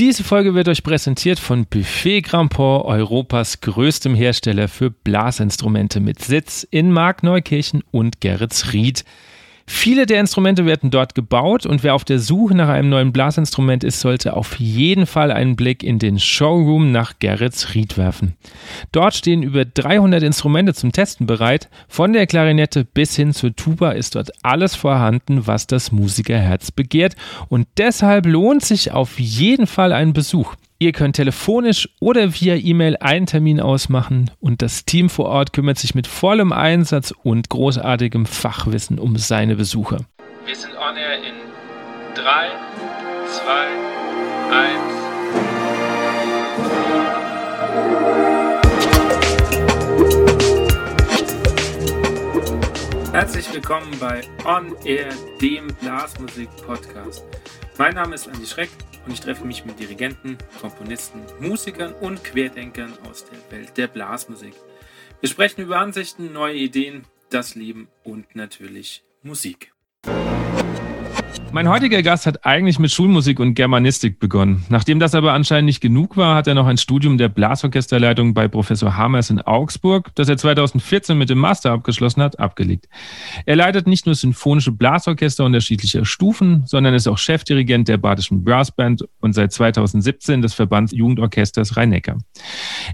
Diese Folge wird euch präsentiert von Buffet Grandport, Europas größtem Hersteller für Blasinstrumente mit Sitz in Markneukirchen und Geretsried. Viele der Instrumente werden dort gebaut und wer auf der Suche nach einem neuen Blasinstrument ist, sollte auf jeden Fall einen Blick in den Showroom nach Gerrits Ried werfen. Dort stehen über 300 Instrumente zum Testen bereit. Von der Klarinette bis hin zur Tuba ist dort alles vorhanden, was das Musikerherz begehrt und deshalb lohnt sich auf jeden Fall ein Besuch. Ihr könnt telefonisch oder via E-Mail einen Termin ausmachen und das Team vor Ort kümmert sich mit vollem Einsatz und großartigem Fachwissen um seine Besucher. Wir sind on air in 3, 2, 1. Herzlich willkommen bei On Air, dem Blasmusik-Podcast. Mein Name ist Andi Schreck und ich treffe mich mit Dirigenten, Komponisten, Musikern und Querdenkern aus der Welt der Blasmusik. Wir sprechen über Ansichten, neue Ideen, das Leben und natürlich Musik. Mein heutiger Gast hat eigentlich mit Schulmusik und Germanistik begonnen. Nachdem das aber anscheinend nicht genug war, hat er noch ein Studium der Blasorchesterleitung bei Professor Hamers in Augsburg, das er 2014 mit dem Master abgeschlossen hat, abgelegt. Er leitet nicht nur symphonische Blasorchester unterschiedlicher Stufen, sondern ist auch Chefdirigent der Badischen Brassband und seit 2017 des Verbands Jugendorchesters Rhein-Neckar.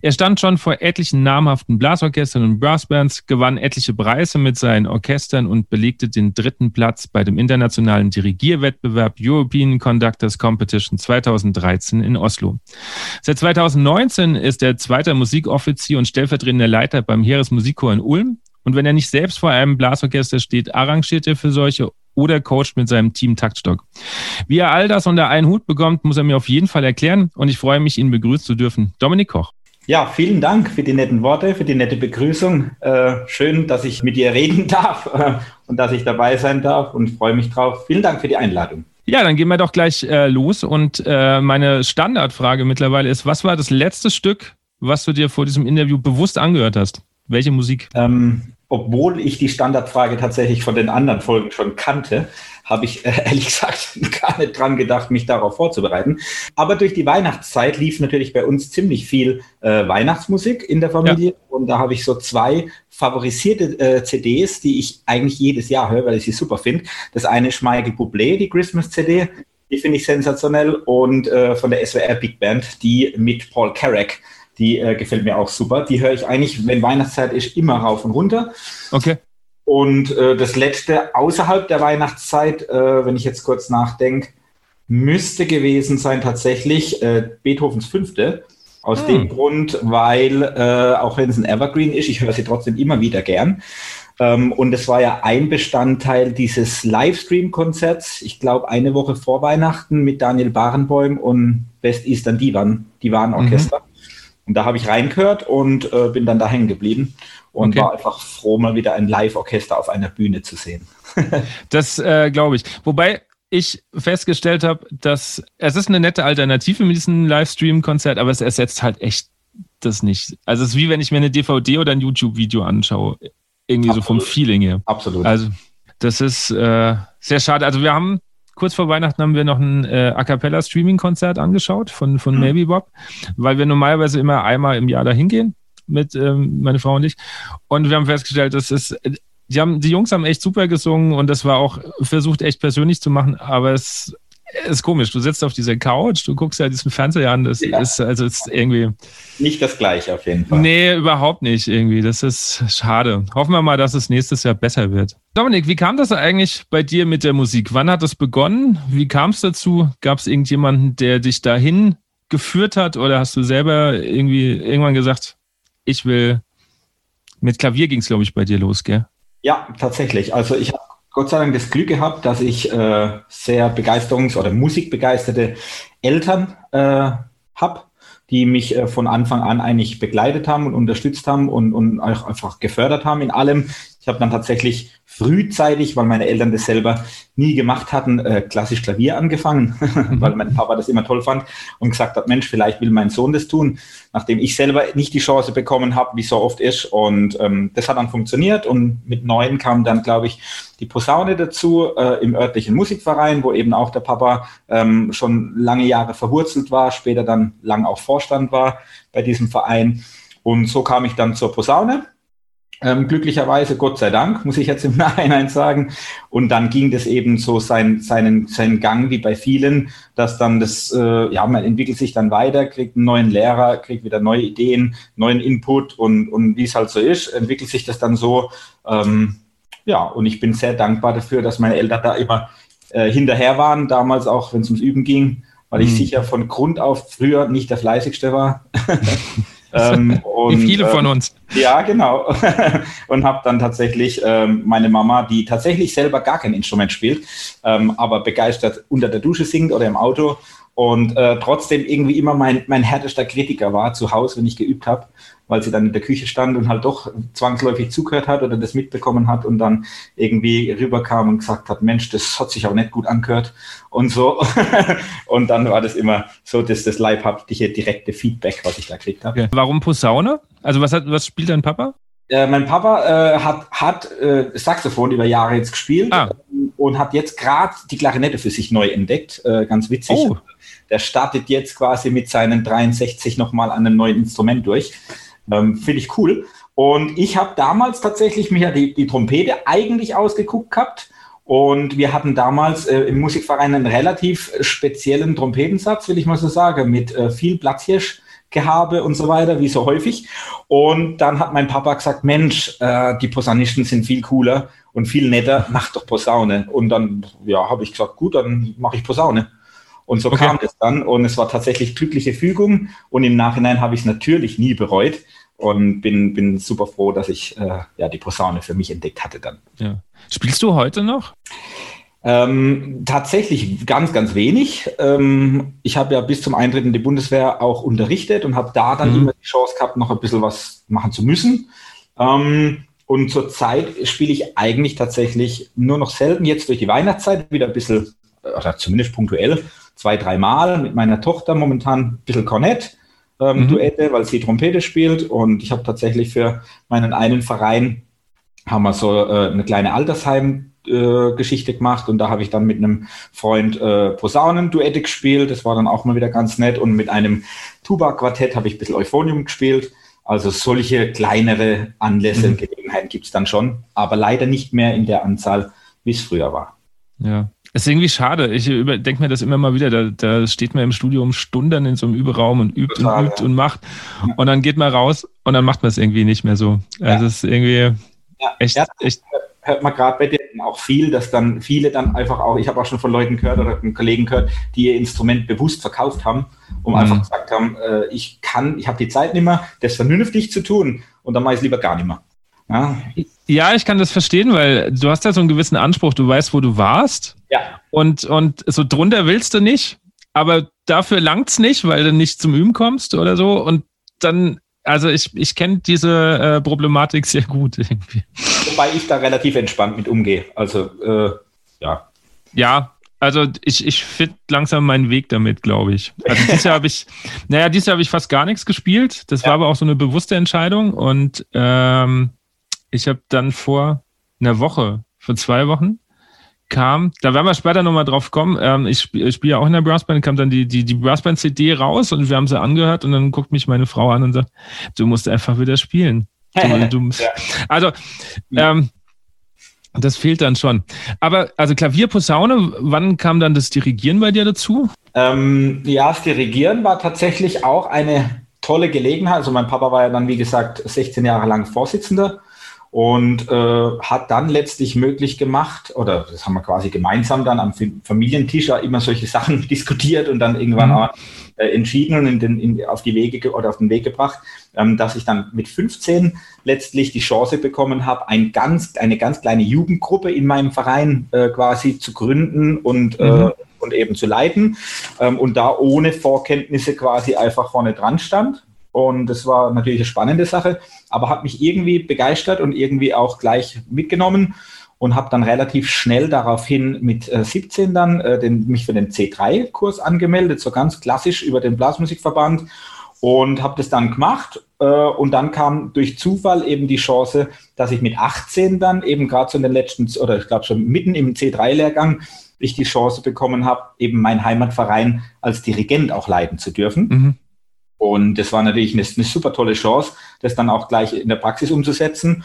Er stand schon vor etlichen namhaften Blasorchestern und Brassbands, gewann etliche Preise mit seinen Orchestern und belegte den dritten Platz bei dem internationalen Dirigieren Dirigierwettbewerb European Conductors Competition 2013 in Oslo. Seit 2019 ist er zweiter Musikoffizier und stellvertretender Leiter beim Heeresmusikchor in Ulm. Und wenn er nicht selbst vor einem Blasorchester steht, arrangiert er für solche oder coacht mit seinem Team Taktstock. Wie er all das unter einen Hut bekommt, muss er mir auf jeden Fall erklären und ich freue mich, ihn begrüßen zu dürfen. Dominik Koch. Ja, vielen Dank für die netten Worte, für die nette Begrüßung. Äh, schön, dass ich mit dir reden darf äh, und dass ich dabei sein darf und freue mich drauf. Vielen Dank für die Einladung. Ja, dann gehen wir doch gleich äh, los. Und äh, meine Standardfrage mittlerweile ist, was war das letzte Stück, was du dir vor diesem Interview bewusst angehört hast? Welche Musik? Ähm, obwohl ich die Standardfrage tatsächlich von den anderen Folgen schon kannte, habe ich äh, ehrlich gesagt gar nicht dran gedacht, mich darauf vorzubereiten. Aber durch die Weihnachtszeit lief natürlich bei uns ziemlich viel äh, Weihnachtsmusik in der Familie. Ja. Und da habe ich so zwei favorisierte äh, CDs, die ich eigentlich jedes Jahr höre, weil ich sie super finde. Das eine ist Michael Bublé, die Christmas CD. Die finde ich sensationell. Und äh, von der SWR Big Band, die mit Paul Carrack die äh, gefällt mir auch super. Die höre ich eigentlich, wenn Weihnachtszeit ist, immer rauf und runter. Okay. Und äh, das letzte außerhalb der Weihnachtszeit, äh, wenn ich jetzt kurz nachdenke, müsste gewesen sein tatsächlich äh, Beethovens Fünfte. Aus hm. dem Grund, weil äh, auch wenn es ein Evergreen ist, ich höre sie trotzdem immer wieder gern. Ähm, und es war ja ein Bestandteil dieses Livestream-Konzerts, ich glaube eine Woche vor Weihnachten mit Daniel Barenboim und West Eastern Divan, Divan Orchester. Mhm. Und da habe ich reingehört und äh, bin dann da hängen geblieben und okay. war einfach froh, mal wieder ein Live-Orchester auf einer Bühne zu sehen. das äh, glaube ich. Wobei ich festgestellt habe, dass es ist eine nette Alternative mit diesem Livestream-Konzert, aber es ersetzt halt echt das nicht. Also es ist wie wenn ich mir eine DVD oder ein YouTube-Video anschaue. Irgendwie Absolut. so vom Feeling her. Absolut. Also das ist äh, sehr schade. Also wir haben kurz vor Weihnachten haben wir noch ein äh, A Cappella Streaming Konzert angeschaut von, von mhm. Maybe Bob, weil wir normalerweise immer einmal im Jahr dahin gehen mit ähm, meine Frau und ich. Und wir haben festgestellt, das ist, die haben, die Jungs haben echt super gesungen und das war auch versucht echt persönlich zu machen, aber es ist komisch. Du sitzt auf dieser Couch, du guckst ja diesen Fernseher an. Das ja. ist also ist irgendwie. Nicht das Gleiche auf jeden Fall. Nee, überhaupt nicht irgendwie. Das ist schade. Hoffen wir mal, dass es nächstes Jahr besser wird. Dominik, wie kam das eigentlich bei dir mit der Musik? Wann hat das begonnen? Wie kam es dazu? Gab es irgendjemanden, der dich dahin geführt hat? Oder hast du selber irgendwie irgendwann gesagt, ich will. Mit Klavier ging es, glaube ich, bei dir los, gell? Ja, tatsächlich. Also ich habe Gott sei Dank das Glück gehabt, dass ich äh, sehr begeisterungs- oder musikbegeisterte Eltern äh, habe, die mich äh, von Anfang an eigentlich begleitet haben und unterstützt haben und, und auch einfach gefördert haben in allem. Ich habe dann tatsächlich frühzeitig, weil meine Eltern das selber nie gemacht hatten, äh, klassisch Klavier angefangen, mhm. weil mein Papa das immer toll fand und gesagt hat, Mensch, vielleicht will mein Sohn das tun, nachdem ich selber nicht die Chance bekommen habe, wie so oft ist. Und ähm, das hat dann funktioniert und mit neun kam dann, glaube ich, die Posaune dazu äh, im örtlichen Musikverein, wo eben auch der Papa ähm, schon lange Jahre verwurzelt war, später dann lang auch Vorstand war bei diesem Verein. Und so kam ich dann zur Posaune ähm, glücklicherweise, Gott sei Dank, muss ich jetzt im Nachhinein sagen. Und dann ging das eben so sein, seinen, seinen Gang wie bei vielen, dass dann das, äh, ja, man entwickelt sich dann weiter, kriegt einen neuen Lehrer, kriegt wieder neue Ideen, neuen Input und, und wie es halt so ist, entwickelt sich das dann so. Ähm, ja, und ich bin sehr dankbar dafür, dass meine Eltern da immer äh, hinterher waren, damals auch, wenn es ums Üben ging, weil ich mhm. sicher von Grund auf früher nicht der fleißigste war. Ähm, und, Wie viele von ähm, uns. Ja, genau. und habe dann tatsächlich ähm, meine Mama, die tatsächlich selber gar kein Instrument spielt, ähm, aber begeistert unter der Dusche singt oder im Auto und äh, trotzdem irgendwie immer mein, mein härtester Kritiker war zu Hause, wenn ich geübt habe weil sie dann in der Küche stand und halt doch zwangsläufig zugehört hat oder das mitbekommen hat und dann irgendwie rüberkam und gesagt hat, Mensch, das hat sich auch nicht gut angehört und so. und dann war das immer so dass das leibhaftige direkte Feedback, was ich da gekriegt habe. Okay. Warum Posaune? Also was, hat, was spielt dein Papa? Äh, mein Papa äh, hat, hat äh, Saxophon über Jahre jetzt gespielt ah. und hat jetzt gerade die Klarinette für sich neu entdeckt. Äh, ganz witzig. Oh. Der startet jetzt quasi mit seinen 63 nochmal an einem neuen Instrument durch. Ähm, Finde ich cool. Und ich habe damals tatsächlich mir die, die Trompete eigentlich ausgeguckt gehabt. Und wir hatten damals äh, im Musikverein einen relativ speziellen Trompetensatz, will ich mal so sagen, mit äh, viel Platzhirschgehabe und so weiter, wie so häufig. Und dann hat mein Papa gesagt, Mensch, äh, die Posaunisten sind viel cooler und viel netter, mach doch Posaune. Und dann, ja, habe ich gesagt, gut, dann mache ich Posaune. Und so okay. kam es dann und es war tatsächlich glückliche Fügung und im Nachhinein habe ich es natürlich nie bereut und bin, bin super froh, dass ich äh, ja, die Posaune für mich entdeckt hatte dann. Ja. Spielst du heute noch? Ähm, tatsächlich ganz, ganz wenig. Ähm, ich habe ja bis zum Eintritt in die Bundeswehr auch unterrichtet und habe da dann mhm. immer die Chance gehabt, noch ein bisschen was machen zu müssen. Ähm, und zurzeit spiele ich eigentlich tatsächlich nur noch selten, jetzt durch die Weihnachtszeit wieder ein bisschen, oder zumindest punktuell, zwei, dreimal mit meiner Tochter momentan ein bisschen Kornett. Ähm, mhm. Duette, weil sie Trompete spielt und ich habe tatsächlich für meinen einen Verein haben wir so äh, eine kleine Altersheim äh, Geschichte gemacht und da habe ich dann mit einem Freund äh, Posaunen-Duette gespielt. Das war dann auch mal wieder ganz nett und mit einem Tuba-Quartett habe ich ein bisschen Euphonium gespielt. Also solche kleinere Anlässe mhm. und Gelegenheiten gibt es dann schon, aber leider nicht mehr in der Anzahl, wie es früher war. Ja, das ist irgendwie schade. Ich denke mir das immer mal wieder. Da, da, steht man im Studium Stunden in so einem Überraum und übt Total, und übt ja. und macht. Und dann geht man raus und dann macht man es irgendwie nicht mehr so. Also ja. es ist irgendwie ja. echt, echt. Hört man gerade bei denen auch viel, dass dann viele dann einfach auch, ich habe auch schon von Leuten gehört oder von Kollegen gehört, die ihr Instrument bewusst verkauft haben, um mhm. einfach gesagt haben, äh, ich kann, ich habe die Zeit nicht mehr, das vernünftig zu tun und dann mache ich es lieber gar nicht mehr. Ja. ja, ich kann das verstehen, weil du hast ja so einen gewissen Anspruch, du weißt, wo du warst. Ja. Und, und so drunter willst du nicht, aber dafür langt es nicht, weil du nicht zum Üben kommst oder so. Und dann, also ich, ich kenne diese äh, Problematik sehr gut irgendwie. Wobei ich da relativ entspannt mit umgehe. Also, äh, ja. Ja, also ich, ich finde langsam meinen Weg damit, glaube ich. Also dieses Jahr habe ich, naja, dieses Jahr habe ich fast gar nichts gespielt. Das ja. war aber auch so eine bewusste Entscheidung. Und ähm, ich habe dann vor einer Woche, vor zwei Wochen, kam, da werden wir später nochmal drauf kommen, ähm, ich, spiele spiel ja auch in der Brassband, kam dann die, die, die Brassband-CD raus und wir haben sie angehört und dann guckt mich meine Frau an und sagt, du musst einfach wieder spielen. Du, du, ja. Also, ähm, das fehlt dann schon. Aber also Klavier, Posaune, wann kam dann das Dirigieren bei dir dazu? Ähm, ja, das Dirigieren war tatsächlich auch eine tolle Gelegenheit. Also mein Papa war ja dann, wie gesagt, 16 Jahre lang Vorsitzender und äh, hat dann letztlich möglich gemacht, oder das haben wir quasi gemeinsam dann am Familientisch immer solche Sachen diskutiert und dann irgendwann mhm. auch äh, entschieden und in den, in, auf die Wege oder auf den Weg gebracht, ähm, dass ich dann mit 15 letztlich die Chance bekommen habe, ein ganz, eine ganz kleine Jugendgruppe in meinem Verein äh, quasi zu gründen und, äh, mhm. und eben zu leiten ähm, und da ohne Vorkenntnisse quasi einfach vorne dran stand und das war natürlich eine spannende Sache, aber hat mich irgendwie begeistert und irgendwie auch gleich mitgenommen und habe dann relativ schnell daraufhin mit äh, 17 dann äh, den, mich für den C3-Kurs angemeldet, so ganz klassisch über den Blasmusikverband und habe das dann gemacht äh, und dann kam durch Zufall eben die Chance, dass ich mit 18 dann eben gerade so in den letzten oder ich glaube schon mitten im C3-Lehrgang ich die Chance bekommen habe, eben meinen Heimatverein als Dirigent auch leiten zu dürfen. Mhm. Und das war natürlich eine, eine super tolle Chance, das dann auch gleich in der Praxis umzusetzen.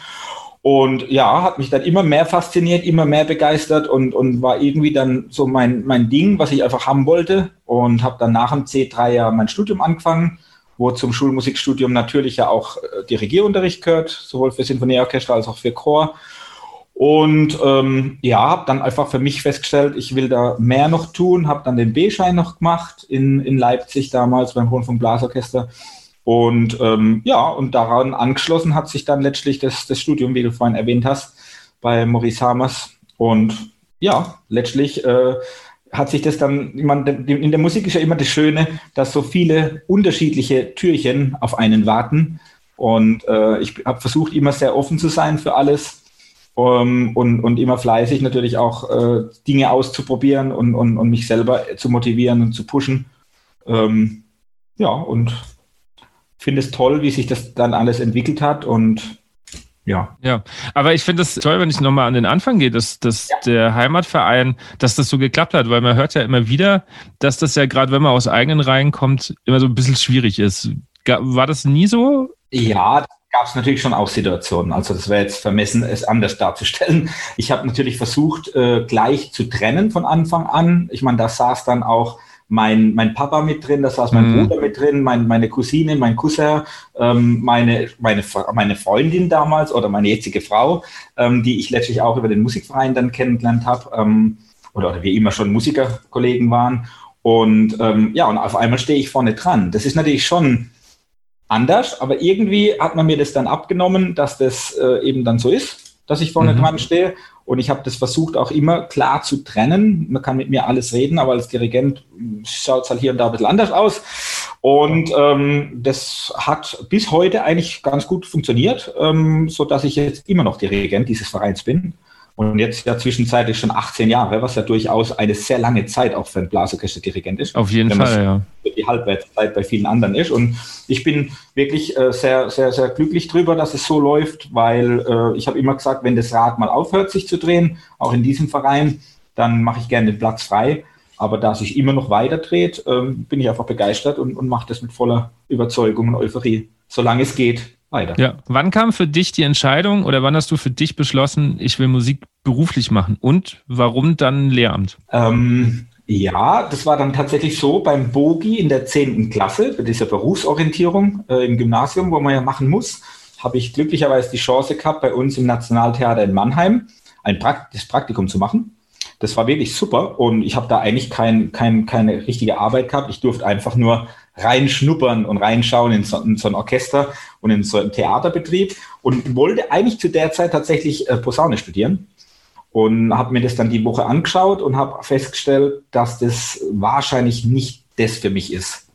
Und ja, hat mich dann immer mehr fasziniert, immer mehr begeistert und, und war irgendwie dann so mein, mein Ding, was ich einfach haben wollte. Und habe dann nach dem C3 ja mein Studium angefangen, wo zum Schulmusikstudium natürlich ja auch äh, Dirigierunterricht gehört, sowohl für Sinfonieorchester als auch für Chor. Und ähm, ja, habe dann einfach für mich festgestellt, ich will da mehr noch tun, habe dann den B-Schein noch gemacht in, in Leipzig damals beim Rundfunk Blasorchester und ähm, ja, und daran angeschlossen hat sich dann letztlich das, das Studium, wie du vorhin erwähnt hast, bei Maurice Hamers. Und ja, letztlich äh, hat sich das dann, meine, in der Musik ist ja immer das Schöne, dass so viele unterschiedliche Türchen auf einen warten. Und äh, ich habe versucht, immer sehr offen zu sein für alles um, ähm, und, und immer fleißig natürlich auch äh, Dinge auszuprobieren und, und, und mich selber zu motivieren und zu pushen. Ähm, ja, und finde es toll, wie sich das dann alles entwickelt hat und ja. Ja, aber ich finde es toll, wenn ich nochmal an den Anfang gehe, dass, dass ja. der Heimatverein, dass das so geklappt hat, weil man hört ja immer wieder, dass das ja gerade, wenn man aus eigenen Reihen kommt, immer so ein bisschen schwierig ist. War das nie so? Ja, gab es natürlich schon auch Situationen. Also das wäre jetzt vermessen, es anders darzustellen. Ich habe natürlich versucht, äh, gleich zu trennen von Anfang an. Ich meine, da saß dann auch mein, mein Papa mit drin, da saß mein mhm. Bruder mit drin, mein, meine Cousine, mein Cousin, ähm, meine, meine, meine Freundin damals oder meine jetzige Frau, ähm, die ich letztlich auch über den Musikverein dann kennengelernt habe ähm, oder, oder wir immer schon Musikerkollegen waren. Und ähm, ja, und auf einmal stehe ich vorne dran. Das ist natürlich schon anders, aber irgendwie hat man mir das dann abgenommen, dass das äh, eben dann so ist, dass ich vorne mhm. dran stehe. Und ich habe das versucht auch immer klar zu trennen. Man kann mit mir alles reden, aber als Dirigent schaut es halt hier und da ein bisschen anders aus. Und ähm, das hat bis heute eigentlich ganz gut funktioniert, ähm, so dass ich jetzt immer noch Dirigent dieses Vereins bin. Und jetzt ja zwischenzeitlich schon 18 Jahre, was ja durchaus eine sehr lange Zeit auch für einen Blasorchester-Dirigent ist. Auf jeden Fall, ja. Die Halbwertszeit bei vielen anderen ist. Und ich bin wirklich äh, sehr, sehr, sehr glücklich drüber, dass es so läuft, weil äh, ich habe immer gesagt, wenn das Rad mal aufhört, sich zu drehen, auch in diesem Verein, dann mache ich gerne den Platz frei. Aber da sich immer noch weiter dreht, äh, bin ich einfach begeistert und, und mache das mit voller Überzeugung und Euphorie, solange es geht weiter. Ja, wann kam für dich die Entscheidung oder wann hast du für dich beschlossen, ich will Musik beruflich machen und warum dann Lehramt? Ähm, ja, das war dann tatsächlich so beim Bogi in der 10. Klasse, für diese Berufsorientierung äh, im Gymnasium, wo man ja machen muss, habe ich glücklicherweise die Chance gehabt, bei uns im Nationaltheater in Mannheim ein Prakt Praktikum zu machen. Das war wirklich super und ich habe da eigentlich kein, kein, keine richtige Arbeit gehabt. Ich durfte einfach nur reinschnuppern und reinschauen in so, in so, ein Orchester und in so einen Theaterbetrieb und wollte eigentlich zu der Zeit tatsächlich äh, Posaune studieren und habe mir das dann die Woche angeschaut und habe festgestellt, dass das wahrscheinlich nicht das für mich ist.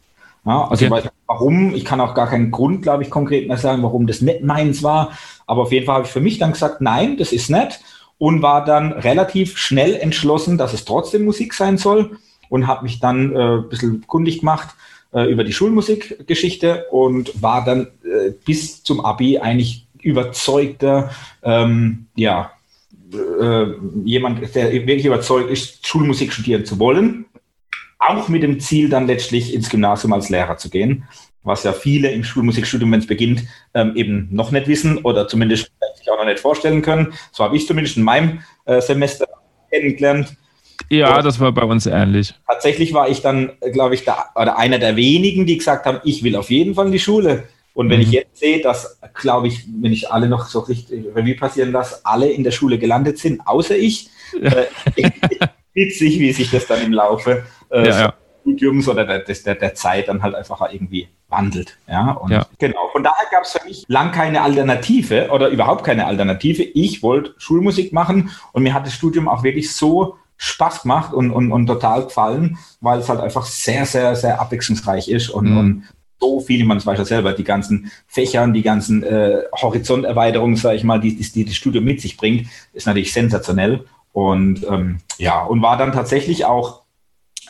Ja, also okay. ich weiß nicht, warum, ich kann auch gar keinen Grund, glaube ich, konkret mehr sagen, warum das nicht meins war, aber auf jeden Fall habe ich für mich dann gesagt, nein, das ist nett und war dann relativ schnell entschlossen, dass es trotzdem Musik sein soll und habe mich dann äh, ein bisschen kundig gemacht, äh, über die Schulmusikgeschichte und war dann äh, bis zum Abi eigentlich überzeugter, ähm, ja, äh, jemand, der wirklich überzeugt ist, Schulmusik studieren zu wollen. Auch mit dem Ziel, dann letztlich ins Gymnasium als Lehrer zu gehen, was ja viele im Schulmusikstudium, wenn es beginnt, ähm, eben noch nicht wissen oder zumindest sich auch noch nicht vorstellen können. So habe ich zumindest in meinem äh, Semester kennengelernt. Ja, das war bei uns ähnlich. Tatsächlich war ich dann, glaube ich, da, oder einer der wenigen, die gesagt haben, ich will auf jeden Fall in die Schule. Und wenn mhm. ich jetzt sehe, dass, glaube ich, wenn ich alle noch so richtig Revue passieren lasse, alle in der Schule gelandet sind, außer ich, äh, witzig, wie sich das dann im Laufe äh, ja, ja. Studiums oder der, der, der Zeit dann halt einfach irgendwie wandelt. Ja, und ja. genau. Von daher gab es für mich lang keine Alternative oder überhaupt keine Alternative. Ich wollte Schulmusik machen und mir hat das Studium auch wirklich so Spaß gemacht und, und, und total gefallen, weil es halt einfach sehr, sehr, sehr abwechslungsreich ist und, mhm. und so viel, das weiß ja selber, die ganzen Fächern, die ganzen äh, Horizonterweiterungen, sage ich mal, die, die, das Studium mit sich bringt, ist natürlich sensationell. Und ähm, ja, und war dann tatsächlich auch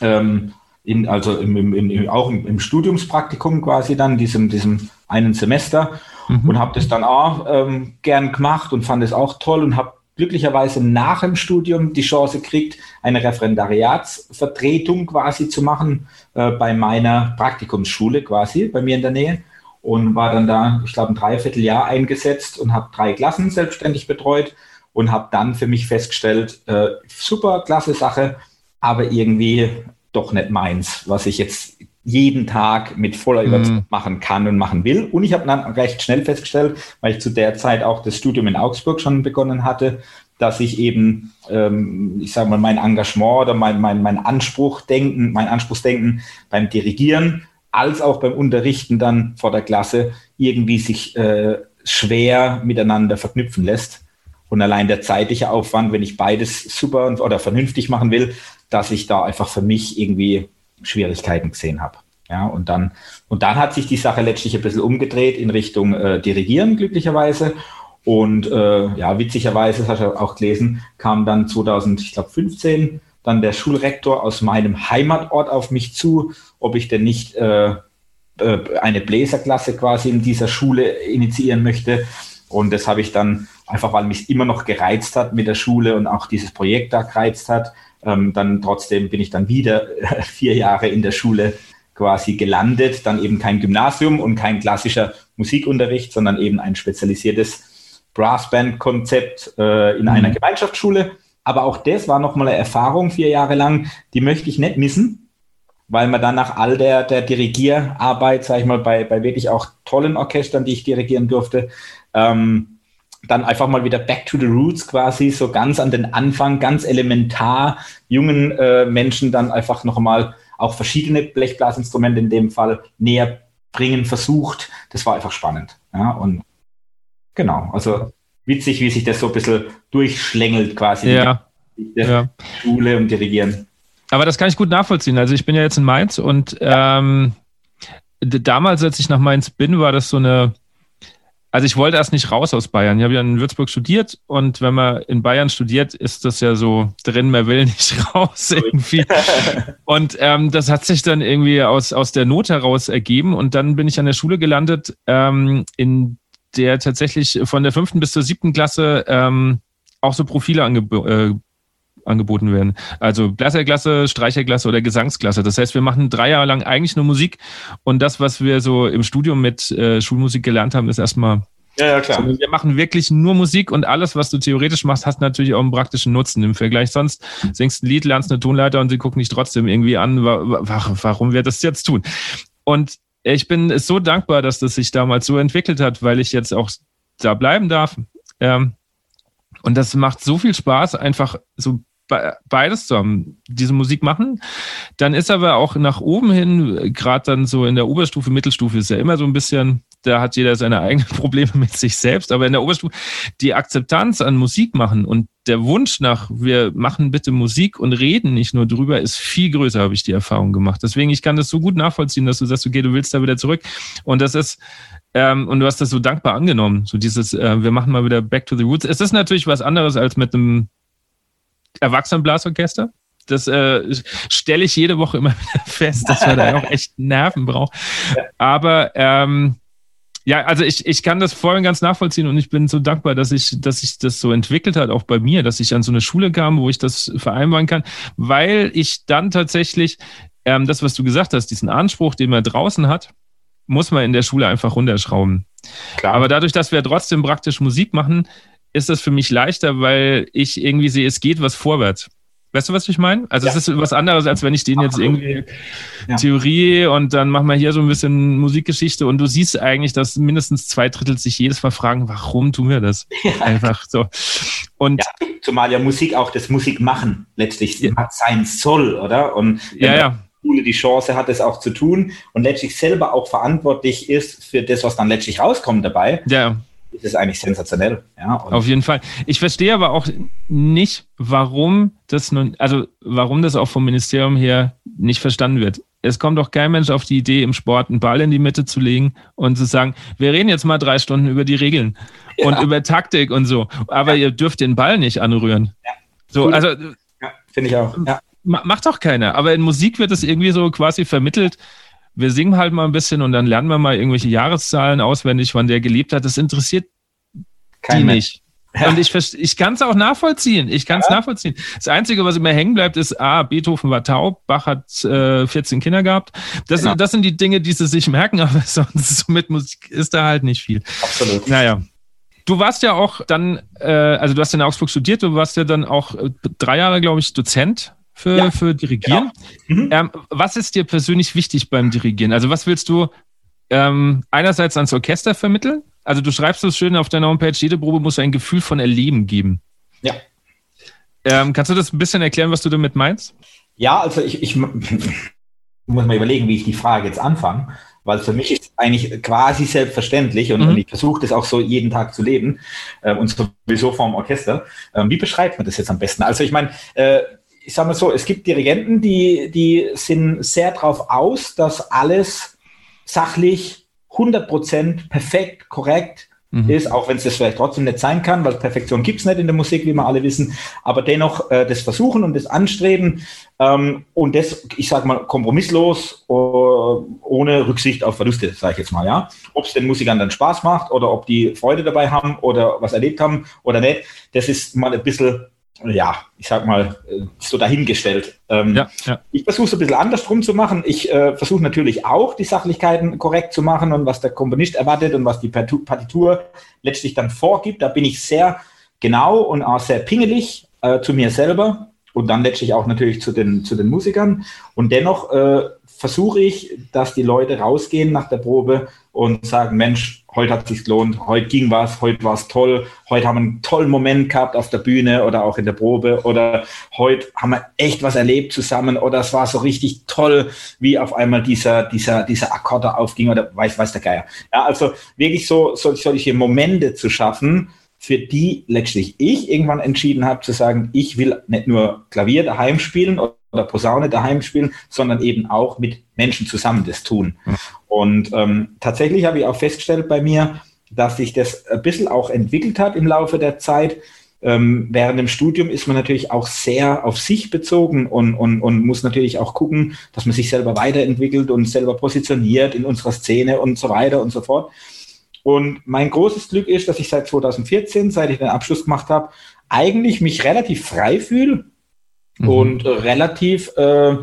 ähm, in, also im, im, im, auch im, im, Studiumspraktikum quasi dann, diesem, diesem einen Semester mhm. und habe das dann auch ähm, gern gemacht und fand es auch toll und habe glücklicherweise nach dem Studium die Chance kriegt, eine Referendariatsvertretung quasi zu machen äh, bei meiner Praktikumsschule quasi bei mir in der Nähe. Und war dann da, ich glaube, ein Dreivierteljahr eingesetzt und habe drei Klassen selbstständig betreut und habe dann für mich festgestellt, äh, super, klasse Sache, aber irgendwie doch nicht meins, was ich jetzt jeden Tag mit voller Überzeugung mm. machen kann und machen will. Und ich habe dann recht schnell festgestellt, weil ich zu der Zeit auch das Studium in Augsburg schon begonnen hatte, dass ich eben, ähm, ich sage mal, mein Engagement oder mein, mein, mein Anspruchdenken, mein Anspruchsdenken beim Dirigieren als auch beim Unterrichten dann vor der Klasse irgendwie sich äh, schwer miteinander verknüpfen lässt. Und allein der zeitliche Aufwand, wenn ich beides super oder vernünftig machen will, dass ich da einfach für mich irgendwie Schwierigkeiten gesehen habe. Ja, und dann, und dann hat sich die Sache letztlich ein bisschen umgedreht in Richtung äh, Dirigieren, glücklicherweise. Und äh, ja, witzigerweise, das hast du auch gelesen, kam dann 2015 dann der Schulrektor aus meinem Heimatort auf mich zu, ob ich denn nicht äh, äh, eine Bläserklasse quasi in dieser Schule initiieren möchte. Und das habe ich dann einfach, weil mich immer noch gereizt hat mit der Schule und auch dieses Projekt da gereizt hat, ähm, dann trotzdem bin ich dann wieder vier Jahre in der Schule quasi gelandet, dann eben kein Gymnasium und kein klassischer Musikunterricht, sondern eben ein spezialisiertes Brassband-Konzept äh, in mhm. einer Gemeinschaftsschule. Aber auch das war nochmal eine Erfahrung, vier Jahre lang, die möchte ich nicht missen, weil man dann nach all der, der Dirigierarbeit, sage ich mal, bei, bei wirklich auch tollen Orchestern, die ich dirigieren durfte, ähm, dann einfach mal wieder back to the roots quasi, so ganz an den Anfang, ganz elementar, jungen äh, Menschen dann einfach nochmal auch verschiedene Blechblasinstrumente in dem Fall näher bringen versucht. Das war einfach spannend. Ja, und genau, also witzig, wie sich das so ein bisschen durchschlängelt quasi. Ja. ja. Schule und Dirigieren. Aber das kann ich gut nachvollziehen. Also ich bin ja jetzt in Mainz und ähm, damals, als ich nach Mainz bin, war das so eine also ich wollte erst nicht raus aus Bayern. Ich habe ja in Würzburg studiert und wenn man in Bayern studiert, ist das ja so drin, man will nicht raus irgendwie. Und ähm, das hat sich dann irgendwie aus, aus der Not heraus ergeben und dann bin ich an der Schule gelandet, ähm, in der tatsächlich von der fünften bis zur siebten Klasse ähm, auch so Profile angeboten äh, angeboten werden. Also Bläserklasse, Streicherklasse oder Gesangsklasse. Das heißt, wir machen drei Jahre lang eigentlich nur Musik und das, was wir so im Studium mit äh, Schulmusik gelernt haben, ist erstmal ja, ja, klar. Also wir machen wirklich nur Musik und alles, was du theoretisch machst, hast natürlich auch einen praktischen Nutzen im Vergleich. Sonst singst ein Lied, lernst eine Tonleiter und sie gucken dich trotzdem irgendwie an, warum wir das jetzt tun. Und ich bin so dankbar, dass das sich damals so entwickelt hat, weil ich jetzt auch da bleiben darf. Ähm, und das macht so viel Spaß, einfach so beides zusammen, diese Musik machen. Dann ist aber auch nach oben hin, gerade dann so in der Oberstufe, Mittelstufe ist ja immer so ein bisschen, da hat jeder seine eigenen Probleme mit sich selbst, aber in der Oberstufe die Akzeptanz an Musik machen und der Wunsch nach, wir machen bitte Musik und reden nicht nur drüber, ist viel größer, habe ich die Erfahrung gemacht. Deswegen, ich kann das so gut nachvollziehen, dass du sagst, okay, du willst da wieder zurück. Und das ist, ähm, und du hast das so dankbar angenommen. So dieses, äh, wir machen mal wieder Back to the Roots. Es ist natürlich was anderes als mit einem Erwachsenenblasorchester. Das äh, stelle ich jede Woche immer wieder fest, dass man da auch echt Nerven braucht. Aber ähm, ja, also ich, ich kann das voll und ganz nachvollziehen und ich bin so dankbar, dass ich, dass sich das so entwickelt hat, auch bei mir, dass ich an so eine Schule kam, wo ich das vereinbaren kann, weil ich dann tatsächlich ähm, das, was du gesagt hast, diesen Anspruch, den man draußen hat, muss man in der Schule einfach runterschrauben. Klar. Aber dadurch, dass wir trotzdem praktisch Musik machen, ist das für mich leichter, weil ich irgendwie sehe, es geht was vorwärts. Weißt du, was ich meine? Also ja. es ist was anderes, als wenn ich den jetzt irgendwie ja. Theorie und dann machen wir hier so ein bisschen Musikgeschichte und du siehst eigentlich, dass mindestens zwei Drittel sich jedes Mal fragen, warum tun wir das? Ja. Einfach so. Und ja, zumal ja Musik auch das Musikmachen letztlich sein soll, oder? Und ja, ja. Schule die Chance hat, es auch zu tun und letztlich selber auch verantwortlich ist für das, was dann letztlich rauskommt dabei. Ja ist es eigentlich sensationell. Ja, Auf jeden Fall. Ich verstehe aber auch nicht, warum das nun, also warum das auch vom Ministerium her nicht verstanden wird. es kommt doch kein Mensch auf die Idee, im Sport einen Ball in die Mitte zu legen und zu sagen, wir reden jetzt mal drei Stunden über die Regeln ja. und über Taktik und so. Aber ja. ihr dürft den Ball nicht anrühren. Ja. So, cool. also. Finde ich auch. Macht doch keiner. Aber in Musik wird es irgendwie so quasi vermittelt. Wir singen halt mal ein bisschen und dann lernen wir mal irgendwelche Jahreszahlen auswendig, wann der gelebt hat. Das interessiert Kein die Mensch. nicht. Ja. Und ich, ich kann es auch nachvollziehen. Ich kann es ja. nachvollziehen. Das Einzige, was immer hängen bleibt, ist, ah, Beethoven war taub, Bach hat äh, 14 Kinder gehabt. Das, genau. das sind die Dinge, die sie sich merken, aber sonst so mit Musik ist da halt nicht viel. Absolut. Naja. Du warst ja auch dann, äh, also du hast in Augsburg studiert, du warst ja dann auch äh, drei Jahre, glaube ich, Dozent für, ja, für Dirigieren. Genau. Mhm. Ähm, was ist dir persönlich wichtig beim Dirigieren? Also was willst du ähm, einerseits ans Orchester vermitteln also du schreibst es schön auf deiner Homepage, jede Probe muss ein Gefühl von Erleben geben. Ja. Ähm, kannst du das ein bisschen erklären, was du damit meinst? Ja, also ich, ich muss mal überlegen, wie ich die Frage jetzt anfange, weil für mich ist es eigentlich quasi selbstverständlich und, mhm. und ich versuche das auch so jeden Tag zu leben äh, und sowieso vorm Orchester. Ähm, wie beschreibt man das jetzt am besten? Also ich meine, äh, ich sage mal so, es gibt Dirigenten, die, die sind sehr darauf aus, dass alles sachlich 100% perfekt, korrekt mhm. ist, auch wenn es das vielleicht trotzdem nicht sein kann, weil Perfektion gibt es nicht in der Musik, wie wir alle wissen, aber dennoch äh, das Versuchen und das Anstreben ähm, und das, ich sage mal, kompromisslos, uh, ohne Rücksicht auf Verluste, sage ich jetzt mal, ja. Ob es den Musikern dann Spaß macht oder ob die Freude dabei haben oder was erlebt haben oder nicht, das ist mal ein bisschen ja, ich sag mal, äh, so dahingestellt. Ähm, ja, ja. Ich versuche es ein bisschen andersrum zu machen. Ich äh, versuche natürlich auch, die Sachlichkeiten korrekt zu machen und was der Komponist erwartet und was die Partitur letztlich dann vorgibt. Da bin ich sehr genau und auch sehr pingelig äh, zu mir selber und dann letztlich auch natürlich zu den, zu den Musikern. Und dennoch äh, versuche ich, dass die Leute rausgehen nach der Probe und sagen, Mensch, heute hat es sich gelohnt, heute ging was, heute war es toll, heute haben wir einen tollen Moment gehabt auf der Bühne oder auch in der Probe oder heute haben wir echt was erlebt zusammen oder es war so richtig toll, wie auf einmal dieser, dieser, dieser Akkorde aufging oder weiß, weiß der Geier. Ja, also wirklich so, so solche Momente zu schaffen, für die letztlich ich irgendwann entschieden habe zu sagen, ich will nicht nur Klavier daheim spielen Posaune daheim spielen, sondern eben auch mit Menschen zusammen das tun. Und ähm, tatsächlich habe ich auch festgestellt bei mir, dass sich das ein bisschen auch entwickelt hat im Laufe der Zeit. Ähm, während dem Studium ist man natürlich auch sehr auf sich bezogen und, und, und muss natürlich auch gucken, dass man sich selber weiterentwickelt und selber positioniert in unserer Szene und so weiter und so fort. Und mein großes Glück ist, dass ich seit 2014, seit ich den Abschluss gemacht habe, eigentlich mich relativ frei fühle mhm. und äh, relativ, äh,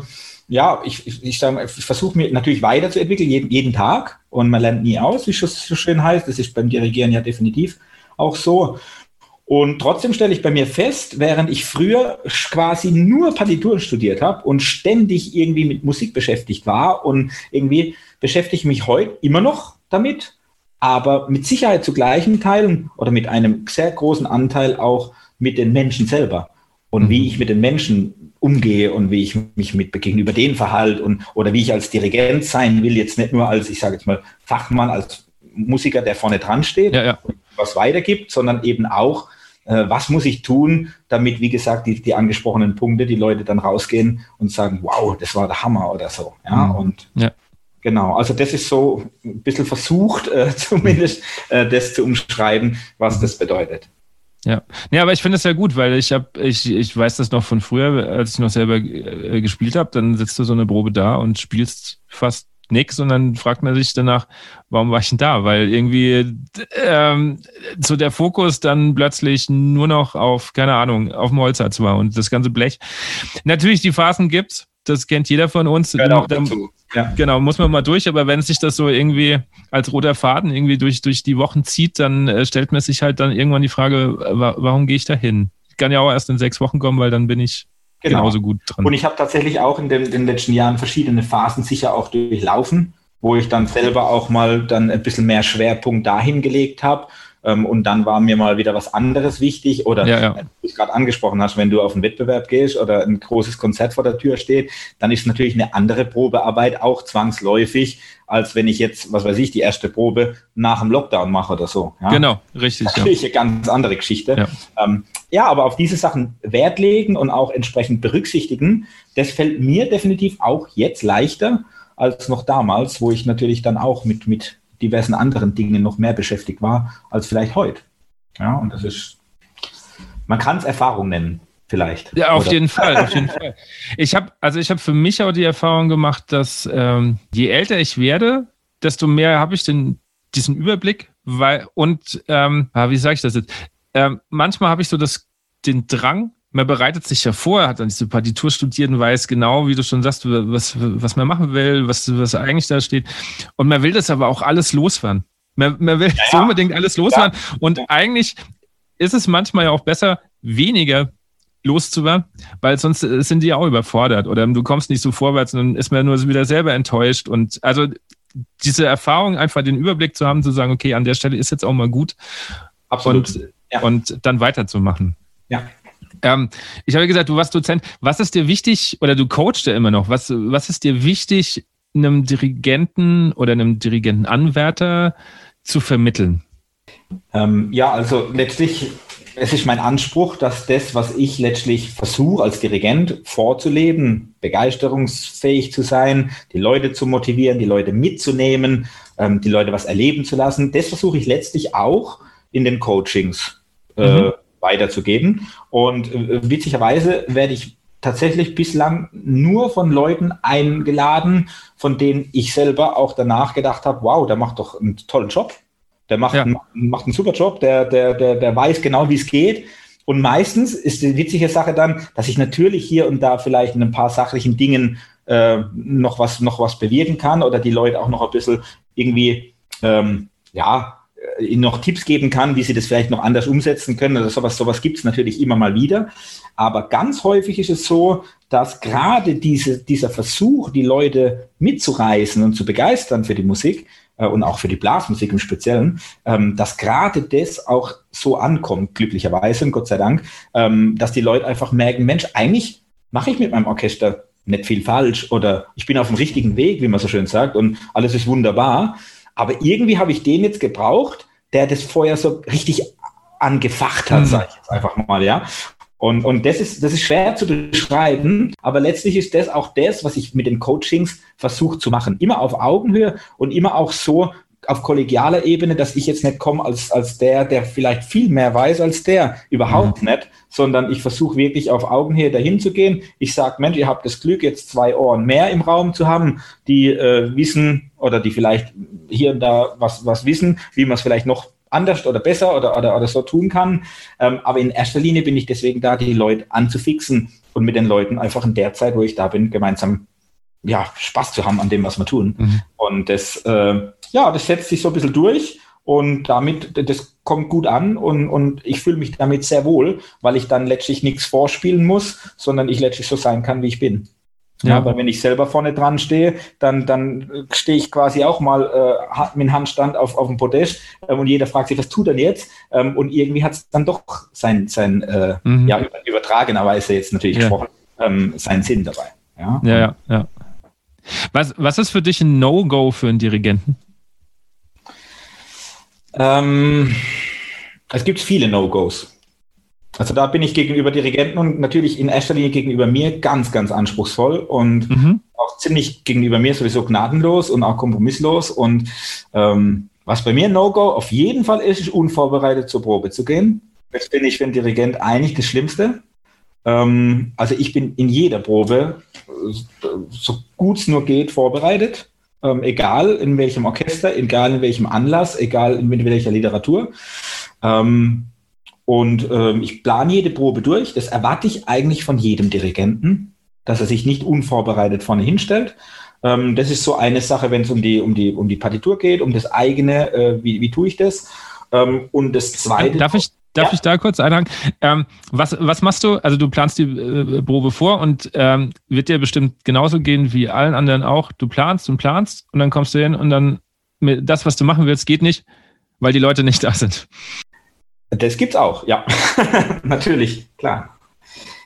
ja, ich, ich, ich, ich versuche mir natürlich weiterzuentwickeln, jeden, jeden Tag. Und man lernt nie aus, wie es so schön heißt. Das ist beim Dirigieren ja definitiv auch so. Und trotzdem stelle ich bei mir fest, während ich früher quasi nur Partituren studiert habe und ständig irgendwie mit Musik beschäftigt war und irgendwie beschäftige ich mich heute immer noch damit, aber mit Sicherheit zu gleichen Teilen oder mit einem sehr großen Anteil auch mit den Menschen selber und mhm. wie ich mit den Menschen umgehe und wie ich mich mit gegenüber denen verhalte und oder wie ich als Dirigent sein will, jetzt nicht nur als, ich sage jetzt mal, Fachmann, als Musiker, der vorne dran steht ja, ja. und was weitergibt, sondern eben auch, äh, was muss ich tun, damit, wie gesagt, die, die angesprochenen Punkte, die Leute dann rausgehen und sagen, wow, das war der Hammer oder so. Ja, mhm. und ja. Genau, also das ist so ein bisschen versucht, äh, zumindest äh, das zu umschreiben, was das bedeutet. Ja, ja, aber ich finde es ja gut, weil ich habe, ich, ich weiß das noch von früher, als ich noch selber äh, gespielt habe, dann sitzt du so eine Probe da und spielst fast nichts und dann fragt man sich danach, warum war ich denn da? Weil irgendwie ähm, so der Fokus dann plötzlich nur noch auf, keine Ahnung, auf dem Holzhatz war und das ganze Blech. Natürlich, die Phasen gibt's, das kennt jeder von uns. Genau, dazu. Ja. genau, muss man mal durch, aber wenn sich das so irgendwie als roter Faden irgendwie durch, durch die Wochen zieht, dann äh, stellt man sich halt dann irgendwann die Frage, warum gehe ich da hin? Ich kann ja auch erst in sechs Wochen kommen, weil dann bin ich genau. genauso gut dran. Und ich habe tatsächlich auch in den, in den letzten Jahren verschiedene Phasen sicher auch durchlaufen, wo ich dann selber auch mal dann ein bisschen mehr Schwerpunkt dahin gelegt habe und dann war mir mal wieder was anderes wichtig. Oder Ja, ja. wie du es gerade angesprochen hast, wenn du auf einen Wettbewerb gehst oder ein großes Konzert vor der Tür steht, dann ist natürlich eine andere Probearbeit auch zwangsläufig, als wenn ich jetzt, was weiß ich, die erste Probe nach dem Lockdown mache oder so. Ja? Genau, richtig. Ja. Natürlich eine ganz andere Geschichte. Ja. Ähm, ja, aber auf diese Sachen Wert legen und auch entsprechend berücksichtigen, das fällt mir definitiv auch jetzt leichter als noch damals, wo ich natürlich dann auch mit, mit diversen anderen Dingen noch mehr beschäftigt war als vielleicht heute. Ja, und das ist, man kann es Erfahrung nennen, vielleicht. Ja, auf Oder- jeden Fall, auf jeden Fall. Ich habe, also ich habe für mich auch die Erfahrung gemacht, dass ähm, je älter ich werde, desto mehr habe ich den, diesen Überblick, weil und ähm, ah, wie sage ich das jetzt? Ähm, manchmal habe ich so das, den Drang, man bereitet sich ja vor, hat dann diese Partitur studiert und weiß genau, wie du schon sagst, was, was man machen will, was, was eigentlich da steht. Und man will das aber auch alles loswerden. Man, man will so unbedingt alles loswerden. Und eigentlich ist es manchmal ja auch besser, weniger loszuwerden, weil sonst äh, sind die ja auch überfordert oder du kommst nicht so vorwärts und dann ist man nur wieder selber enttäuscht. Und also diese Erfahrung, einfach den Überblick zu haben, zu sagen, okay, an der Stelle ist jetzt auch mal gut Absolut. und, Ja. und dann weiterzumachen. ja. Ähm, ich habe gesagt, du warst Dozent. Was ist dir wichtig, oder du coachst ja immer noch, was, was ist dir wichtig, einem Dirigenten oder einem Dirigentenanwärter zu vermitteln? Ähm, ja, also letztlich, es ist mein Anspruch, dass das, was ich letztlich versuche als Dirigent vorzuleben, begeisterungsfähig zu sein, die Leute zu motivieren, die Leute mitzunehmen, ähm, die Leute was erleben zu lassen, das versuche ich letztlich auch in den Coachings äh, Mhm. Weiterzugeben. Und äh, witzigerweise werde ich tatsächlich bislang nur von Leuten eingeladen, von denen ich selber auch danach gedacht habe, wow, der macht doch einen tollen Job. Der macht, Ja. einen, macht einen super Job, der, der, der, der weiß genau, wie es geht. Und meistens ist die witzige Sache dann, dass ich natürlich hier und da vielleicht in ein paar sachlichen Dingen äh, noch, was, noch was bewirken kann oder die Leute auch noch ein bisschen irgendwie, ähm, ja, ihnen noch Tipps geben kann, wie sie das vielleicht noch anders umsetzen können. Also sowas, sowas gibt es natürlich immer mal wieder. Aber ganz häufig ist es so, dass gerade diese, dieser Versuch, die Leute mitzureißen und zu begeistern für die Musik äh, und auch für die Blasmusik im Speziellen, ähm, dass gerade das auch so ankommt, glücklicherweise und Gott sei Dank, ähm, dass die Leute einfach merken, Mensch, eigentlich mache ich mit meinem Orchester nicht viel falsch oder ich bin auf dem richtigen Weg, wie man so schön sagt, und alles ist wunderbar. Aber irgendwie habe ich den jetzt gebraucht, der das vorher so richtig angefacht hat, Mhm. sage ich jetzt einfach mal, ja. Und, und das, ist, das ist schwer zu beschreiben, aber letztlich ist das auch das, was ich mit den Coachings versuche zu machen. Immer auf Augenhöhe und immer auch so auf kollegialer Ebene, dass ich jetzt nicht komme als, als der, der vielleicht viel mehr weiß als der, überhaupt nicht, sondern ich versuche wirklich auf Augenhöhe dahin zu gehen. Ich sage, Mensch, ihr habt das Glück, jetzt zwei Ohren mehr im Raum zu haben, die äh, wissen oder die vielleicht hier und da was, was wissen, wie man es vielleicht noch anders oder besser oder, oder, oder so tun kann. Ähm, aber in erster Linie bin ich deswegen da, die Leute anzufixen und mit den Leuten einfach in der Zeit, wo ich da bin, gemeinsam ja, Spaß zu haben an dem, was wir tun. Mhm. Und das, äh, ja, das setzt sich so ein bisschen durch und damit, das kommt gut an und, und ich fühle mich damit sehr wohl, weil ich dann letztlich nichts vorspielen muss, sondern ich letztlich so sein kann, wie ich bin. Ja, Ja. aber wenn ich selber vorne dran stehe, dann, dann stehe ich quasi auch mal äh, mit dem Handstand auf, auf dem Podest ähm, und jeder fragt sich, was tut er jetzt? Ähm, und irgendwie hat es dann doch sein, sein äh, Mhm. ja, über- übertragenerweise jetzt natürlich Ja. gesprochen, ähm, seinen Sinn dabei. Ja, Ja, ja, ja. Was, was ist für dich ein No-Go für einen Dirigenten? Ähm, es gibt viele No-Gos. Also da bin ich gegenüber Dirigenten und natürlich in erster Linie gegenüber mir ganz, ganz anspruchsvoll und Mhm. auch ziemlich gegenüber mir sowieso gnadenlos und auch kompromisslos. Und ähm, was bei mir ein No-Go auf jeden Fall ist, ist unvorbereitet zur Probe zu gehen. Das finde ich für einen Dirigent eigentlich das Schlimmste. Ähm, also ich bin in jeder Probe, äh, so gut es nur geht, vorbereitet. Ähm, egal in welchem Orchester, egal in welchem Anlass, egal in welcher Literatur. Ähm, und ähm, ich plane jede Probe durch. Das erwarte ich eigentlich von jedem Dirigenten, dass er sich nicht unvorbereitet vorne hinstellt. Ähm, das ist so eine Sache, wenn es um die, um, die, um die Partitur geht, um das eigene, äh, wie, wie tue ich das. Ähm, und das zweite. Darf ich, darf Ja. ich da kurz einhaken? Ähm, was, was machst du? Also du planst die äh, Probe vor und ähm, wird dir bestimmt genauso gehen wie allen anderen auch. Du planst und planst und dann kommst du hin und dann das, was du machen willst, geht nicht. weil die Leute nicht da sind. Das gibt's auch, ja. Natürlich, klar.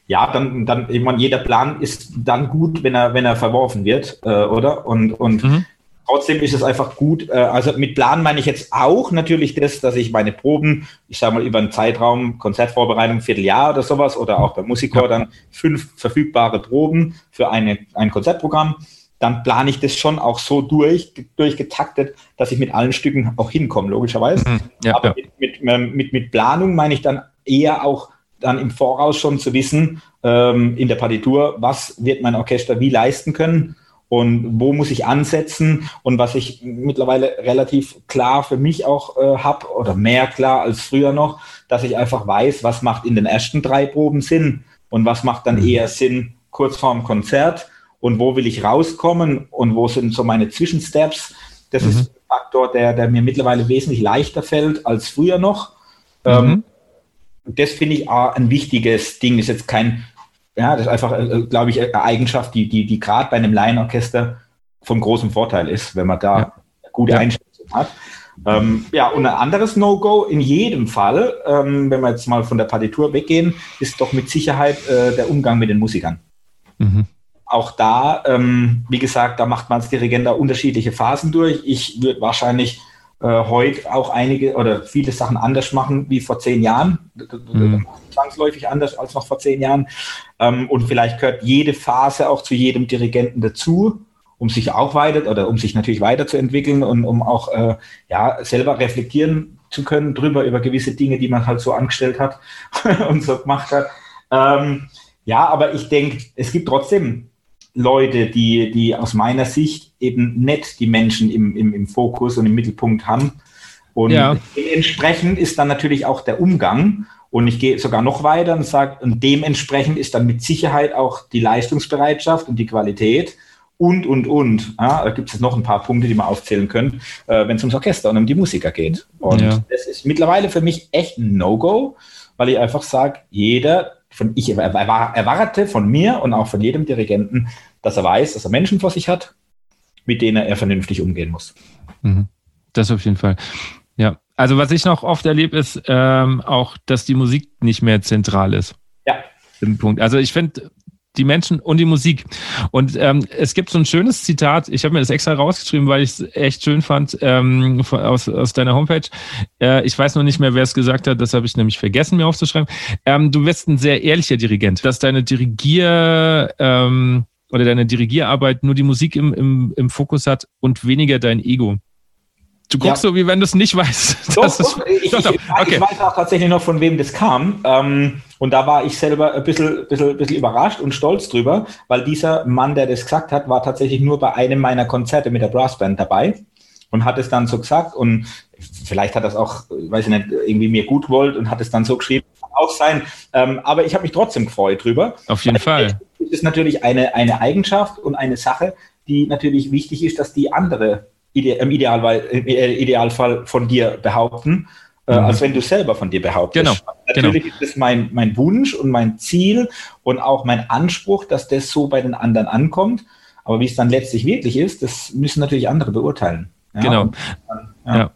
Ja, dann, dann, ich meine, jeder Plan ist dann gut, wenn er, wenn er verworfen wird, äh, oder? Und, und mhm. Trotzdem ist es einfach gut. Äh, also mit Plan meine ich jetzt auch natürlich das, dass ich meine Proben, ich sage mal, über einen Zeitraum, Konzertvorbereitung, Vierteljahr oder sowas, oder auch beim Musiker dann fünf verfügbare Proben für eine, ein Konzertprogramm dann plane ich das schon auch so durch, durchgetaktet, dass ich mit allen Stücken auch hinkomme, logischerweise. Mhm, ja, Aber ja. Mit, mit, ähm, mit, mit, Planung meine ich dann eher auch dann im Voraus schon zu wissen, ähm, in der Partitur, was wird mein Orchester wie leisten können und wo muss ich ansetzen und was ich mittlerweile relativ klar für mich auch äh, habe oder mehr klar als früher noch, dass ich einfach weiß, was macht in den ersten drei Proben Sinn und was macht dann mhm. eher Sinn kurz vorm Konzert und wo will ich rauskommen und wo sind so meine Zwischensteps. Das mhm. ist ein Faktor, der, der mir mittlerweile wesentlich leichter fällt als früher noch. Mhm. Ähm, das finde ich auch ein wichtiges Ding. Ist jetzt kein, ja, das ist einfach, äh, glaube ich, eine Eigenschaft, die, die, die gerade bei einem Laienorchester von großem Vorteil ist, wenn man da ja. gute ja. Einschätzung hat. Ähm, ja, und ein anderes No-Go in jedem Fall, ähm, wenn wir jetzt mal von der Partitur weggehen, ist doch mit Sicherheit äh, der Umgang mit den Musikern. Mhm auch da, ähm, wie gesagt, da macht man als Dirigent da unterschiedliche Phasen durch. Ich würde wahrscheinlich äh, heute auch einige oder viele Sachen anders machen wie vor zehn Jahren. Mhm. Zwangsläufig anders als noch vor zehn Jahren. Ähm, und vielleicht gehört jede Phase auch zu jedem Dirigenten dazu, um sich auch weiter oder um sich natürlich weiterzuentwickeln und um auch äh, ja, selber reflektieren zu können drüber, über gewisse Dinge, die man halt so angestellt hat und so gemacht hat. Ähm, ja, aber ich denke, es gibt trotzdem Leute, die, die aus meiner Sicht eben nicht die Menschen im, im, im Fokus und im Mittelpunkt haben. Und ja. dementsprechend ist dann natürlich auch der Umgang. Und ich gehe sogar noch weiter und sage, und dementsprechend ist dann mit Sicherheit auch die Leistungsbereitschaft und die Qualität und, und, und. Ja, da gibt es noch ein paar Punkte, die man aufzählen können, äh, wenn es ums Orchester und um die Musiker geht. Und ja. das ist mittlerweile für mich echt ein No-Go, weil ich einfach sage, jeder, von, ich erwarte von mir und auch von jedem Dirigenten, dass er weiß, dass er Menschen vor sich hat, mit denen er vernünftig umgehen muss. Mhm. Das auf jeden Fall. Ja, also was ich noch oft erlebe, ist ähm, auch, dass die Musik nicht mehr zentral ist. Ja. Im Punkt. Also ich finde, die Menschen und die Musik. Und ähm, es gibt so ein schönes Zitat, ich habe mir das extra rausgeschrieben, weil ich es echt schön fand, ähm, aus, aus deiner Homepage. Äh, ich weiß noch nicht mehr, wer es gesagt hat, das habe ich nämlich vergessen, mir aufzuschreiben. Ähm, du wirst ein sehr ehrlicher Dirigent, dass deine Dirigier... Ähm, oder deine Dirigierarbeit nur die Musik im, im, im Fokus hat und weniger dein Ego. Du guckst ja. so, wie wenn du es nicht weißt. Doch, ist, ich, doch, doch. Ich, okay. ich, weiß auch tatsächlich noch, von wem das kam. Ähm, und da war ich selber ein bisschen, bisschen, bisschen überrascht und stolz drüber, weil dieser Mann, der das gesagt hat, war tatsächlich nur bei einem meiner Konzerte mit der Brassband dabei und hat es dann so gesagt. Und vielleicht hat das auch, weiß ich nicht, irgendwie mir gut wollt und hat es dann so geschrieben, auch sein. Ähm, aber ich habe mich trotzdem gefreut drüber. Auf jeden Fall. Es ist natürlich eine, eine Eigenschaft und eine Sache, die natürlich wichtig ist, dass die andere im Idealfall, äh, Idealfall von dir behaupten, äh, mhm. als wenn du selber von dir behauptest. Genau. Natürlich genau. ist es mein, mein Wunsch und mein Ziel und auch mein Anspruch, dass das so bei den anderen ankommt. Aber wie es dann letztlich wirklich ist, das müssen natürlich andere beurteilen. Ja? Genau. Und, ja. ja.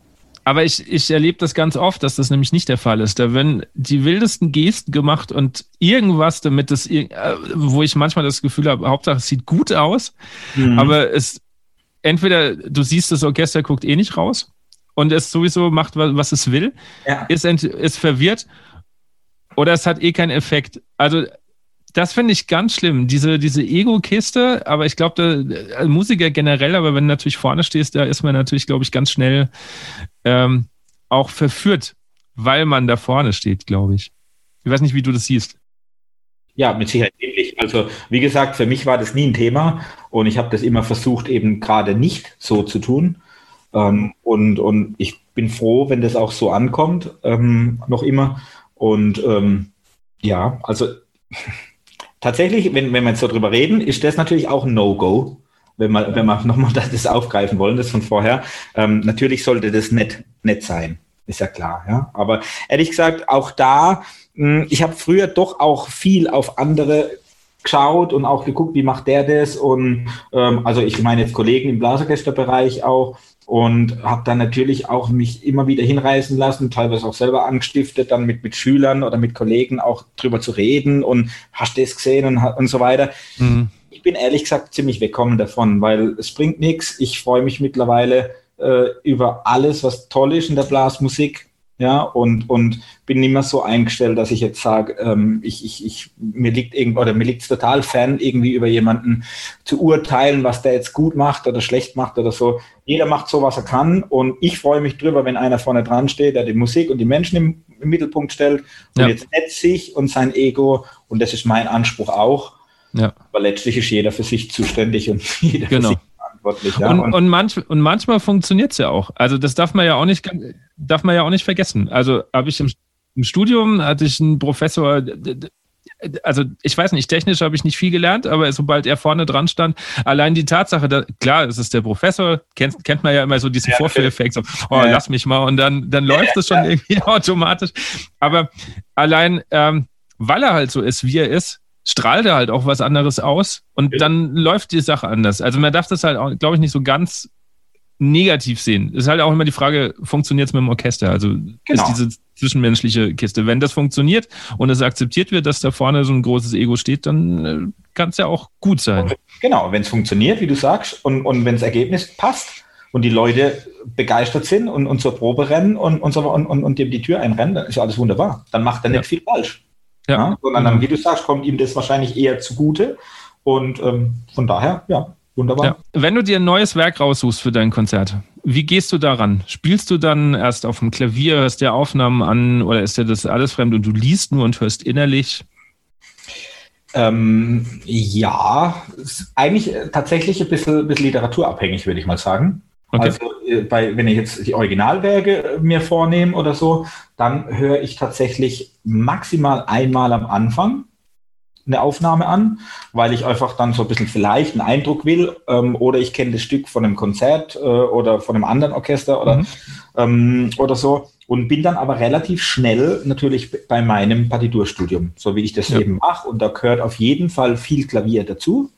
Aber ich, ich erlebe das ganz oft, dass das nämlich nicht der Fall ist. Da werden die wildesten Gesten gemacht und irgendwas, damit es, äh, wo ich manchmal das Gefühl habe, Hauptsache es sieht gut aus, mhm. aber es entweder du siehst, das Orchester guckt eh nicht raus und es sowieso macht, was es will, ja. ist, ist verwirrt oder es hat eh keinen Effekt. Also das finde ich ganz schlimm, diese, diese Ego-Kiste, aber ich glaube, äh, Musiker generell, aber wenn du natürlich vorne stehst, da ist man natürlich, glaube ich, ganz schnell ähm, auch verführt, weil man da vorne steht, glaube ich. Ich weiß nicht, wie du das siehst. Ja, mit Sicherheit ähnlich. Also wie gesagt, für mich war das nie ein Thema und ich habe das immer versucht, eben gerade nicht so zu tun. Ähm, und, und ich bin froh, wenn das auch so ankommt, ähm, noch immer. Und ähm, ja, also tatsächlich, wenn, wenn wir jetzt so drüber reden, ist das natürlich auch ein No-Go, wenn wir, wenn wir nochmal das aufgreifen wollen, das von vorher. Ähm, natürlich sollte das nicht, nicht sein, ist ja klar. Ja? Aber ehrlich gesagt, auch da, hm, ich habe früher doch auch viel auf andere geschaut und auch geguckt, wie macht der das und ähm, also ich meine jetzt Kollegen im Blasorchesterbereich auch und habe dann natürlich auch mich immer wieder hinreißen lassen, teilweise auch selber angestiftet, dann mit, mit Schülern oder mit Kollegen auch drüber zu reden und hast du das gesehen und, und so weiter. Mhm. Ich bin ehrlich gesagt ziemlich wegkommen davon, weil es bringt nichts. Ich freue mich mittlerweile äh, über alles, was toll ist in der Blasmusik ja, und, und bin nicht mehr so eingestellt, dass ich jetzt sage, ähm, ich, ich, ich, mir liegt irgend, oder mir liegt es total fern, irgendwie über jemanden zu urteilen, was der jetzt gut macht oder schlecht macht oder so. Jeder macht so, was er kann und ich freue mich drüber, wenn einer vorne dran steht, der die Musik und die Menschen im, im Mittelpunkt stellt und ja. jetzt nicht sich und sein Ego und das ist mein Anspruch auch. Ja. Aber letztlich ist jeder für sich zuständig und jeder genau. für sich verantwortlich. Ja? Und, und, und, manch, und manchmal funktioniert es ja auch. Also das darf man ja auch nicht, darf man ja auch nicht vergessen. Also habe ich im, im Studium hatte ich einen Professor, also ich weiß nicht, technisch habe ich nicht viel gelernt, aber sobald er vorne dran stand, allein die Tatsache, da, klar, es ist der Professor, kennt, kennt man ja immer so diesen ja, Vorführeffekt, so, oh, ja. lass mich mal und dann, dann läuft es schon irgendwie automatisch. Aber allein, ähm, weil er halt so ist, wie er ist, strahlt er halt auch was anderes aus und ja. dann läuft die Sache anders. Also man darf das halt auch, glaube ich, nicht so ganz negativ sehen. Es ist halt auch immer die Frage, funktioniert es mit dem Orchester? Also genau. ist diese zwischenmenschliche Kiste. Wenn das funktioniert und es akzeptiert wird, dass da vorne so ein großes Ego steht, dann äh, kann es ja auch gut sein. Genau, wenn es funktioniert, wie du sagst, und, und wenn das Ergebnis passt und die Leute begeistert sind und, und zur Probe rennen und, und, so, und, und, und dem die Tür einrennen, dann ist ja alles wunderbar. Dann macht er nicht ja. viel falsch. Ja. ja sondern dann, wie du sagst, kommt ihm das wahrscheinlich eher zugute. Und ähm, von daher, ja, wunderbar. Ja. Wenn du dir ein neues Werk raussuchst für dein Konzert, wie gehst du daran? Spielst du dann erst auf dem Klavier, hörst dir Aufnahmen an oder ist dir das alles fremd und du liest nur und hörst innerlich? Ähm, ja, eigentlich tatsächlich ein bisschen, bisschen literaturabhängig, würde ich mal sagen. Okay. Also äh, bei, wenn ich jetzt die Originalwerke mir vornehme oder so, dann höre ich tatsächlich maximal einmal am Anfang eine Aufnahme an, weil ich einfach dann so ein bisschen vielleicht einen Eindruck will ähm, oder ich kenne das Stück von einem Konzert äh, oder von einem anderen Orchester oder, mhm. ähm, oder so und bin dann aber relativ schnell natürlich bei meinem Partiturstudium, so wie ich das ja. eben mache und da gehört auf jeden Fall viel Klavier dazu.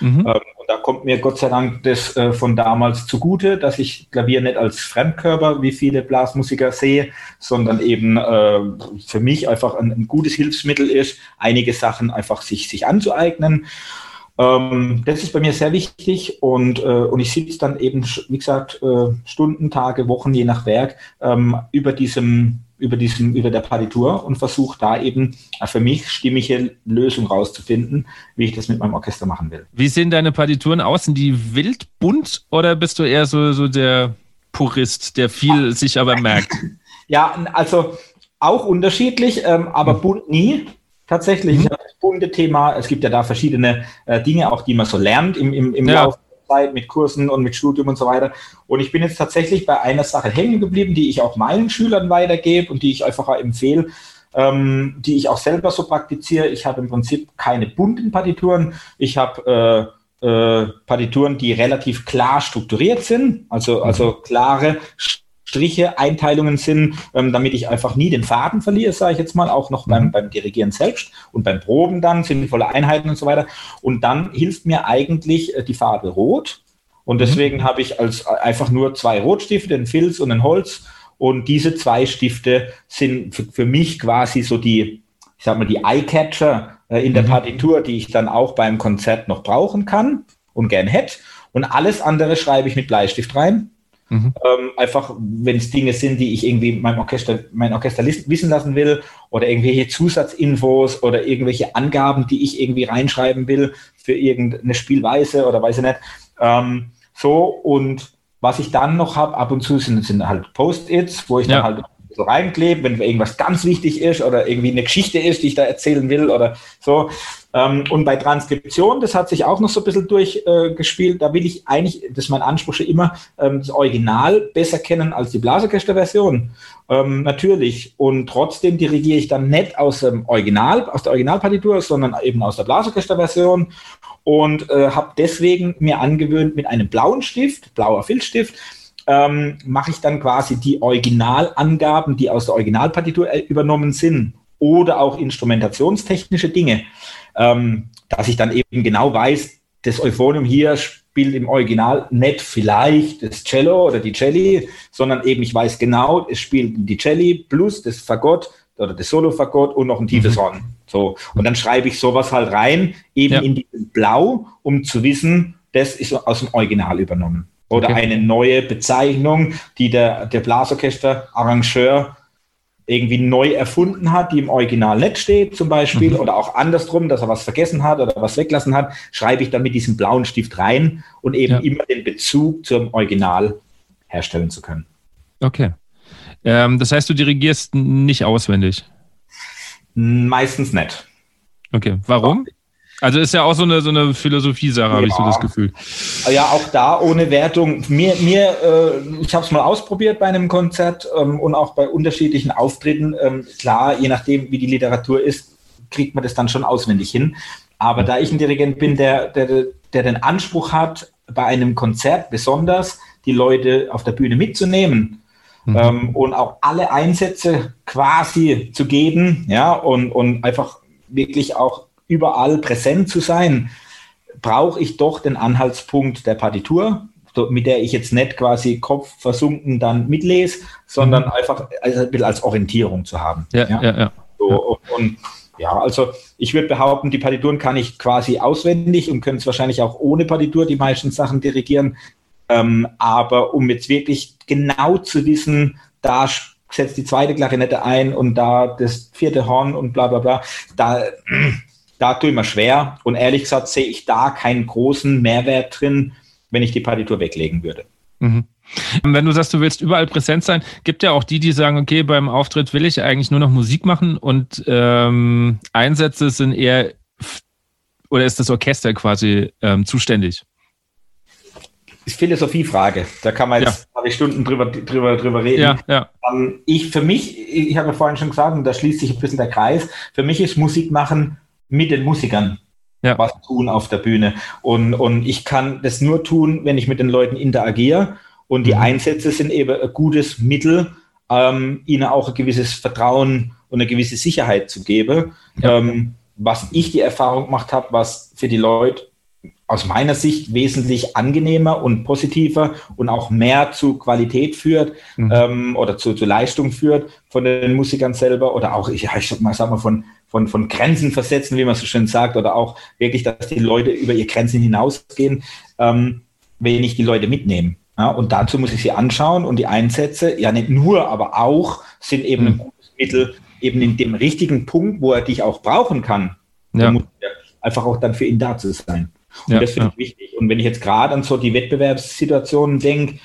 Mhm. Ähm, und da kommt mir Gott sei Dank das äh, von damals zugute, dass ich Klavier nicht als Fremdkörper wie viele Blasmusiker sehe, sondern eben äh, für mich einfach ein, ein, gutes Hilfsmittel ist, einige Sachen einfach sich, sich anzueignen. Ähm, das ist bei mir sehr wichtig und, äh, und ich sitze dann eben, wie gesagt, Stunden, Tage, Wochen, je nach Werk, ähm, über diesem über, diesen, über der Partitur und versuche da eben für mich stimmige Lösung rauszufinden, wie ich das mit meinem Orchester machen will. Wie sehen deine Partituren aus? Sind die wild bunt oder bist du eher so, so der Purist, der viel sich aber merkt? Ja, also auch unterschiedlich, ähm, aber mhm. bunt nie. Tatsächlich, mhm. das bunte Thema, es gibt ja da verschiedene äh, Dinge, auch die man so lernt im, im, im ja. Laufe Zeit mit Kursen und mit Studium und so weiter. Und ich bin jetzt tatsächlich bei einer Sache hängen geblieben, die ich auch meinen Schülern weitergebe und die ich einfach empfehle, ähm, die ich auch selber so praktiziere. Ich habe im Prinzip keine bunten Partituren. Ich habe äh, äh, Partituren, die relativ klar strukturiert sind, also, also klare Striche, Einteilungen sind, ähm, damit ich einfach nie den Faden verliere, sage ich jetzt mal, auch noch beim, mhm. beim Dirigieren selbst und beim Proben dann, sinnvolle Einheiten und so weiter. Und dann hilft mir eigentlich äh, die Farbe Rot. Und mhm. deswegen mhm. habe ich als äh, einfach nur zwei Rotstifte, einen Filz und ein Holz. Und diese zwei Stifte sind für, für mich quasi so die, ich sag mal, die Eyecatcher äh, in der mhm. Partitur, die ich dann auch beim Konzert noch brauchen kann und gern hätte. Und alles andere schreibe ich mit Bleistift rein. Mhm. Ähm, einfach, wenn es Dinge sind, die ich irgendwie meinem Orchester, mein Orchester wissen lassen will oder irgendwelche Zusatzinfos oder irgendwelche Angaben, die ich irgendwie reinschreiben will für irgendeine Spielweise oder weiß ich nicht. Ähm, so und was ich dann noch habe, ab und zu sind, sind halt Post-its, wo ich ja. dann halt so reinklebe, wenn irgendwas ganz wichtig ist oder irgendwie eine Geschichte ist, die ich da erzählen will oder so. Ähm, und bei Transkription, das hat sich auch noch so ein bisschen durchgespielt, da will ich eigentlich, das ist mein Anspruch schon immer, ähm, das Original besser kennen als die Blasorchester-Version. Ähm, natürlich. Und trotzdem dirigiere ich dann nicht aus dem Original, aus der Originalpartitur, sondern eben aus der Blasorchester-Version und äh, habe deswegen mir angewöhnt, mit einem blauen Stift, blauer Filzstift, ähm, mache ich dann quasi die Originalangaben, die aus der Originalpartitur äh, übernommen sind oder auch instrumentationstechnische Dinge, ähm, dass ich dann eben genau weiß, das Euphonium hier spielt im Original nicht vielleicht das Cello oder die Celli, sondern eben ich weiß genau, es spielt die Celli plus das Fagott oder das Solo-Fagott und noch ein tiefes mhm. Horn. So. Und dann schreibe ich sowas halt rein, eben ja. in Blau, um zu wissen, das ist aus dem Original übernommen. Oder okay. eine neue Bezeichnung, die der, der Blasorchester-Arrangeur irgendwie neu erfunden hat, die im Original nicht steht, zum Beispiel, mhm. oder auch andersrum, dass er was vergessen hat oder was weglassen hat, schreibe ich dann mit diesem blauen Stift rein und eben ja. immer den Bezug zum Original herstellen zu können. Okay. Ähm, das heißt, du dirigierst nicht auswendig? Meistens nicht. Okay. Warum? Also ist ja auch so eine, so eine Philosophie-Sache, ja. habe ich so das Gefühl. Ja, auch da ohne Wertung. Mir, mir äh, ich habe es mal ausprobiert bei einem Konzert ähm, und auch bei unterschiedlichen Auftritten. Ähm, klar, je nachdem, wie die Literatur ist, kriegt man das dann schon auswendig hin. Aber da ich ein Dirigent bin, der, der, der den Anspruch hat, bei einem Konzert besonders die Leute auf der Bühne mitzunehmen, mhm. ähm, und auch alle Einsätze quasi zu geben, ja, und, und einfach wirklich auch überall präsent zu sein, brauche ich doch den Anhaltspunkt der Partitur, mit der ich jetzt nicht quasi Kopf versunken dann mitlese, sondern mhm. einfach also ein bisschen als Orientierung zu haben. Ja, ja, ja. ja. So, und, und, ja, also ich würde behaupten, die Partituren kann ich quasi auswendig und können es wahrscheinlich auch ohne Partitur die meisten Sachen dirigieren. Ähm, aber um jetzt wirklich genau zu wissen, da setzt die zweite Klarinette ein und da das vierte Horn und bla bla bla, da da tue ich mir schwer. Und ehrlich gesagt sehe ich da keinen großen Mehrwert drin, wenn ich die Partitur weglegen würde. Mhm. Wenn du sagst, du willst überall präsent sein, gibt ja auch die, die sagen, okay, beim Auftritt will ich eigentlich nur noch Musik machen und ähm, Einsätze sind eher, oder ist das Orchester quasi ähm, zuständig? Ist Philosophiefrage. Da kann man jetzt ja. Stunden drüber, drüber, drüber reden. Ja, ja. Ähm, ich, für mich, ich habe ja vorhin schon gesagt, und da schließt sich ein bisschen der Kreis, für mich ist Musik machen mit den Musikern ja. was tun auf der Bühne. Und, und ich kann das nur tun, wenn ich mit den Leuten interagiere. Und die mhm. Einsätze sind eben ein gutes Mittel, ähm, ihnen auch ein gewisses Vertrauen und eine gewisse Sicherheit zu geben. Ja. Ähm, was ich die Erfahrung gemacht habe, was für die Leute aus meiner Sicht wesentlich angenehmer und positiver und auch mehr zu Qualität führt mhm. ähm, oder zu, zu Leistung führt von den Musikern selber oder auch, ich, ich sag mal, sag mal von, von, von Grenzen versetzen, wie man so schön sagt, oder auch wirklich, dass die Leute über ihre Grenzen hinausgehen, ähm, wenn ich die Leute mitnehme. Ja, und dazu muss ich sie anschauen und die Einsätze, ja nicht nur, aber auch, sind eben mhm. ein gutes Mittel, eben in dem richtigen Punkt, wo er dich auch brauchen kann. Ja. muss einfach auch dann für ihn da zu sein. Und ja, das finde ja. ich wichtig. Und wenn ich jetzt gerade an so die Wettbewerbssituationen denke,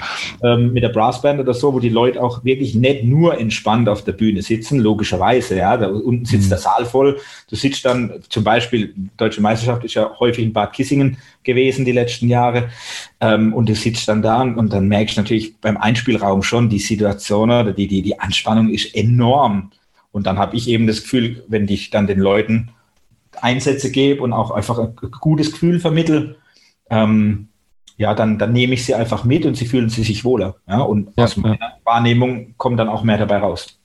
ähm, mit der Brassband oder so, wo die Leute auch wirklich nicht nur entspannt auf der Bühne sitzen, logischerweise, ja, da unten sitzt mhm. der Saal voll. Du sitzt dann zum Beispiel, Deutsche Meisterschaft ist ja häufig in Bad Kissingen gewesen die letzten Jahre, ähm, und du sitzt dann da und dann merkst du natürlich beim Einspielraum schon die Situation oder die, die, die Anspannung ist enorm. Und dann habe ich eben das Gefühl, wenn ich dann den Leuten Einsätze gebe und auch einfach ein gutes Gefühl vermittel, ähm, ja, dann, dann nehme ich sie einfach mit und sie fühlen sich wohler. Ja, und ja, aus meiner ja. Wahrnehmung kommt dann auch mehr dabei raus.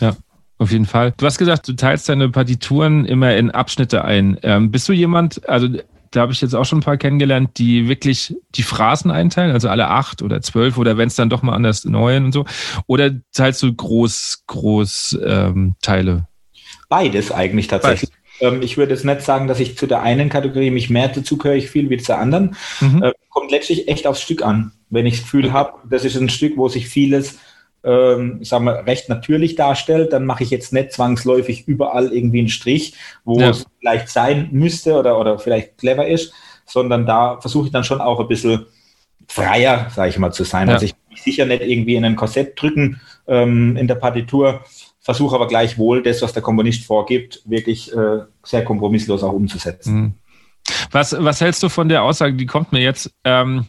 Ja. Auf jeden Fall. Du hast gesagt, du teilst deine Partituren immer in Abschnitte ein. Ähm, bist du jemand, also da habe ich jetzt auch schon ein paar kennengelernt, die wirklich die Phrasen einteilen, also alle acht oder zwölf oder wenn es dann doch mal anders neun und so. Oder teilst du groß, groß ähm, Teile? Beides eigentlich tatsächlich. Ähm, ich würde jetzt nicht sagen, dass ich zu der einen Kategorie mich mehr dazugehörig fühle wie zur anderen. Mhm. Äh, kommt letztlich echt aufs Stück an. Wenn ich das Gefühl habe, das ist ein Stück, wo sich vieles ähm, sagen wir, recht natürlich darstellt, dann mache ich jetzt nicht zwangsläufig überall irgendwie einen Strich, wo ja. es vielleicht sein müsste oder, oder vielleicht clever ist, sondern da versuche ich dann schon auch ein bisschen freier, sage ich mal, zu sein. Ja. Also ich mich sicher nicht irgendwie in ein Korsett drücken ähm, in der Partitur, versuche aber gleichwohl das, was der Komponist vorgibt, wirklich äh, sehr kompromisslos auch umzusetzen. Mhm. Was, was hältst du von der Aussage, die kommt mir jetzt? Ähm,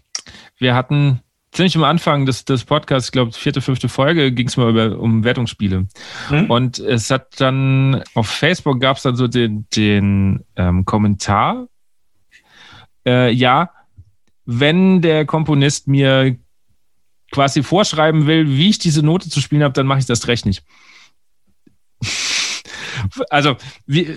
wir hatten ziemlich am Anfang des, des Podcasts, ich glaube, vierte, fünfte Folge, ging es mal über, um Wertungsspiele. Mhm. Und es hat dann auf Facebook gab es dann so den, den ähm, Kommentar, äh, ja, wenn der Komponist mir quasi vorschreiben will, wie ich diese Note zu spielen habe, dann mache ich das recht nicht also wie,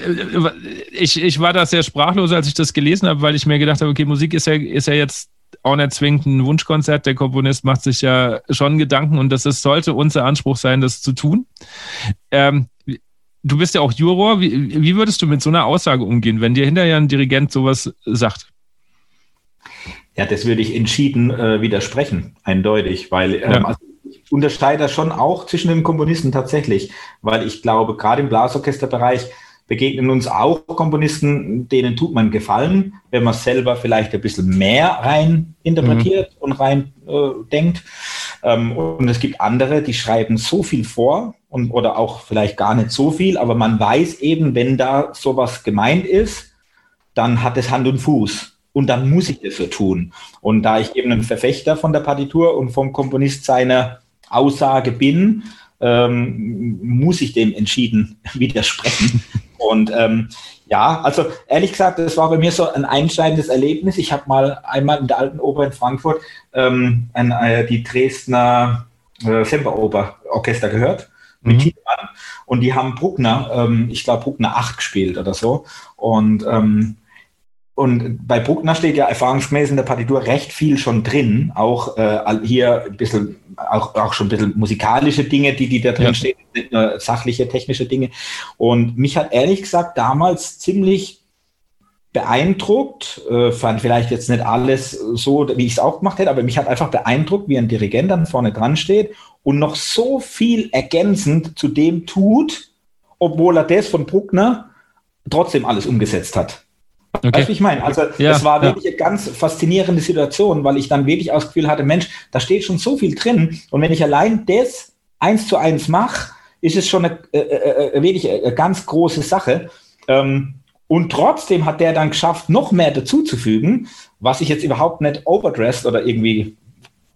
ich, ich war da sehr sprachlos, als ich das gelesen habe, weil ich mir gedacht habe, okay, Musik ist ja, ist ja jetzt auch nicht zwingend ein Wunschkonzert. Der Komponist macht sich ja schon Gedanken und das ist, sollte unser Anspruch sein, das zu tun. Ähm, du bist ja auch Juror. Wie, wie, würdest du mit so einer Aussage umgehen, wenn dir hinterher ein Dirigent sowas sagt? Ja, das würde ich entschieden äh, widersprechen, eindeutig, weil ähm, ja. also unterscheide schon auch zwischen den Komponisten tatsächlich, weil ich glaube, gerade im Blasorchesterbereich begegnen uns auch Komponisten, denen tut man Gefallen, wenn man selber vielleicht ein bisschen mehr rein interpretiert mhm. und rein äh, denkt. Ähm, und es gibt andere, die schreiben so viel vor und, oder auch vielleicht gar nicht so viel, aber man weiß eben, wenn da sowas gemeint ist, dann hat es Hand und Fuß. Und dann muss ich das so tun. Und da ich eben ein Verfechter von der Partitur und vom Komponist seiner Aussage bin, ähm, muss ich dem entschieden widersprechen. Und ähm, ja, also ehrlich gesagt, das war bei mir so ein einschneidendes Erlebnis. Ich habe mal einmal in der Alten Oper in Frankfurt ähm, ein, äh, die Dresdner äh, Semperoper Orchester gehört mit mhm. und die haben Bruckner, ähm, ich glaube Bruckner 8 gespielt oder so. Und ähm, und bei Bruckner steht ja erfahrungsgemäß in der Partitur recht viel schon drin, auch äh, hier ein bisschen, auch, auch schon ein bisschen musikalische Dinge, die, die da drin ja. stehen, nicht nur sachliche, technische Dinge. Und mich hat ehrlich gesagt damals ziemlich beeindruckt, äh, fand vielleicht jetzt nicht alles so, wie ich es auch gemacht hätte, aber mich hat einfach beeindruckt, wie ein Dirigent dann vorne dran steht und noch so viel ergänzend zu dem tut, obwohl er das von Bruckner trotzdem alles umgesetzt hat. Okay. Weißt du, ich meine? Also, ja, es war wirklich ja. eine ganz faszinierende Situation, weil ich dann wirklich auch das Gefühl hatte, Mensch, da steht schon so viel drin. Und wenn ich allein das eins zu eins mache, ist es schon eine, äh, äh, äh wirklich eine ganz große Sache. Ähm, und trotzdem hat der dann geschafft, noch mehr dazuzufügen, was ich jetzt überhaupt nicht overdressed oder irgendwie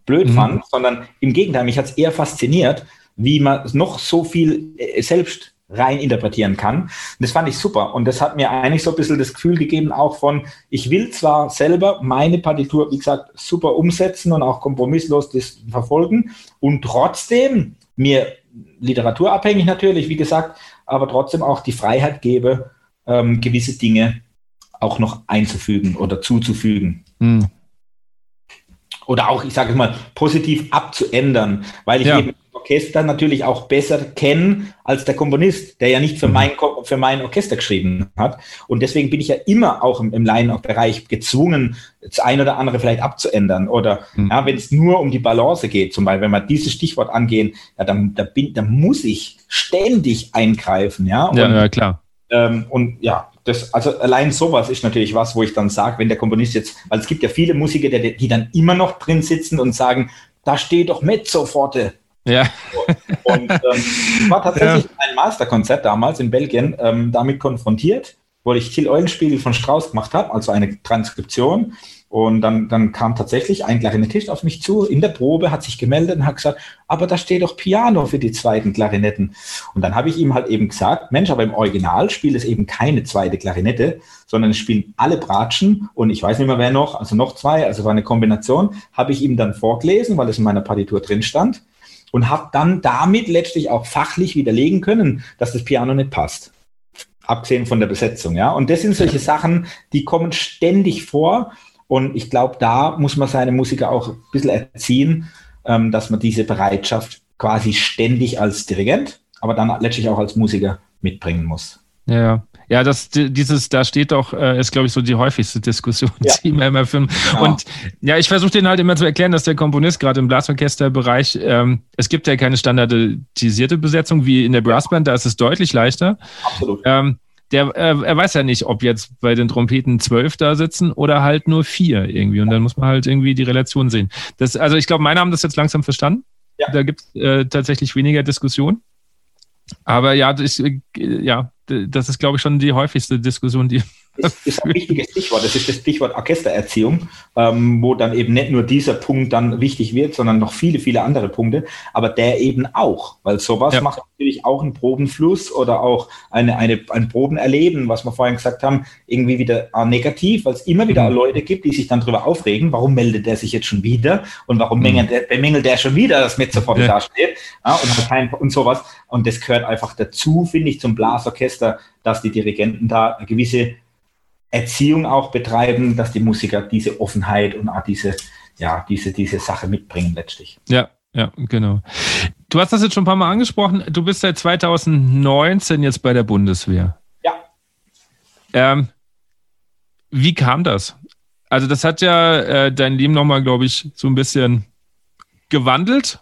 blöd mhm. fand, sondern im Gegenteil, mich hat es eher fasziniert, wie man noch so viel äh, selbst rein interpretieren kann. Und das fand ich super. Und das hat mir eigentlich so ein bisschen das Gefühl gegeben, auch von, ich will zwar selber meine Partitur, wie gesagt, super umsetzen und auch kompromisslos das verfolgen und trotzdem mir literaturabhängig natürlich, wie gesagt, aber trotzdem auch die Freiheit gebe, ähm, gewisse Dinge auch noch einzufügen oder zuzufügen. Hm. Oder auch, ich sage es mal, positiv abzuändern, weil ich ja. eben Orchester natürlich auch besser kennen als der Komponist, der ja nicht für mhm. mein, für mein Orchester geschrieben hat. Und deswegen bin ich ja immer auch im, im Laienbereich gezwungen, das eine oder andere vielleicht abzuändern. Oder mhm. ja, wenn es nur um die Balance geht, zum Beispiel, wenn wir dieses Stichwort angehen, ja, dann, da bin, dann muss ich ständig eingreifen. Ja, und, ja, ja klar. Ähm, und ja, das, also allein sowas ist natürlich was, wo ich dann sage, wenn der Komponist jetzt, weil es gibt ja viele Musiker, die, die dann immer noch drin sitzen und sagen, da steht doch Mezzo forte ja. Und ähm, war tatsächlich ja. ein Masterkonzert damals in Belgien ähm, damit konfrontiert, wo ich Till Eulenspiegel von Strauss gemacht habe, also eine Transkription. Und dann, dann kam tatsächlich ein Klarinettist auf mich zu in der Probe, hat sich gemeldet und hat gesagt, aber da steht doch Piano für die zweiten Klarinetten. Und dann habe ich ihm halt eben gesagt, Mensch, aber im Original spielt es eben keine zweite Klarinette, sondern es spielen alle Bratschen und ich weiß nicht mehr wer noch, also noch zwei, also war eine Kombination, habe ich ihm dann vorgelesen, weil es in meiner Partitur drin stand und habe dann damit letztlich auch fachlich widerlegen können, dass das Piano nicht passt. Abgesehen von der Besetzung, ja. Und das sind solche Sachen, die kommen ständig vor. Und ich glaube, da muss man seine Musiker auch ein bisschen erziehen, ähm, dass man diese Bereitschaft quasi ständig als Dirigent, aber dann letztlich auch als Musiker mitbringen muss. Ja, ja, das, dieses, da steht doch, äh, ist, glaube ich, so die häufigste Diskussion, ja. die wir immer führen. Genau. Und ja, ich versuche denen halt immer zu erklären, dass der Komponist gerade im Blasorchesterbereich, ähm, es gibt ja keine standardisierte Besetzung wie in der Brassband, da ist es deutlich leichter. Absolut. Ähm, der, äh, er weiß ja nicht, ob jetzt bei den Trompeten zwölf da sitzen oder halt nur vier irgendwie. Und dann muss man halt irgendwie die Relation sehen. Das, also ich glaube, meine haben das jetzt langsam verstanden. Ja. Da gibt es äh, tatsächlich weniger Diskussion. Aber ja, das, äh, ja, das ist, glaube ich, schon die häufigste Diskussion, die ist, ist ein wichtiges Stichwort. Das ist das Stichwort Orchestererziehung, ähm, wo dann eben nicht nur dieser Punkt dann wichtig wird, sondern noch viele, viele andere Punkte, aber der eben auch, weil sowas ja. macht natürlich auch einen Probenfluss oder auch eine, eine, ein Probenerleben, was wir vorhin gesagt haben, irgendwie wieder negativ, weil es immer wieder mhm. Leute gibt, die sich dann darüber aufregen, warum meldet der sich jetzt schon wieder und warum mhm. der, bemängelt der schon wieder, dass mit sofort ja. da steht ja, und, kein, und sowas. Und das gehört einfach dazu, finde ich, zum Blasorchester, dass die Dirigenten da eine gewisse Erziehung auch betreiben, dass die Musiker diese Offenheit und auch diese, ja, diese, diese Sache mitbringen letztlich. Ja, ja, genau. Du hast das jetzt schon ein paar Mal angesprochen. Du bist seit 2019 jetzt bei der Bundeswehr. Ja. Ähm, wie kam das? Also, das hat ja äh, dein Leben nochmal, glaube ich, so ein bisschen gewandelt.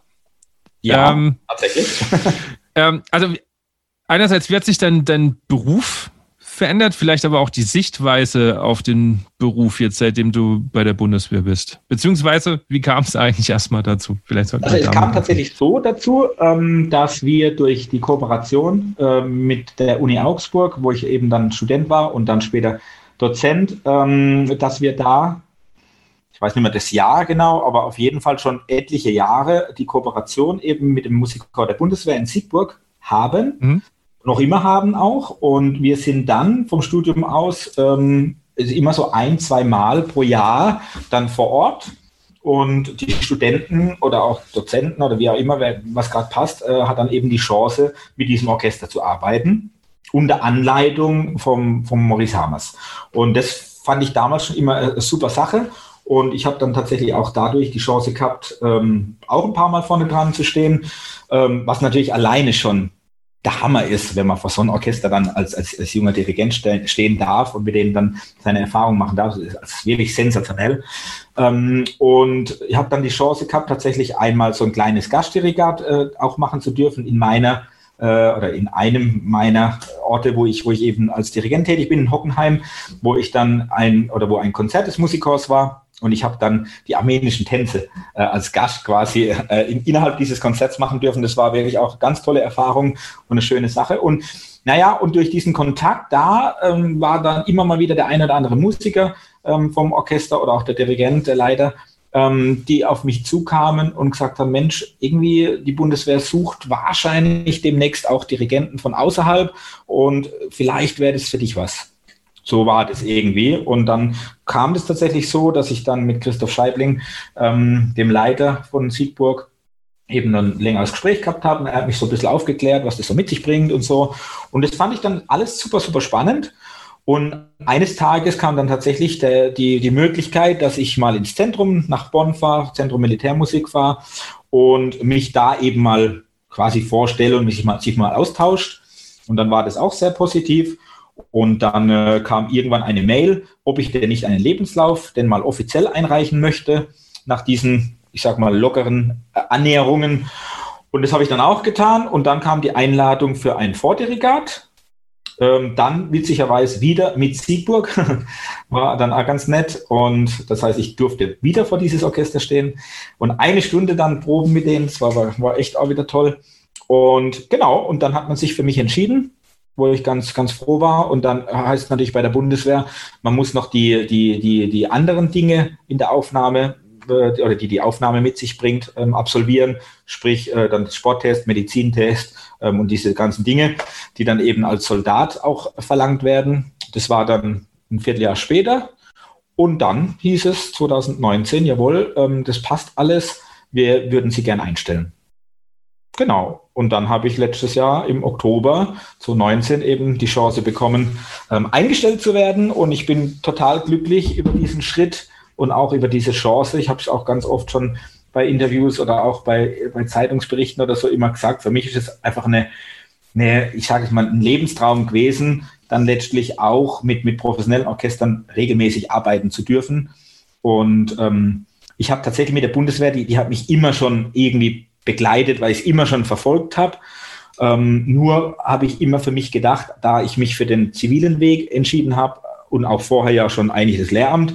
Ja, ähm, tatsächlich. ähm, also, einerseits, wie hat sich dein, dein Beruf verändert, vielleicht aber auch die Sichtweise auf den Beruf jetzt, seitdem du bei der Bundeswehr bist? Beziehungsweise, wie kam es eigentlich erstmal dazu? Vielleicht also es kam tatsächlich so dazu, ähm, dass wir durch die Kooperation äh, mit der Uni Augsburg, wo ich eben dann Student war und dann später Dozent, ähm, dass wir da ich weiß nicht mehr das Jahr genau, aber auf jeden Fall schon etliche Jahre die Kooperation eben mit dem Musikchor der Bundeswehr in Siegburg haben. Mhm noch immer haben auch. Und wir sind dann vom Studium aus ähm, immer so ein, zwei Mal pro Jahr dann vor Ort. Und die Studenten oder auch Dozenten oder wie auch immer, was gerade passt, äh, hat dann eben die Chance, mit diesem Orchester zu arbeiten. Unter Anleitung vom, vom Maurice Hamers. Und das fand ich damals schon immer eine super Sache. Und ich habe dann tatsächlich auch dadurch die Chance gehabt, ähm, auch ein paar Mal vorne dran zu stehen, ähm, was natürlich alleine schon der Hammer ist, wenn man vor so einem Orchester dann als, als, als junger Dirigent stehen, stehen darf und mit denen dann seine Erfahrungen machen darf. Das ist wirklich sensationell. Ähm, und ich habe dann die Chance gehabt, tatsächlich einmal so ein kleines Gastdirigat äh, auch machen zu dürfen in meiner äh, oder in einem meiner Orte, wo ich, wo ich eben als Dirigent tätig bin, in Hockenheim, wo ich dann ein oder wo ein Konzert des Musikers war und ich habe dann die armenischen Tänze äh, als Gast quasi äh, in, innerhalb dieses Konzerts machen dürfen. Das war wirklich auch ganz tolle Erfahrung und eine schöne Sache. Und naja, und durch diesen Kontakt da ähm, war dann immer mal wieder der eine oder andere Musiker ähm, vom Orchester oder auch der Dirigent, der Leiter, ähm, die auf mich zukamen und gesagt haben, Mensch, irgendwie die Bundeswehr sucht wahrscheinlich demnächst auch Dirigenten von außerhalb und vielleicht wäre das für dich was. So war das irgendwie. Und dann kam es tatsächlich so, dass ich dann mit Christoph Scheibling, ähm, dem Leiter von Siegburg, eben ein längeres Gespräch gehabt habe. Und er hat mich so ein bisschen aufgeklärt, was das so mit sich bringt und so. Und das fand ich dann alles super, super spannend. Und eines Tages kam dann tatsächlich der, die, die Möglichkeit, dass ich mal ins Zentrum nach Bonn fahre, Zentrum Militärmusik fahre und mich da eben mal quasi vorstelle und mich mal, sich mal austauscht. Und dann war das auch sehr positiv. Und dann äh, kam irgendwann eine Mail, ob ich denn nicht einen Lebenslauf denn mal offiziell einreichen möchte, nach diesen, ich sag mal, lockeren äh, Annäherungen. Und das habe ich dann auch getan. Und dann kam die Einladung für ein Vordirigat. Ähm, dann witzigerweise wieder mit Siegburg. War dann auch ganz nett. Und das heißt, ich durfte wieder vor dieses Orchester stehen. Und eine Stunde dann proben mit denen. Das war, war echt auch wieder toll. Und genau, und dann hat man sich für mich entschieden wo ich ganz, ganz froh war. Und dann heißt natürlich bei der Bundeswehr, man muss noch die, die, die, die anderen Dinge in der Aufnahme äh, oder die die Aufnahme mit sich bringt, ähm, absolvieren, sprich äh, dann Sporttest, Medizintest ähm, und diese ganzen Dinge, die dann eben als Soldat auch verlangt werden. Das war dann ein Vierteljahr später. Und dann hieß es 2019, jawohl, ähm, das passt alles, wir würden Sie gern einstellen. Genau. Und dann habe ich letztes Jahr im Oktober 2019 eben die Chance bekommen, ähm, eingestellt zu werden. Und ich bin total glücklich über diesen Schritt und auch über diese Chance. Ich habe es auch ganz oft schon bei Interviews oder auch bei, bei Zeitungsberichten oder so immer gesagt. Für mich ist es einfach eine, eine ich sage es mal, ein Lebenstraum gewesen, dann letztlich auch mit, mit professionellen Orchestern regelmäßig arbeiten zu dürfen. Und ähm, ich habe tatsächlich mit der Bundeswehr, die, die hat mich immer schon irgendwie begleitet, weil ich es immer schon verfolgt habe. Ähm, nur habe ich immer für mich gedacht, da ich mich für den zivilen Weg entschieden habe und auch vorher ja schon eigentlich das Lehramt,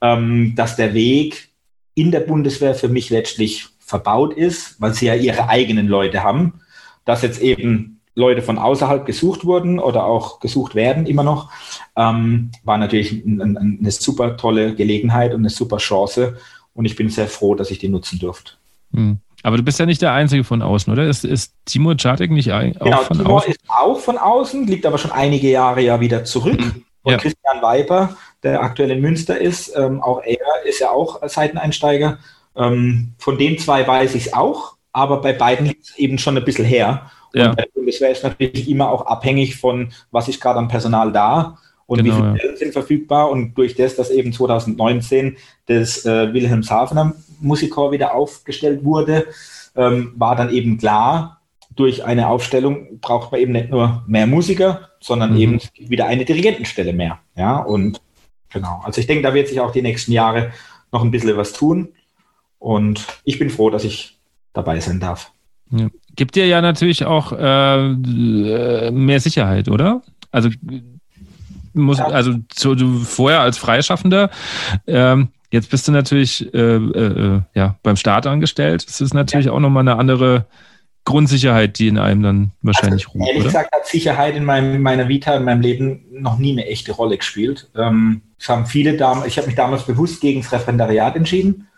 ähm, dass der Weg in der Bundeswehr für mich letztlich verbaut ist, weil sie ja ihre eigenen Leute haben, dass jetzt eben Leute von außerhalb gesucht wurden oder auch gesucht werden immer noch, ähm, war natürlich ein, ein, eine super tolle Gelegenheit und eine super Chance und ich bin sehr froh, dass ich die nutzen durfte. Hm. Aber du bist ja nicht der Einzige von außen, oder? Ist, ist Timur Czartek nicht auch genau, von Timur außen? ist auch von außen, liegt aber schon einige Jahre ja wieder zurück. Mhm. Und ja. Christian Weiper, der aktuell in Münster ist, ähm, auch er ist ja auch Seiteneinsteiger. Ähm, von den zwei weiß ich es auch, aber bei beiden liegt es eben schon ein bisschen her. Und ja. bei der Bundeswehr ist natürlich immer auch abhängig von, was ist gerade am Personal da. und genau, wie viele ja. sind verfügbar. Und durch das, dass eben 2019 das äh, Wilhelmshavener Musikchor wieder aufgestellt wurde, ähm, war dann eben klar, durch eine Aufstellung braucht man eben nicht nur mehr Musiker, sondern mhm. eben wieder eine Dirigentenstelle mehr. Ja, und genau. Also ich denke, da wird sich auch die nächsten Jahre noch ein bisschen was tun. Und ich bin froh, dass ich dabei sein darf. Ja. Gibt dir ja natürlich auch äh, mehr Sicherheit, oder? Also muss, also so, du vorher als Freischaffender, ähm, jetzt bist du natürlich äh, äh, ja, beim Staat angestellt. Das ist natürlich ja. auch nochmal eine andere Grundsicherheit, die in einem dann wahrscheinlich also, ruht. Ehrlich oder? gesagt hat Sicherheit in, meinem, meiner Vita, in meinem Leben noch nie eine echte Rolle gespielt. Ähm, es haben viele damals, ich habe mich damals bewusst gegen das Referendariat entschieden.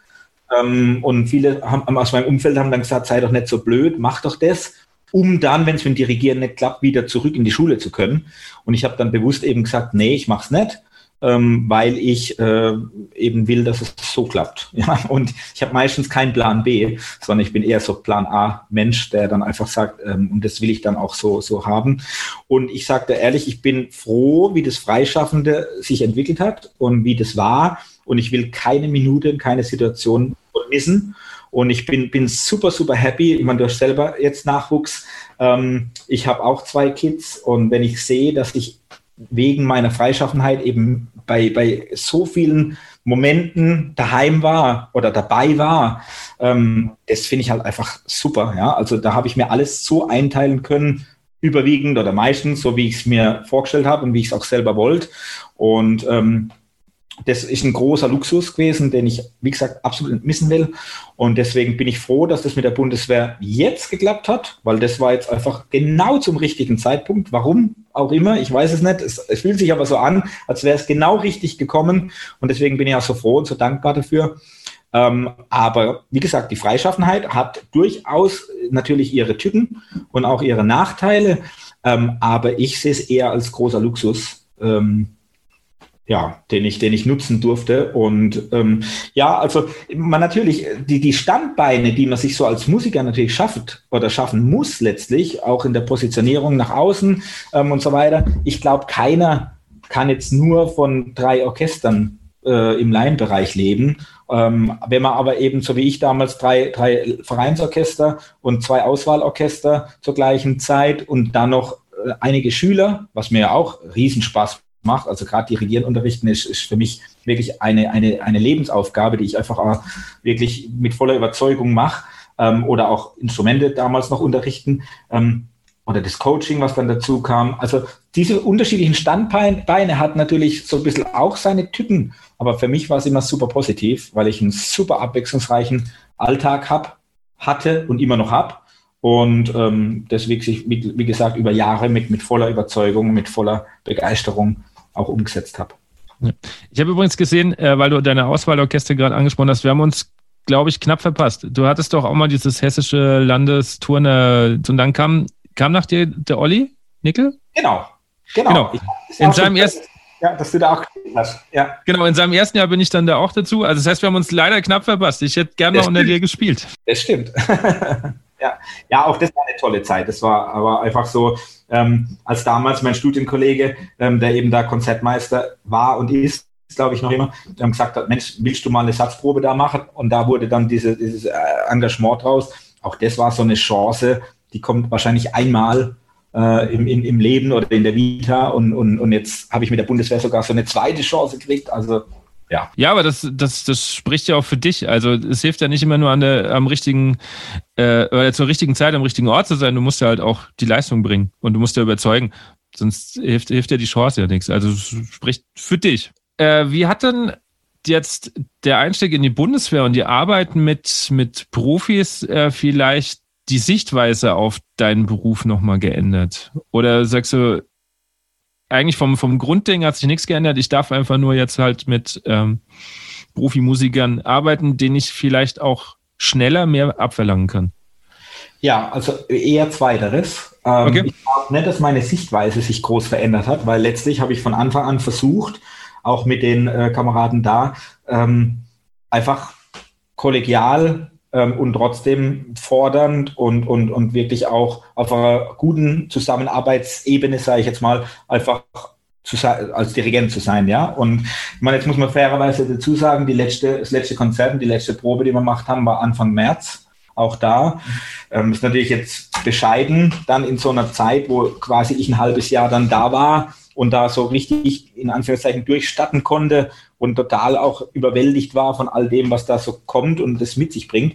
Ähm, und viele haben, aus meinem Umfeld haben dann gesagt, sei doch nicht so blöd, mach doch das um dann, wenn es mit dem Dirigieren nicht klappt, wieder zurück in die Schule zu können. Und ich habe dann bewusst eben gesagt, nee, ich mache es nicht, ähm, weil ich äh, eben will, dass es so klappt. Ja? Und ich habe meistens keinen Plan B, sondern ich bin eher so Plan A Mensch, der dann einfach sagt, ähm, und das will ich dann auch so, so haben. Und ich sagte ehrlich, ich bin froh, wie das Freischaffende sich entwickelt hat und wie das war. Und ich will keine Minute, keine Situation missen. Und ich bin, bin super, super happy. Ich meine, du hast selber jetzt Nachwuchs. Ähm, ich habe auch zwei Kids. Und wenn ich sehe, dass ich wegen meiner Freischaffenheit eben bei, bei so vielen Momenten daheim war oder dabei war, ähm, das finde ich halt einfach super. Ja? Also da habe ich mir alles so einteilen können, überwiegend oder meistens, so wie ich es mir vorgestellt habe und wie ich es auch selber wollte. Und ähm, das ist ein großer Luxus gewesen, den ich, wie gesagt, absolut missen will. Und deswegen bin ich froh, dass das mit der Bundeswehr jetzt geklappt hat, weil das war jetzt einfach genau zum richtigen Zeitpunkt. Warum auch immer, ich weiß es nicht. Es, es fühlt sich aber so an, als wäre es genau richtig gekommen. Und deswegen bin ich auch so froh und so dankbar dafür. Ähm, aber wie gesagt, die Freischaffenheit hat durchaus natürlich ihre Tücken und auch ihre Nachteile. Ähm, aber ich sehe es eher als großer Luxus. Ähm, ja, den ich, den ich nutzen durfte. Und ähm, ja, also man natürlich, die, die Standbeine, die man sich so als Musiker natürlich schafft oder schaffen muss letztlich, auch in der Positionierung nach außen ähm, und so weiter. Ich glaube, keiner kann jetzt nur von drei Orchestern äh, im Laienbereich leben. Ähm, wenn man aber eben, so wie ich damals, drei, drei Vereinsorchester und zwei Auswahlorchester zur gleichen Zeit und dann noch äh, einige Schüler, was mir ja auch Riesenspaß macht. Also gerade Dirigieren unterrichten ist, ist für mich wirklich eine, eine, eine Lebensaufgabe, die ich einfach wirklich mit voller Überzeugung mache. Ähm, oder auch Instrumente damals noch unterrichten. Ähm, oder das Coaching, was dann dazu kam. Also diese unterschiedlichen Standbeine hat natürlich so ein bisschen auch seine Tücken. Aber für mich war es immer super positiv, weil ich einen super abwechslungsreichen Alltag hab, hatte und immer noch habe. Und ähm, deswegen sich, wie, wie gesagt, über Jahre mit, mit voller Überzeugung, mit voller Begeisterung auch umgesetzt habe. Ich habe übrigens gesehen, äh, weil du deine Auswahlorchester gerade angesprochen hast, wir haben uns, glaube ich, knapp verpasst. Du hattest doch auch mal dieses hessische Landesturner und dann kam, kam nach dir der Olli Nickel? Genau, genau. genau. In seinem ersten ja, dass du da auch hast. Ja. Genau, in seinem ersten Jahr bin ich dann da auch dazu. Also das heißt, wir haben uns leider knapp verpasst. Ich hätte gerne noch unter dir gespielt. Das stimmt. ja. ja, auch das war eine tolle Zeit. Das war aber einfach so, ähm, als damals mein Studienkollege, ähm, der eben da Konzertmeister war und ist, glaube ich noch immer, ähm, gesagt hat, Mensch, willst du mal eine Satzprobe da machen? Und da wurde dann diese, dieses äh, Engagement draus. Auch das war so eine Chance, die kommt wahrscheinlich einmal äh, im, im, im Leben oder in der Vita und, und, und jetzt habe ich mit der Bundeswehr sogar so eine zweite Chance gekriegt. Also ja. Ja, aber das, das, das spricht ja auch für dich. Also es hilft ja nicht immer nur an der, am richtigen, äh, oder zur richtigen Zeit am richtigen Ort zu sein. Du musst ja halt auch die Leistung bringen und du musst ja überzeugen. Sonst hilft, hilft dir die Chance ja nichts. Also es spricht für dich. Äh, wie hat denn jetzt der Einstieg in die Bundeswehr und die Arbeit mit, mit Profis äh, vielleicht die Sichtweise auf deinen Beruf nochmal geändert? Oder sagst du, eigentlich vom, vom Grundding hat sich nichts geändert. Ich darf einfach nur jetzt halt mit ähm, Profimusikern arbeiten, denen ich vielleicht auch schneller mehr abverlangen kann. Ja, also eher zweiteres. Ähm, okay. Ich glaube nicht, dass meine Sichtweise sich groß verändert hat, weil letztlich habe ich von Anfang an versucht, auch mit den äh, Kameraden da, ähm, einfach kollegial ähm, und trotzdem fordernd und, und, und wirklich auch auf einer guten Zusammenarbeitsebene, sage ich jetzt mal, einfach zu als Dirigent zu sein, ja. Und ich meine, jetzt muss man fairerweise dazu sagen, die letzte, das letzte Konzert und die letzte Probe, die wir gemacht haben, war Anfang März. Auch da ähm, ist natürlich jetzt bescheiden, dann in so einer Zeit, wo quasi ich ein halbes Jahr dann da war und da so richtig in Anführungszeichen durchstatten konnte und total auch überwältigt war von all dem, was da so kommt und das mit sich bringt.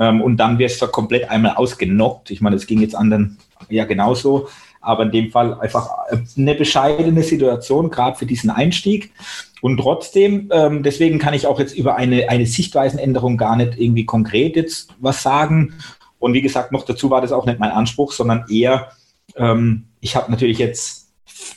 Ähm, und dann wirst du komplett einmal ausgenockt. Ich meine, es ging jetzt anderen ja genauso, aber in dem Fall einfach eine bescheidene Situation, gerade für diesen Einstieg. Und trotzdem, ähm, deswegen kann ich auch jetzt über eine, eine Sichtweisenänderung gar nicht irgendwie konkret jetzt was sagen. Und wie gesagt, noch dazu war das auch nicht mein Anspruch, sondern eher, ähm, ich habe natürlich jetzt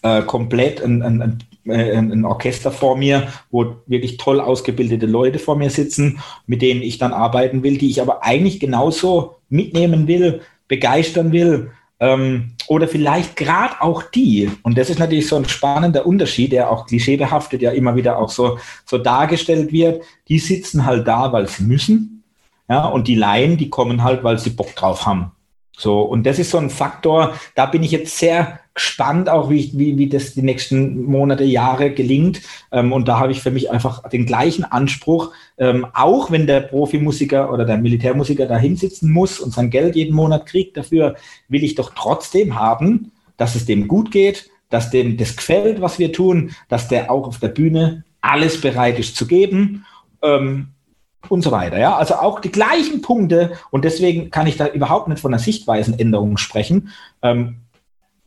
äh, komplett ein, ein, äh, ein, ein, Orchester vor mir, wo wirklich toll ausgebildete Leute vor mir sitzen, mit denen ich dann arbeiten will, die ich aber eigentlich genauso mitnehmen will, begeistern will, ähm, oder vielleicht gerade auch die, und das ist natürlich so ein spannender Unterschied, der auch klischeebehaftet ja immer wieder auch so, so dargestellt wird, die sitzen halt da, weil sie müssen, ja, und die Laien, die kommen halt, weil sie Bock drauf haben. So, und das ist so ein Faktor, da bin ich jetzt sehr gespannt, auch wie, wie, wie das die nächsten Monate, Jahre gelingt. Ähm, und da habe ich für mich einfach den gleichen Anspruch, ähm, auch wenn der Profimusiker oder der Militärmusiker da hinsitzen muss und sein Geld jeden Monat kriegt, dafür will ich doch trotzdem haben, dass es dem gut geht, dass dem das gefällt, was wir tun, dass der auch auf der Bühne alles bereit ist zu geben. Ähm, und so weiter. Ja, also auch die gleichen Punkte und deswegen kann ich da überhaupt nicht von einer Sichtweisenänderung sprechen, ähm,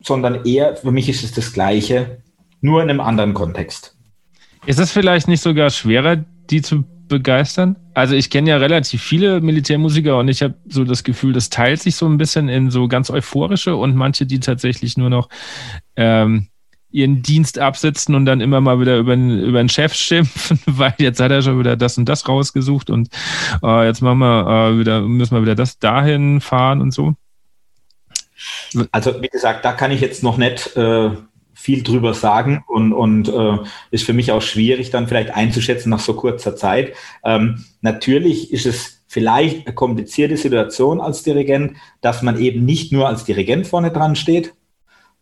sondern eher für mich ist es das Gleiche, nur in einem anderen Kontext. Ist es vielleicht nicht sogar schwerer, die zu begeistern? Also ich kenne ja relativ viele Militärmusiker und ich habe so das Gefühl, das teilt sich so ein bisschen in so ganz euphorische und manche, die tatsächlich nur noch ähm, ihren Dienst absitzen und dann immer mal wieder über, über den Chef schimpfen, weil jetzt hat er schon wieder das und das rausgesucht und äh, jetzt machen wir äh, wieder, müssen wir wieder das dahin fahren und so. Also wie gesagt, da kann ich jetzt noch nicht äh, viel drüber sagen und, und äh, ist für mich auch schwierig dann vielleicht einzuschätzen nach so kurzer Zeit. Ähm, natürlich ist es vielleicht eine komplizierte Situation als Dirigent, dass man eben nicht nur als Dirigent vorne dran steht,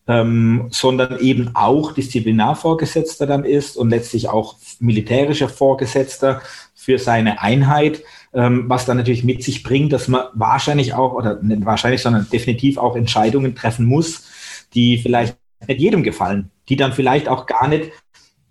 ähm, sondern eben auch Disziplinarvorgesetzter dann ist und letztlich auch militärischer Vorgesetzter für seine Einheit, was dann natürlich mit sich bringt, dass man wahrscheinlich auch, oder nicht wahrscheinlich, sondern definitiv auch Entscheidungen treffen muss, die vielleicht nicht jedem gefallen, die dann vielleicht auch gar nicht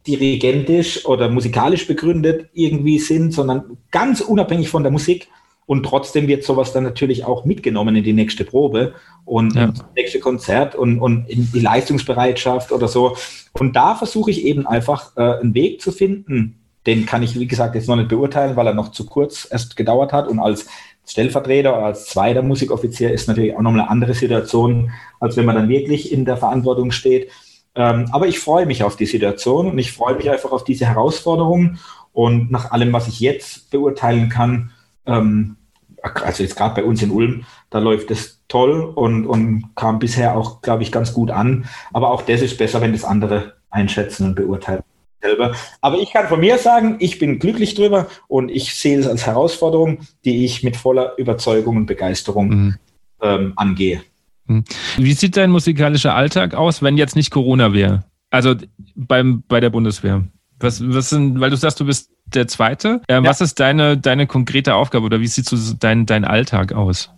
dirigentisch oder musikalisch begründet irgendwie sind, sondern ganz unabhängig von der Musik und trotzdem wird sowas dann natürlich auch mitgenommen in die nächste Probe und ja. ins nächste Konzert und, und in die Leistungsbereitschaft oder so. Und da versuche ich eben einfach äh, einen Weg zu finden. Den kann ich, wie gesagt, jetzt noch nicht beurteilen, weil er noch zu kurz erst gedauert hat. Und als Stellvertreter oder als zweiter Musikoffizier ist natürlich auch nochmal eine andere Situation, als wenn man dann wirklich in der Verantwortung steht. Ähm, aber ich freue mich auf die Situation und ich freue mich einfach auf diese Herausforderung. Und nach allem, was ich jetzt beurteilen kann, ähm, also jetzt gerade bei uns in Ulm, da läuft es toll und, und kam bisher auch, glaube ich, ganz gut an. Aber auch das ist besser, wenn das andere einschätzen und beurteilen selber. Aber ich kann von mir sagen, ich bin glücklich drüber und ich sehe es als Herausforderung, die ich mit voller Überzeugung und Begeisterung mhm. ähm, angehe. Mhm. Wie sieht dein musikalischer Alltag aus, wenn jetzt nicht Corona wäre? Also beim, bei der Bundeswehr? Was, was sind, weil du sagst, du bist der Zweite. Ähm, ja. Was ist deine, deine konkrete Aufgabe oder wie sieht so dein, dein Alltag aus?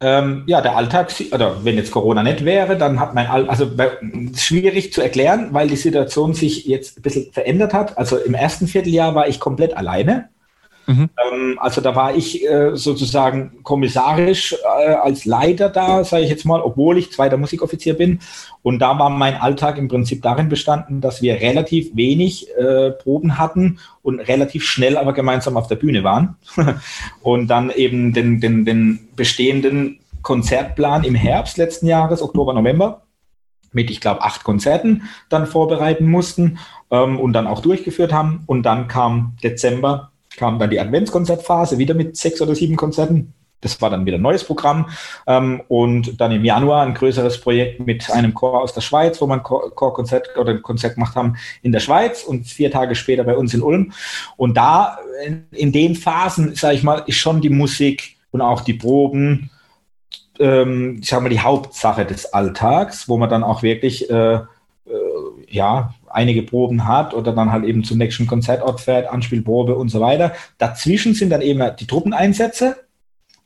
Ähm, ja, der Alltag, oder wenn jetzt Corona nicht wäre, dann hat mein All also schwierig zu erklären, weil die Situation sich jetzt ein bisschen verändert hat. Also im ersten Vierteljahr war ich komplett alleine. Mhm. Ähm, also da war ich äh, sozusagen kommissarisch äh, als Leiter da, sage ich jetzt mal, obwohl ich zweiter Musikoffizier bin. Und da war mein Alltag im Prinzip darin bestanden, dass wir relativ wenig äh, Proben hatten und relativ schnell aber gemeinsam auf der Bühne waren. und dann eben den, den, den bestehenden Konzertplan im Herbst letzten Jahres, Oktober, November, mit, ich glaube, acht Konzerten dann vorbereiten mussten ähm, und dann auch durchgeführt haben. Und dann kam Dezember kam dann die Adventskonzertphase, wieder mit sechs oder sieben Konzerten. Das war dann wieder ein neues Programm. Ähm, und dann im Januar ein größeres Projekt mit einem Chor aus der Schweiz, wo man Chorkonzert oder ein Konzert gemacht haben in der Schweiz und vier Tage später bei uns in Ulm. Und da, in, in den Phasen, sage ich mal, ist schon die Musik und auch die Proben, ähm, ich sage mal, die Hauptsache des Alltags, wo man dann auch wirklich äh, ja, einige Proben hat oder dann halt eben zum nächsten Konzertort fährt, Anspielprobe und so weiter. Dazwischen sind dann eben die Truppeneinsätze,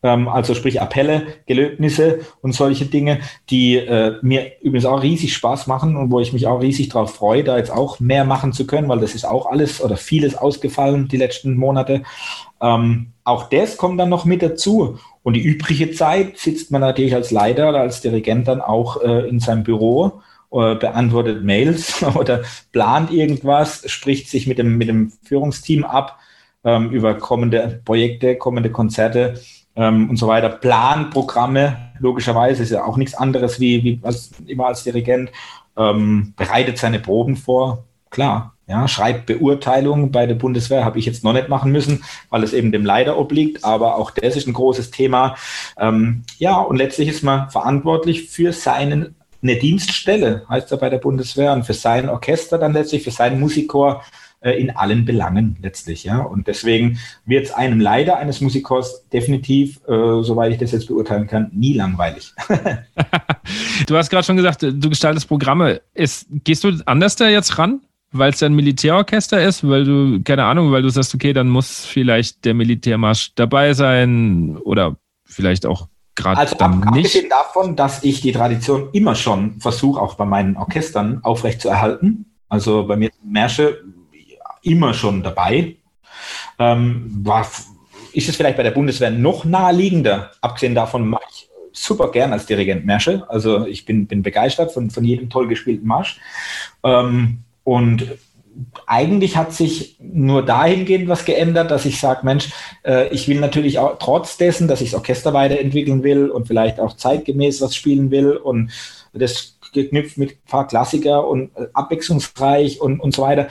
ähm, also sprich Appelle, Gelöbnisse und solche Dinge, die äh, mir übrigens auch riesig Spaß machen und wo ich mich auch riesig darauf freue, da jetzt auch mehr machen zu können, weil das ist auch alles oder vieles ausgefallen die letzten Monate. Ähm, auch das kommt dann noch mit dazu. Und die übrige Zeit sitzt man natürlich als Leiter oder als Dirigent dann auch äh, in seinem Büro, beantwortet Mails oder plant irgendwas, spricht sich mit dem, mit dem Führungsteam ab ähm, über kommende Projekte, kommende Konzerte ähm, und so weiter. Planprogramme, logischerweise, ist ja auch nichts anderes wie, wie als, immer als Dirigent. Ähm, bereitet seine Proben vor, klar. Ja, schreibt Beurteilung bei der Bundeswehr, habe ich jetzt noch nicht machen müssen, weil es eben dem Leiter obliegt, aber auch das ist ein großes Thema. Ähm, ja, und letztlich ist man verantwortlich für seinen eine Dienststelle, heißt er bei der Bundeswehr, und für sein Orchester dann letztlich, für seinen Musikchor äh, in allen Belangen letztlich. Ja? Und deswegen wird es einem Leiter eines Musikchors definitiv, äh, soweit ich das jetzt beurteilen kann, nie langweilig. du hast gerade schon gesagt, du gestaltest Programme. Ist, gehst du anders da jetzt ran? Weil es ein Militärorchester ist, weil du, keine Ahnung, weil du sagst, okay, dann muss vielleicht der Militärmarsch dabei sein oder vielleicht auch gerade also dann ab, nicht. Abgesehen davon, dass ich die Tradition immer schon versuche, auch bei meinen Orchestern aufrechtzuerhalten. Also bei mir Märsche immer schon dabei. Ähm, war, ist es vielleicht bei der Bundeswehr noch naheliegender? Abgesehen davon mache ich super gern als Dirigent Märsche. Also ich bin, bin begeistert von, von jedem toll gespielten Marsch. Ähm, und eigentlich hat sich nur dahingehend was geändert, dass ich sage, Mensch, äh, ich will natürlich auch trotz dessen, dass ich das Orchester weiterentwickeln will und vielleicht auch zeitgemäß was spielen will und das geknüpft mit ein paar Klassiker und äh, abwechslungsreich und, und so weiter,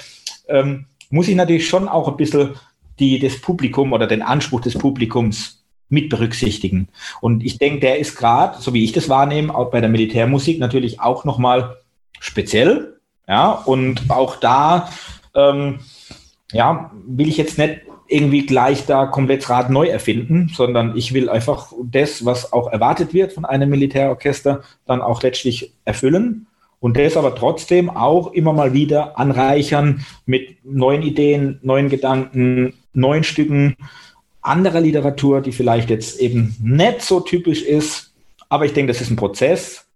ähm, muss ich natürlich schon auch ein bisschen die, das Publikum oder den Anspruch des Publikums mit berücksichtigen. Und ich denke, der ist gerade, so wie ich das wahrnehme, auch bei der Militärmusik natürlich auch nochmal speziell. Ja, und auch da, ähm, ja, will ich jetzt nicht irgendwie gleich da komplett Rad neu erfinden, sondern ich will einfach das, was auch erwartet wird von einem Militärorchester, dann auch letztlich erfüllen und das aber trotzdem auch immer mal wieder anreichern mit neuen Ideen, neuen Gedanken, neuen Stücken, anderer Literatur, die vielleicht jetzt eben nicht so typisch ist. Aber ich denke, das ist ein Prozess.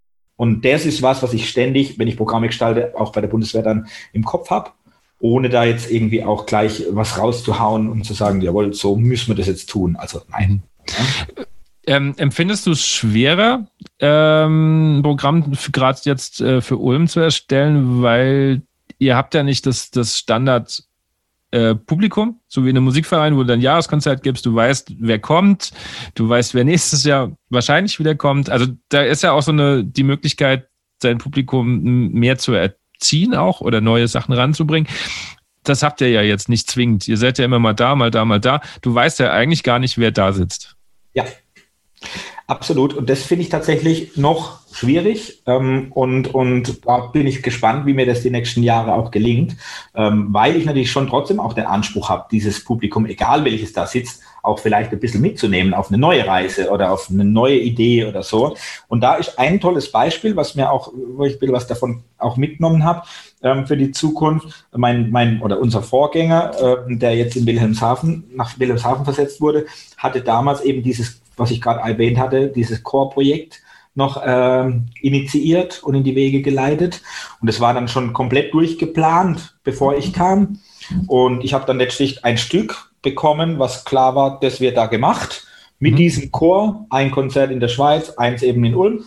Und das ist was, was ich ständig, wenn ich Programme gestalte, auch bei der Bundeswehr dann im Kopf habe, ohne da jetzt irgendwie auch gleich was rauszuhauen und zu sagen, jawohl, so müssen wir das jetzt tun. Also nein. Ja. Ähm, empfindest du es schwerer, ähm, ein Programm gerade jetzt äh, für Ulm zu erstellen, weil ihr habt ja nicht das, das Standard äh, Publikum, so wie in einem Musikverein, wo du dann Jahreskonzert gibst, du weißt, wer kommt, du weißt, wer nächstes Jahr wahrscheinlich wieder kommt. Also da ist ja auch so eine die Möglichkeit, sein Publikum mehr zu erziehen auch oder neue Sachen ranzubringen. Das habt ihr ja jetzt nicht zwingend. Ihr seid ja immer mal da, mal da, mal da. Du weißt ja eigentlich gar nicht, wer da sitzt. Ja, Absolut. Und das finde ich tatsächlich noch schwierig. Ähm, und, und da bin ich gespannt, wie mir das die nächsten Jahre auch gelingt, ähm, weil ich natürlich schon trotzdem auch den Anspruch habe, dieses Publikum, egal welches da sitzt, auch vielleicht ein bisschen mitzunehmen auf eine neue Reise oder auf eine neue Idee oder so. Und da ist ein tolles Beispiel, was mir auch, wo ich ein bisschen was davon auch mitgenommen habe ähm, für die Zukunft. Mein, mein oder unser Vorgänger, äh, der jetzt in Wilhelmshaven, nach Wilhelmshaven versetzt wurde, hatte damals eben dieses was ich gerade erwähnt hatte, dieses Core-Projekt noch ähm, initiiert und in die Wege geleitet. Und es war dann schon komplett durchgeplant, bevor ich kam. Und ich habe dann letztlich ein Stück bekommen, was klar war, das wird da gemacht. Mit mhm. diesem Chor, ein Konzert in der Schweiz, eins eben in Ulm.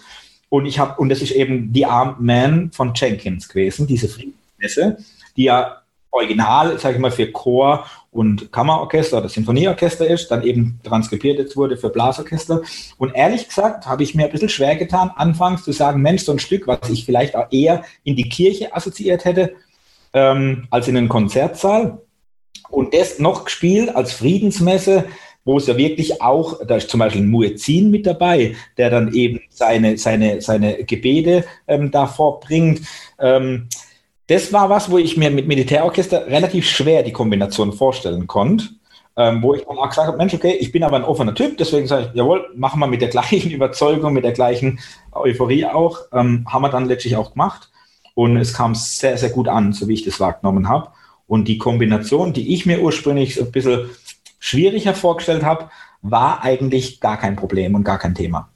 Und ich habe, und das ist eben die Armed Man von Jenkins gewesen, diese Friedensmesse, die ja original, sage ich mal, für Chor und Kammerorchester oder Sinfonieorchester ist, dann eben transkribiert jetzt wurde für Blasorchester. Und ehrlich gesagt habe ich mir ein bisschen schwer getan, anfangs zu sagen, Mensch, so ein Stück, was ich vielleicht auch eher in die Kirche assoziiert hätte, ähm, als in einen Konzertsaal. Und das noch gespielt als Friedensmesse, wo es ja wirklich auch, da ist zum Beispiel ein Muezzin mit dabei, der dann eben seine, seine, seine Gebete ähm, davor bringt. Ähm, das war was, wo ich mir mit Militärorchester relativ schwer die Kombination vorstellen konnte. Ähm, wo ich dann auch gesagt habe, Mensch, okay, ich bin aber ein offener Typ, deswegen sage ich, jawohl, machen wir mit der gleichen Überzeugung, mit der gleichen Euphorie auch, ähm, haben wir dann letztlich auch gemacht. und es kam sehr, sehr gut an, so wie ich das wahrgenommen habe. Und die Kombination, die ich mir ursprünglich ein bisschen schwieriger vorgestellt habe, war eigentlich gar kein Problem und gar kein Thema.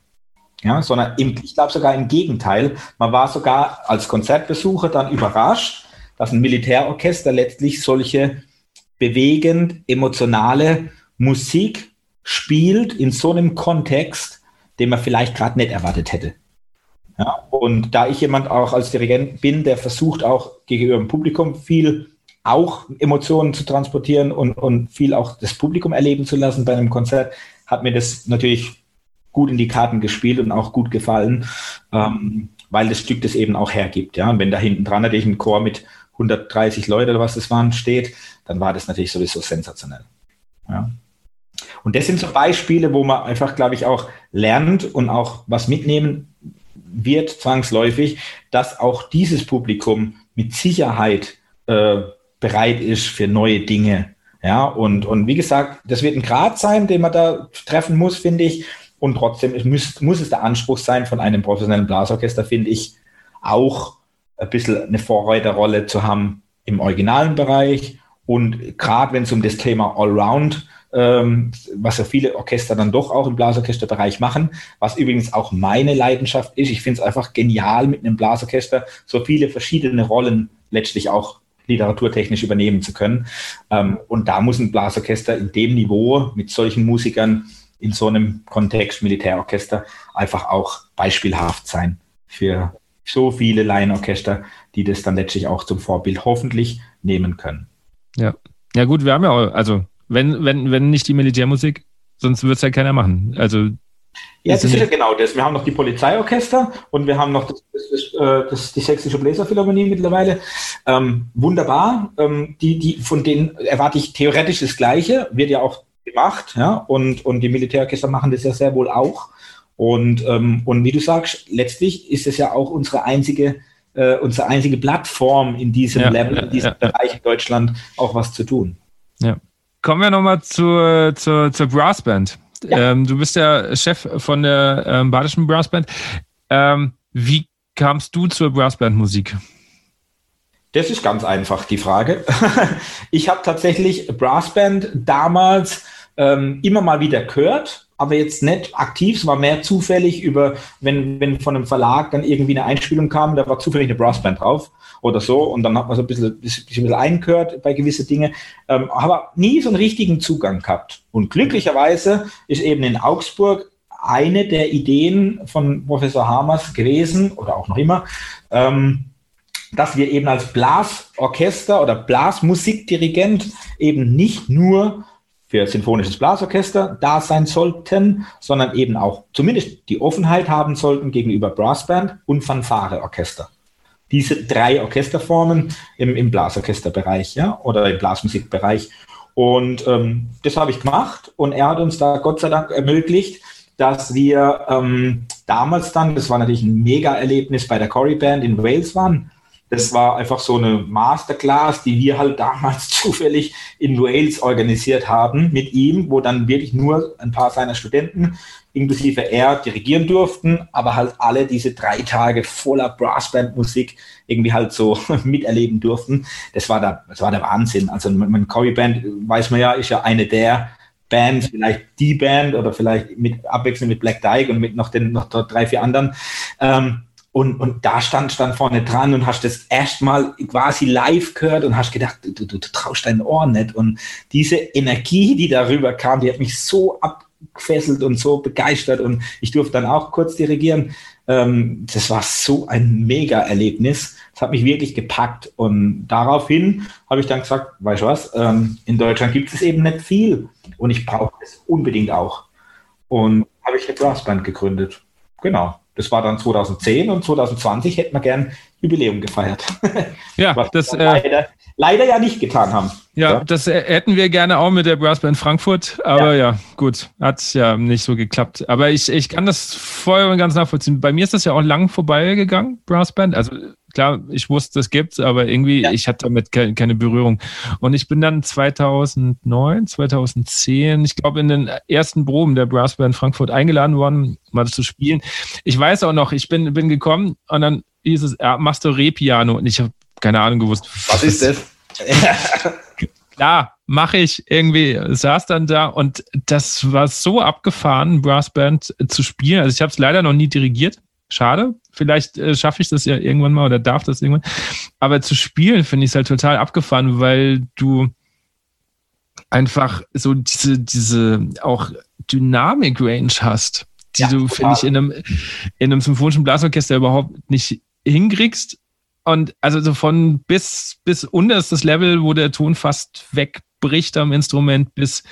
Ja, sondern im, ich glaube sogar im Gegenteil. Man war sogar als Konzertbesucher dann überrascht, dass ein Militärorchester letztlich solche bewegend emotionale Musik spielt in so einem Kontext, den man vielleicht gerade nicht erwartet hätte. Ja, und da ich jemand auch als Dirigent bin, der versucht auch gegenüber dem Publikum viel auch Emotionen zu transportieren und, und viel auch das Publikum erleben zu lassen bei einem Konzert, hat mir das natürlich gut in die Karten gespielt und auch gut gefallen, ähm, weil das Stück das eben auch hergibt. Ja? Und wenn da hinten dran natürlich ein Chor mit 130 Leute oder was das waren steht, dann war das natürlich sowieso sensationell. Ja? Und das sind so Beispiele, wo man einfach, glaube ich, auch lernt und auch was mitnehmen wird, zwangsläufig, dass auch dieses Publikum mit Sicherheit äh, bereit ist für neue Dinge. Ja, und, und wie gesagt, das wird ein Grad sein, den man da treffen muss, finde ich. Und trotzdem muss, muss es der Anspruch sein von einem professionellen Blasorchester, finde ich, auch ein bisschen eine Vorreiterrolle zu haben im originalen Bereich. Und gerade wenn es um das Thema Allround ähm, was ja viele Orchester dann doch auch im Blasorchesterbereich machen, was übrigens auch meine Leidenschaft ist. Ich finde es einfach genial, mit einem Blasorchester so viele verschiedene Rollen letztlich auch literaturtechnisch übernehmen zu können. Ähm, und da muss ein Blasorchester in dem Niveau mit solchen Musikern in so einem Kontext Militärorchester einfach auch beispielhaft sein für so viele Laienorchester, die das dann letztlich auch zum Vorbild hoffentlich nehmen können. Ja. Ja gut, wir haben ja auch, also wenn, wenn, wenn nicht die Militärmusik, sonst wird es ja keiner machen. Also ja, das ist ja genau das. Wir haben noch die Polizeiorchester und wir haben noch das, das, das, das die Sächsische Bläserphilharmonie mittlerweile. Ähm, wunderbar. Ähm, die, die, von denen erwarte ich theoretisch das Gleiche, wird ja auch gemacht, ja, und, und die Militärorchester machen das ja sehr wohl auch. Und, ähm, und wie du sagst, letztlich ist es ja auch unsere einzige, äh, unsere einzige Plattform in diesem ja, Level, in diesem ja, Bereich in Deutschland auch was zu tun. Ja. Kommen wir nochmal zur, zur, zur Brassband. Ähm, du bist ja Chef von der ähm, Badischen Brassband. Ähm, wie kamst du zur Brassband-Musik? Das ist ganz einfach die Frage. ich habe tatsächlich Brassband damals ähm, immer mal wieder gehört, aber jetzt nicht aktiv. Es war mehr zufällig über, wenn, wenn von einem Verlag dann irgendwie eine Einspielung kam, da war zufällig eine Brassband drauf oder so. Und dann hat man so ein bisschen, bisschen, bisschen eingehört bei gewisse Dinge, ähm, aber nie so einen richtigen Zugang gehabt. Und glücklicherweise ist eben in Augsburg eine der Ideen von Professor Hamers gewesen, oder auch noch immer, ähm, dass wir eben als Blasorchester oder Blasmusikdirigent eben nicht nur für sinfonisches Blasorchester da sein sollten, sondern eben auch zumindest die Offenheit haben sollten gegenüber Brassband und Fanfareorchester diese drei Orchesterformen im, im Blasorchesterbereich ja, oder im Blasmusikbereich. Und ähm, das habe ich gemacht und er hat uns da Gott sei Dank ermöglicht, dass wir ähm, damals dann, das war natürlich ein Mega-Erlebnis bei der Cory Band in Wales waren, das war einfach so eine Masterclass, die wir halt damals zufällig in Wales organisiert haben mit ihm, wo dann wirklich nur ein paar seiner Studenten, inklusive er, dirigieren durften, aber halt alle diese drei Tage voller Brassband-Musik irgendwie halt so miterleben durften. Das war der, das war der Wahnsinn. Also mein Corey Band, weiß man ja, ist ja eine der Bands, vielleicht die Band oder vielleicht mit abwechselnd mit Black Dyke und mit noch den noch drei, vier anderen. Ähm, und, und da stand stand vorne dran und hast das erstmal quasi live gehört und hast gedacht, du, du, du traust deinen Ohren nicht. Und diese Energie, die darüber kam, die hat mich so abgefesselt und so begeistert. Und ich durfte dann auch kurz dirigieren. Ähm, das war so ein Mega-Erlebnis. Das hat mich wirklich gepackt. Und daraufhin habe ich dann gesagt, weißt du was, ähm, in Deutschland gibt es eben nicht viel. Und ich brauche es unbedingt auch. Und habe ich eine Brassband gegründet. Genau. Das war dann 2010 und 2020 hätten wir gern Jubiläum gefeiert. Ja, Was das wir äh, leider, leider, ja nicht getan haben. Ja, ja, das äh, hätten wir gerne auch mit der Brassband Frankfurt, aber ja, ja gut, hat ja nicht so geklappt. Aber ich, ich kann das voll und ganz nachvollziehen. Bei mir ist das ja auch lang vorbeigegangen, Brassband. Also klar, ich wusste, es gibt's, aber irgendwie, ja. ich hatte damit keine, keine Berührung. Und ich bin dann 2009, 2010, ich glaube, in den ersten Proben der Brassband Frankfurt eingeladen worden, mal zu spielen. Ich weiß auch noch, ich bin, bin gekommen und dann hieß es, ja, machst du Re-Piano? Und ich habe keine Ahnung gewusst. Was ist das? Klar, mache ich irgendwie, saß dann da und das war so abgefahren, Brassband zu spielen. Also ich habe es leider noch nie dirigiert. Schade. Vielleicht äh, schaffe ich das ja irgendwann mal oder darf das irgendwann. Aber zu spielen finde ich es halt total abgefahren, weil du einfach so diese, diese auch Dynamik-Range hast, die ja, du, finde ich, in einem, in einem symphonischen Blasorchester überhaupt nicht hinkriegst. Und also so von bis, bis unterstes Level, wo der Ton fast wegbricht am Instrument, bis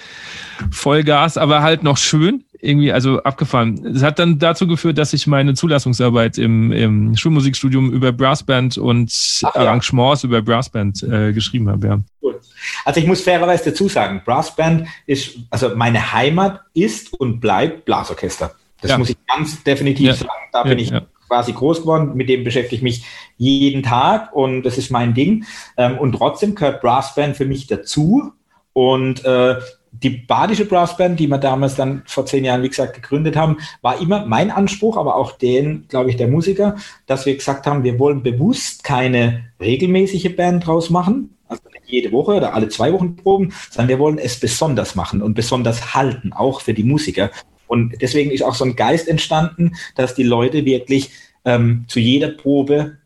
Vollgas, aber halt noch schön. Irgendwie, also abgefahren. Es hat dann dazu geführt, dass ich meine Zulassungsarbeit im, im Schulmusikstudium über Brassband und Ach, Arrangements ja. über Brassband äh, geschrieben habe. Ja. Cool. Also ich muss fairerweise dazu sagen, Brassband ist, also meine Heimat ist und bleibt Blasorchester. Das ja. muss ich ganz definitiv ja. sagen. Da bin ich quasi groß geworden, mit dem beschäftige ich mich jeden Tag und das ist mein Ding. Ähm, und trotzdem gehört Brassband für mich dazu. Und äh, die badische Brassband, die wir damals dann vor zehn Jahren, wie gesagt, gegründet haben, war immer mein Anspruch, aber auch den, glaube ich, der Musiker, dass wir gesagt haben, wir wollen bewusst keine regelmäßige Band draus machen, also nicht jede Woche oder alle zwei Wochen proben, sondern wir wollen es besonders machen und besonders halten, auch für die Musiker. Und deswegen ist auch so ein Geist entstanden, dass die Leute wirklich ähm, zu jeder Probe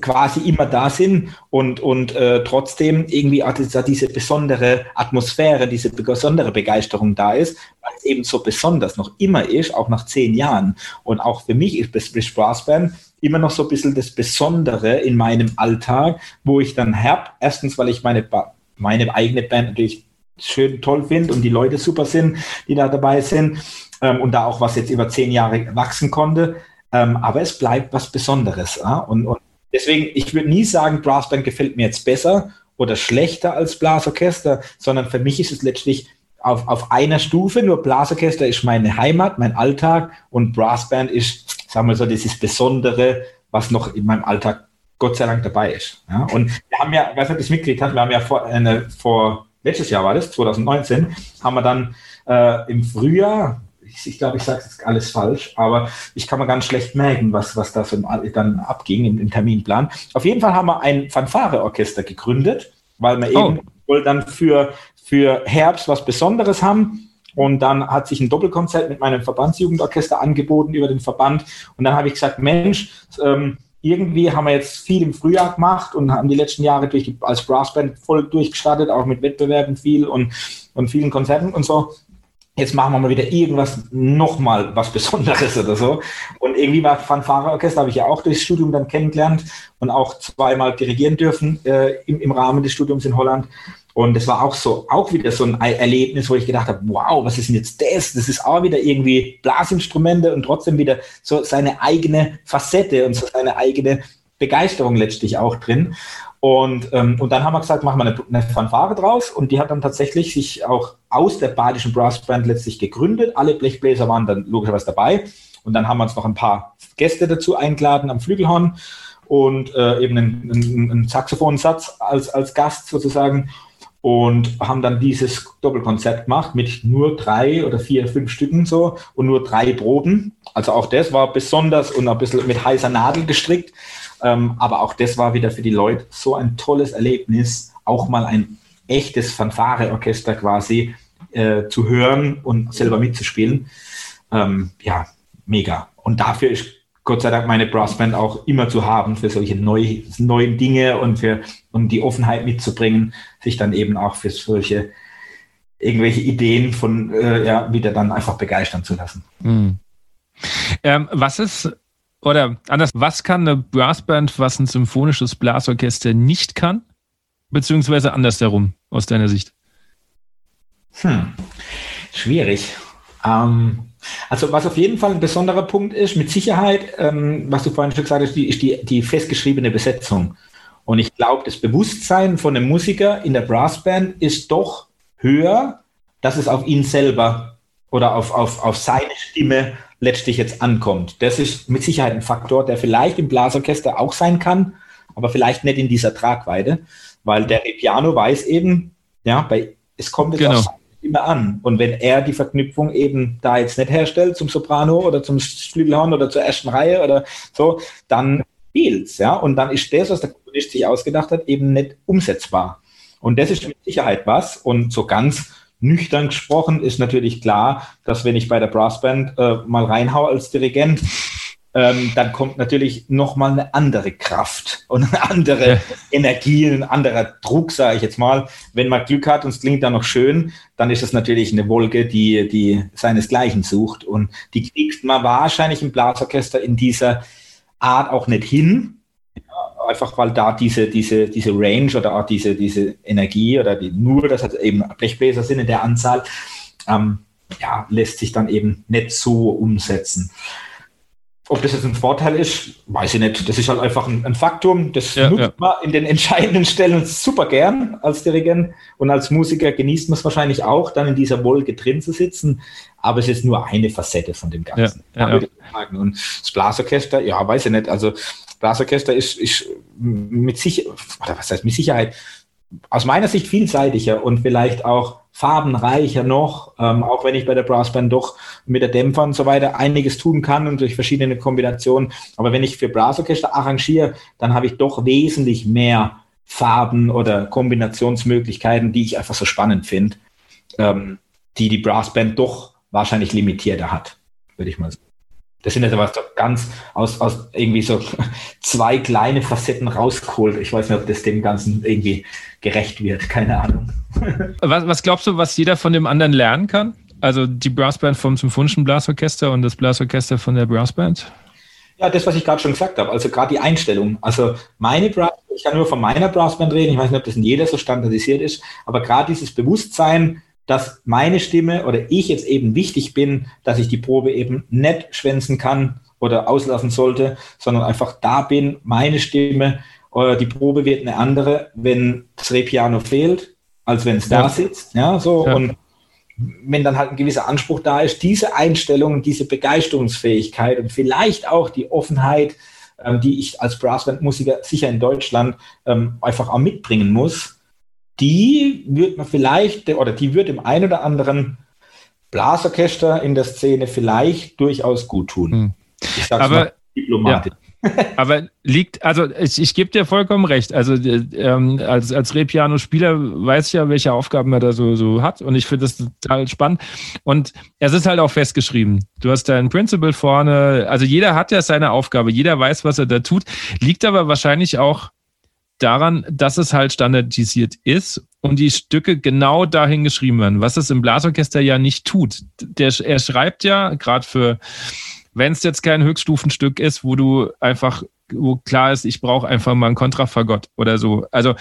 quasi immer da sind und, und äh, trotzdem irgendwie auch diese besondere Atmosphäre, diese besondere Begeisterung da ist, weil es eben so besonders noch immer ist, auch nach zehn Jahren. Und auch für mich ist Splish Brass Band immer noch so ein bisschen das Besondere in meinem Alltag, wo ich dann hab, erstens, weil ich meine, meine eigene Band natürlich schön toll finde und die Leute super sind, die da dabei sind ähm, und da auch was jetzt über zehn Jahre wachsen konnte. Ähm, aber es bleibt was Besonderes. Ja? Und, und deswegen, ich würde nie sagen, Brassband gefällt mir jetzt besser oder schlechter als Blasorchester, sondern für mich ist es letztlich auf, auf einer Stufe. Nur Blasorchester ist meine Heimat, mein Alltag und Brassband ist, sagen wir so, dieses Besondere, was noch in meinem Alltag Gott sei Dank dabei ist. Ja? Und wir haben ja, was ihr das mitgekriegt habt, wir haben ja vor, eine, vor letztes Jahr war das, 2019, haben wir dann äh, im Frühjahr, ich, ich glaube, ich sage jetzt alles falsch, aber ich kann mir ganz schlecht merken, was, was da so dann abging im, im Terminplan. Auf jeden Fall haben wir ein Fanfare-Orchester gegründet, weil wir oh. eben wohl dann für, für Herbst was Besonderes haben. Und dann hat sich ein Doppelkonzert mit meinem Verbandsjugendorchester angeboten über den Verband. Und dann habe ich gesagt, Mensch, ähm, irgendwie haben wir jetzt viel im Frühjahr gemacht und haben die letzten Jahre durch, als Brassband voll durchgestartet, auch mit Wettbewerben viel und, und vielen Konzerten und so jetzt machen wir mal wieder irgendwas, nochmal was Besonderes oder so. Und irgendwie war Fanfareorchester, habe ich ja auch durchs Studium dann kennengelernt und auch zweimal dirigieren dürfen äh, im, im Rahmen des Studiums in Holland. Und es war auch so, auch wieder so ein Erlebnis, wo ich gedacht habe, wow, was ist denn jetzt das? Das ist auch wieder irgendwie Blasinstrumente und trotzdem wieder so seine eigene Facette und so seine eigene Begeisterung letztlich auch drin. Und, ähm, und dann haben wir gesagt, machen wir eine, eine Fanfare draus. Und die hat dann tatsächlich sich auch aus der badischen Brassband letztlich gegründet. Alle Blechbläser waren dann logischerweise dabei. Und dann haben wir uns noch ein paar Gäste dazu eingeladen am Flügelhorn und äh, eben einen, einen, einen Saxophonsatz als, als Gast sozusagen und haben dann dieses Doppelkonzert gemacht mit nur drei oder vier, fünf Stücken so und nur drei Proben. Also auch das war besonders und ein bisschen mit heißer Nadel gestrickt. Ähm, aber auch das war wieder für die Leute so ein tolles Erlebnis, auch mal ein echtes Fanfare-Orchester quasi äh, zu hören und selber mitzuspielen. Ähm, ja, mega. Und dafür ist Gott sei Dank meine Brassband auch immer zu haben für solche neu, neuen Dinge und für um die Offenheit mitzubringen, sich dann eben auch für solche irgendwelche Ideen von äh, ja wieder dann einfach begeistern zu lassen. Mhm. Ähm, was ist oder anders, was kann eine Brassband, was ein symphonisches Blasorchester nicht kann? Beziehungsweise andersherum, aus deiner Sicht? Hm. Schwierig. Ähm, also was auf jeden Fall ein besonderer Punkt ist, mit Sicherheit, ähm, was du vorhin schon gesagt hast, die, ist die, die festgeschriebene Besetzung. Und ich glaube, das Bewusstsein von einem Musiker in der Brassband ist doch höher, dass es auf ihn selber oder auf, auf, auf seine Stimme letztlich jetzt ankommt. Das ist mit Sicherheit ein Faktor, der vielleicht im Blasorchester auch sein kann, aber vielleicht nicht in dieser Tragweite, weil der Piano weiß eben, ja, bei, es kommt jetzt Genau. Stimme an. Und wenn er die Verknüpfung eben da jetzt nicht herstellt zum Soprano oder zum Flügelhorn oder zur ersten Reihe oder so, dann fehlt's, ja. Und dann ist das, was der Komponist sich ausgedacht hat, eben nicht umsetzbar. Und das ist mit Sicherheit was. Und so ganz nüchtern gesprochen ist natürlich klar, dass wenn ich bei der Brassband äh, mal reinhau als Dirigent, ähm, dann kommt natürlich nochmal eine andere Kraft und eine andere Ja. Energie, ein anderer Druck, sage ich jetzt mal. Wenn man Glück hat und es klingt dann noch schön, dann ist es natürlich eine Wolke, die, die seinesgleichen sucht. Und die kriegt man wahrscheinlich im Blasorchester in dieser Art auch nicht hin. Einfach weil da diese, diese, diese Range oder auch diese, diese Energie oder die, nur, dass halt eben Blechbläser sind in der Anzahl, ähm, ja, lässt sich dann eben nicht so umsetzen. Ob das jetzt ein Vorteil ist, weiß ich nicht. Das ist halt einfach ein, ein Faktum. Das Ja, nutzt ja. man in den entscheidenden Stellen super gern als Dirigent und als Musiker genießt man es wahrscheinlich auch, dann in dieser Wolke drin zu sitzen. Aber es ist nur eine Facette von dem Ganzen. Ja. Und das Blasorchester, ja, weiß ich nicht. Also das Blasorchester ist, ist mit Sicherheit, oder was heißt mit Sicherheit, aus meiner Sicht vielseitiger und vielleicht auch farbenreicher noch, ähm, auch wenn ich bei der Brassband doch mit der Dämpfer und so weiter einiges tun kann und durch verschiedene Kombinationen. Aber wenn ich für Blasorchester arrangiere, dann habe ich doch wesentlich mehr Farben oder Kombinationsmöglichkeiten, die ich einfach so spannend finde, ähm, die die Brassband doch wahrscheinlich limitierter hat, würde ich mal sagen. Das sind jetzt aber so ganz aus, aus irgendwie so zwei kleine Facetten rausgeholt. Ich weiß nicht, ob das dem Ganzen irgendwie gerecht wird. Keine Ahnung. Was, was glaubst du, was jeder von dem anderen lernen kann? Also die Brassband vom Symphonischen Blasorchester und das Blasorchester von der Brassband? Ja, das, was ich gerade schon gesagt habe, also gerade die Einstellung. Also meine Brass, ich kann nur von meiner Brassband reden, ich weiß nicht, ob das in jeder so standardisiert ist, aber gerade dieses Bewusstsein, dass meine Stimme oder ich jetzt eben wichtig bin, dass ich die Probe eben nicht schwänzen kann oder auslassen sollte, sondern einfach da bin, meine Stimme, äh, die Probe wird eine andere, wenn das Repiano fehlt, als wenn es Ja. da sitzt. Ja, so Ja. und wenn dann halt ein gewisser Anspruch da ist, diese Einstellung, diese Begeisterungsfähigkeit und vielleicht auch die Offenheit, ähm, die ich als Brassband-Musiker sicher in Deutschland ähm, einfach auch mitbringen muss, die wird man vielleicht, oder die wird dem einen oder anderen Blasorchester in der Szene vielleicht durchaus gut tun. Hm. Ich sag's Aber- mal diplomatisch. Aber liegt, also ich, ich gebe dir vollkommen recht. Also äh, ähm, als, als Repiano-Spieler weiß ich ja, welche Aufgaben er da so, so hat und ich finde das total spannend. Und es ist halt auch festgeschrieben. Du hast dein Principal vorne, also jeder hat ja seine Aufgabe, jeder weiß, was er da tut. Liegt aber wahrscheinlich auch daran, dass es halt standardisiert ist und die Stücke genau dahin geschrieben werden, was es im Blasorchester ja nicht tut. Der, er schreibt ja, gerade für wenn es jetzt kein Höchststufenstück ist, wo du einfach, wo klar ist, ich brauche einfach mal ein Kontrafagott oder so. Also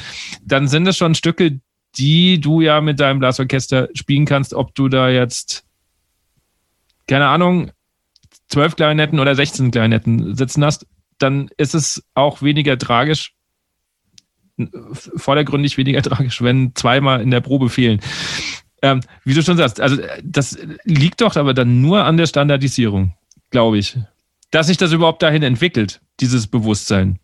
dann sind es schon Stücke, die du ja mit deinem Blasorchester spielen kannst, ob du da jetzt, keine Ahnung, zwölf Klarinetten oder 16 Klarinetten sitzen hast, dann ist es auch weniger tragisch, vordergründig weniger tragisch, wenn zweimal in der Probe fehlen. Ähm, wie du schon sagst, also das liegt doch aber dann nur an der Standardisierung glaube ich. Dass sich das überhaupt dahin entwickelt, dieses Bewusstsein.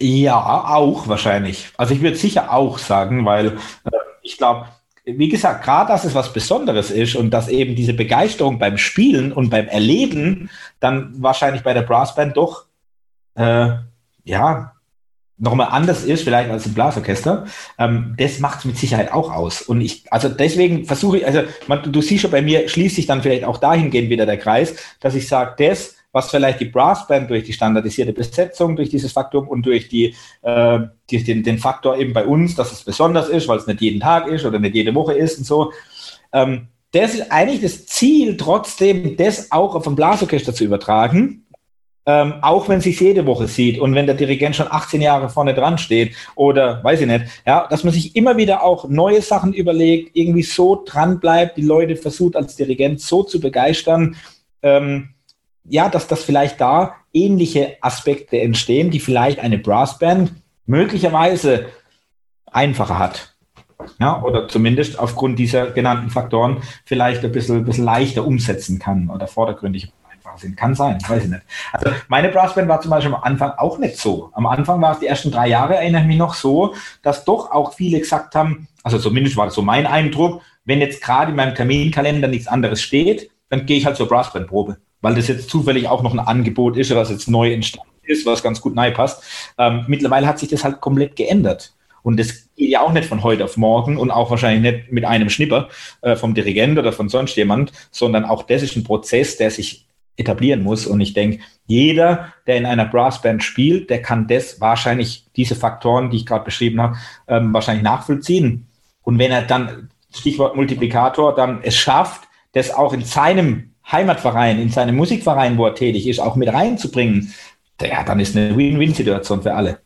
Ja, auch wahrscheinlich. Also ich würde sicher auch sagen, weil äh, ich glaube, wie gesagt, gerade dass es was Besonderes ist und dass eben diese Begeisterung beim Spielen und beim Erleben dann wahrscheinlich bei der Brassband doch äh, ja nochmal anders ist, vielleicht als im Blasorchester, ähm, das macht es mit Sicherheit auch aus. Und ich, also deswegen versuche ich, also man, du siehst schon bei mir, schließt sich dann vielleicht auch dahingehend wieder der Kreis, dass ich sage, das, was vielleicht die Brassband durch die standardisierte Besetzung, durch dieses Faktum und durch die, äh, die, den, den Faktor eben bei uns, dass es besonders ist, weil es nicht jeden Tag ist oder nicht jede Woche ist und so, ähm, das ist eigentlich das Ziel, trotzdem das auch auf ein Blasorchester zu übertragen, ähm, auch wenn sich jede Woche sieht und wenn der Dirigent schon 18 Jahre vorne dran steht oder weiß ich nicht, ja, dass man sich immer wieder auch neue Sachen überlegt, irgendwie so dran bleibt, die Leute versucht als Dirigent so zu begeistern, ähm, ja, dass das vielleicht da ähnliche Aspekte entstehen, die vielleicht eine Brassband möglicherweise einfacher hat. Ja, oder zumindest aufgrund dieser genannten Faktoren vielleicht ein bisschen, bisschen leichter umsetzen kann oder vordergründig. Da sind. Kann sein, weiß ich nicht. Also meine Brassband war zum Beispiel am Anfang auch nicht so. Am Anfang war es die ersten drei Jahre, erinnere ich mich noch so, dass doch auch viele gesagt haben, also zumindest war das so mein Eindruck, wenn jetzt gerade in meinem Terminkalender nichts anderes steht, dann gehe ich halt zur Brassband-Probe, weil das jetzt zufällig auch noch ein Angebot ist, was jetzt neu entstanden ist, was ganz gut nahe passt. Ähm, mittlerweile hat sich das halt komplett geändert. Und das geht ja auch nicht von heute auf morgen und auch wahrscheinlich nicht mit einem Schnipper äh, vom Dirigent oder von sonst jemand, sondern auch das ist ein Prozess, der sich etablieren muss. Und ich denke, jeder, der in einer Brassband spielt, der kann das wahrscheinlich, diese Faktoren, die ich gerade beschrieben habe, ähm, wahrscheinlich nachvollziehen. Und wenn er dann, Stichwort Multiplikator, dann es schafft, das auch in seinem Heimatverein, in seinem Musikverein, wo er tätig ist, auch mit reinzubringen, ja, dann ist eine Win-Win-Situation für alle.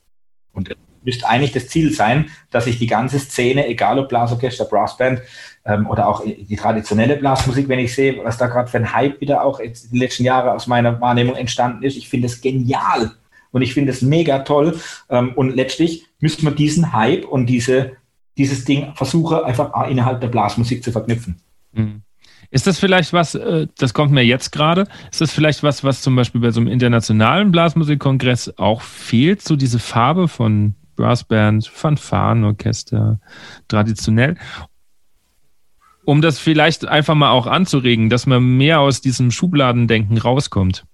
Und müsste eigentlich das Ziel sein, dass sich die ganze Szene, egal ob Blasorchester, Brassband ähm, oder auch die traditionelle Blasmusik, wenn ich sehe, was da gerade für ein Hype wieder auch in den letzten Jahren aus meiner Wahrnehmung entstanden ist, ich finde es genial und ich finde es mega toll. Ähm, und letztlich müsste man diesen Hype und diese, dieses Ding versuchen, einfach innerhalb der Blasmusik zu verknüpfen. Mhm. Ist das vielleicht was, äh, das kommt mir jetzt gerade, ist das vielleicht was, was zum Beispiel bei so einem internationalen Blasmusikkongress auch fehlt, so diese Farbe von Brassband, Fanfarenorchester, traditionell. Um das vielleicht einfach mal auch anzuregen, dass man mehr aus diesem Schubladendenken rauskommt.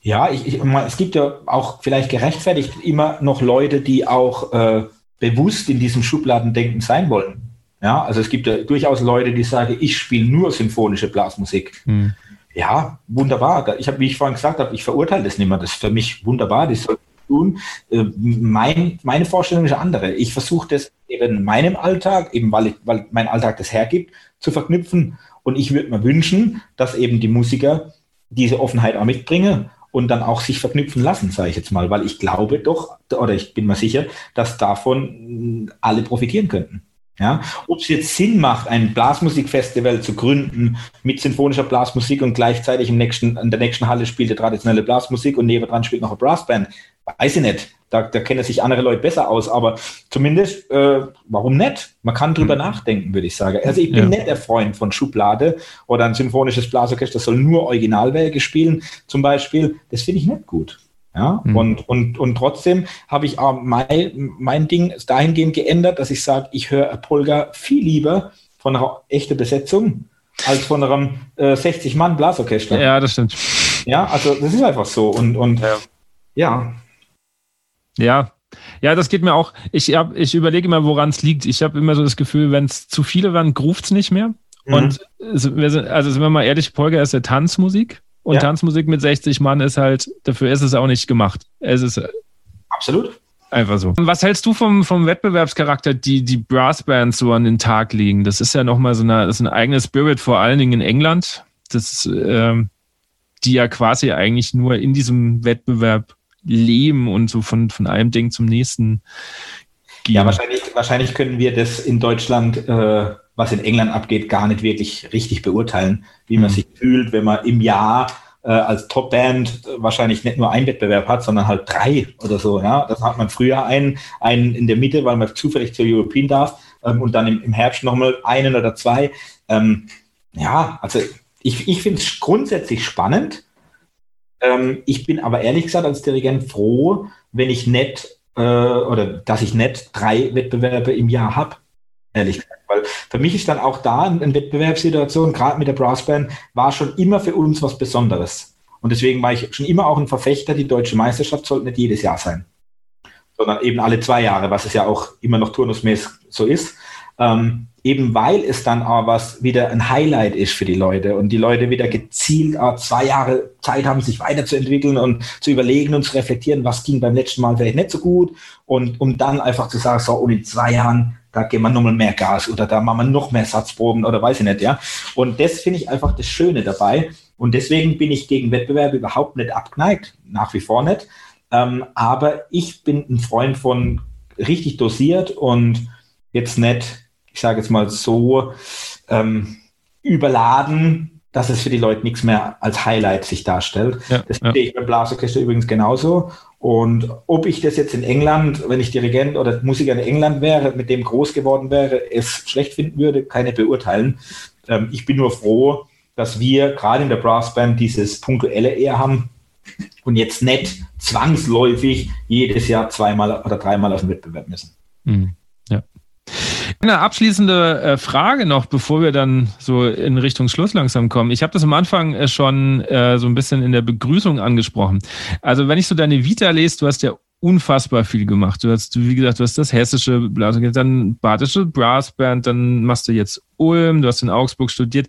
Ja, ich, ich, es gibt ja auch vielleicht gerechtfertigt immer noch Leute, die auch äh, bewusst in diesem Schubladendenken sein wollen. Ja, also es gibt ja durchaus Leute, die sagen, ich spiele nur symphonische Blasmusik. Hm. Ja, wunderbar. Ich habe, wie ich vorhin gesagt habe, ich verurteile das nicht mehr. Das ist für mich wunderbar. Das soll tun. Äh, mein, meine Vorstellung ist eine andere. Ich versuche das eben in meinem Alltag, eben weil, ich, weil mein Alltag das hergibt, zu verknüpfen. Und ich würde mir wünschen, dass eben die Musiker diese Offenheit auch mitbringen und dann auch sich verknüpfen lassen, sage ich jetzt mal, weil ich glaube doch, oder ich bin mir sicher, dass davon alle profitieren könnten. Ja, ob es jetzt Sinn macht, ein Blasmusikfestival zu gründen mit sinfonischer Blasmusik und gleichzeitig im nächsten, in der nächsten Halle spielt die traditionelle Blasmusik und nebendran spielt noch eine Brassband, weiß ich nicht. Da, da kennen sich andere Leute besser aus, aber zumindest, äh, warum nicht? Man kann drüber mhm. nachdenken, würde ich sagen. Also ich bin ja. nicht der Freund von Schublade oder ein symphonisches Blasorchester soll nur Originalwerke spielen, zum Beispiel. Das finde ich nicht gut. Ja, mhm. und, und, und trotzdem habe ich auch mein, mein Ding dahingehend geändert, dass ich sage, ich höre Polga viel lieber von einer echten Besetzung als von einem äh, 60-Mann-Blasorchester. Ja, das stimmt. Ja, also das ist einfach so. Und, und ja. ja. Ja, ja, das geht mir auch. Ich, hab, ich überlege immer, woran es liegt. Ich habe immer so das Gefühl, wenn es zu viele werden, gruft es nicht mehr. Mhm. Und also, also sind wir mal ehrlich, Polga ist ja Tanzmusik. Und ja. Tanzmusik mit 60 Mann ist halt, dafür ist es auch nicht gemacht. Es ist absolut einfach so. Was hältst du vom, vom Wettbewerbscharakter, die die Brassbands so an den Tag legen? Das ist ja nochmal so eine, das ist ein eigenes Spirit, vor allen Dingen in England. Das, ähm, die ja quasi eigentlich nur in diesem Wettbewerb leben und so von, von einem Ding zum nächsten gehen. Ja, wahrscheinlich, wahrscheinlich können wir das in Deutschland äh, was in England abgeht, gar nicht wirklich richtig beurteilen, wie man mhm. sich fühlt, wenn man im Jahr äh, als Topband wahrscheinlich nicht nur einen Wettbewerb hat, sondern halt drei oder so. Ja, das hat man früher einen, einen in der Mitte, weil man zufällig zur European darf ähm, und dann im, im Herbst nochmal einen oder zwei. Ähm, ja, also ich, ich finde es grundsätzlich spannend. Ähm, ich bin aber ehrlich gesagt als Dirigent froh, wenn ich nicht äh, oder dass ich nicht drei Wettbewerbe im Jahr habe ehrlich gesagt. Weil für mich ist dann auch da eine Wettbewerbssituation, gerade mit der Brassband, war schon immer für uns was Besonderes. Und deswegen war ich schon immer auch ein Verfechter, die deutsche Meisterschaft sollte nicht jedes Jahr sein, sondern eben alle zwei Jahre, was es ja auch immer noch turnusmäßig so ist. Ähm, eben weil es dann auch was wieder ein Highlight ist für die Leute und die Leute wieder gezielt zwei Jahre Zeit haben, sich weiterzuentwickeln und zu überlegen und zu reflektieren, was ging beim letzten Mal vielleicht nicht so gut und um dann einfach zu sagen, so und in zwei Jahren da geben wir nochmal mehr Gas oder da machen wir noch mehr Satzproben oder weiß ich nicht, ja. Und das finde ich einfach das Schöne dabei. Und deswegen bin ich gegen Wettbewerbe überhaupt nicht abgeneigt, nach wie vor nicht. Ähm, aber ich bin ein Freund von richtig dosiert und jetzt nicht, ich sage jetzt mal so, ähm, überladen, dass es für die Leute nichts mehr als Highlight sich darstellt. Ja, das sehe ja. ich beim Blasorchester übrigens genauso. Und ob ich das jetzt in England, wenn ich Dirigent oder Musiker in England wäre, mit dem groß geworden wäre, es schlecht finden würde, kann ich beurteilen. Ähm, ich bin nur froh, dass wir gerade in der Brassband dieses punktuelle eher haben und jetzt nicht zwangsläufig jedes Jahr zweimal oder dreimal auf den Wettbewerb müssen. Mhm. Eine abschließende äh, Frage noch, bevor wir dann so in Richtung Schluss langsam kommen. Ich habe das am Anfang äh, schon äh, so ein bisschen in der Begrüßung angesprochen. Also wenn ich so deine Vita lese, du hast ja unfassbar viel gemacht. Du hast, wie gesagt, du hast das hessische Blas, dann badische Brassband, dann machst du jetzt Ulm, du hast in Augsburg studiert.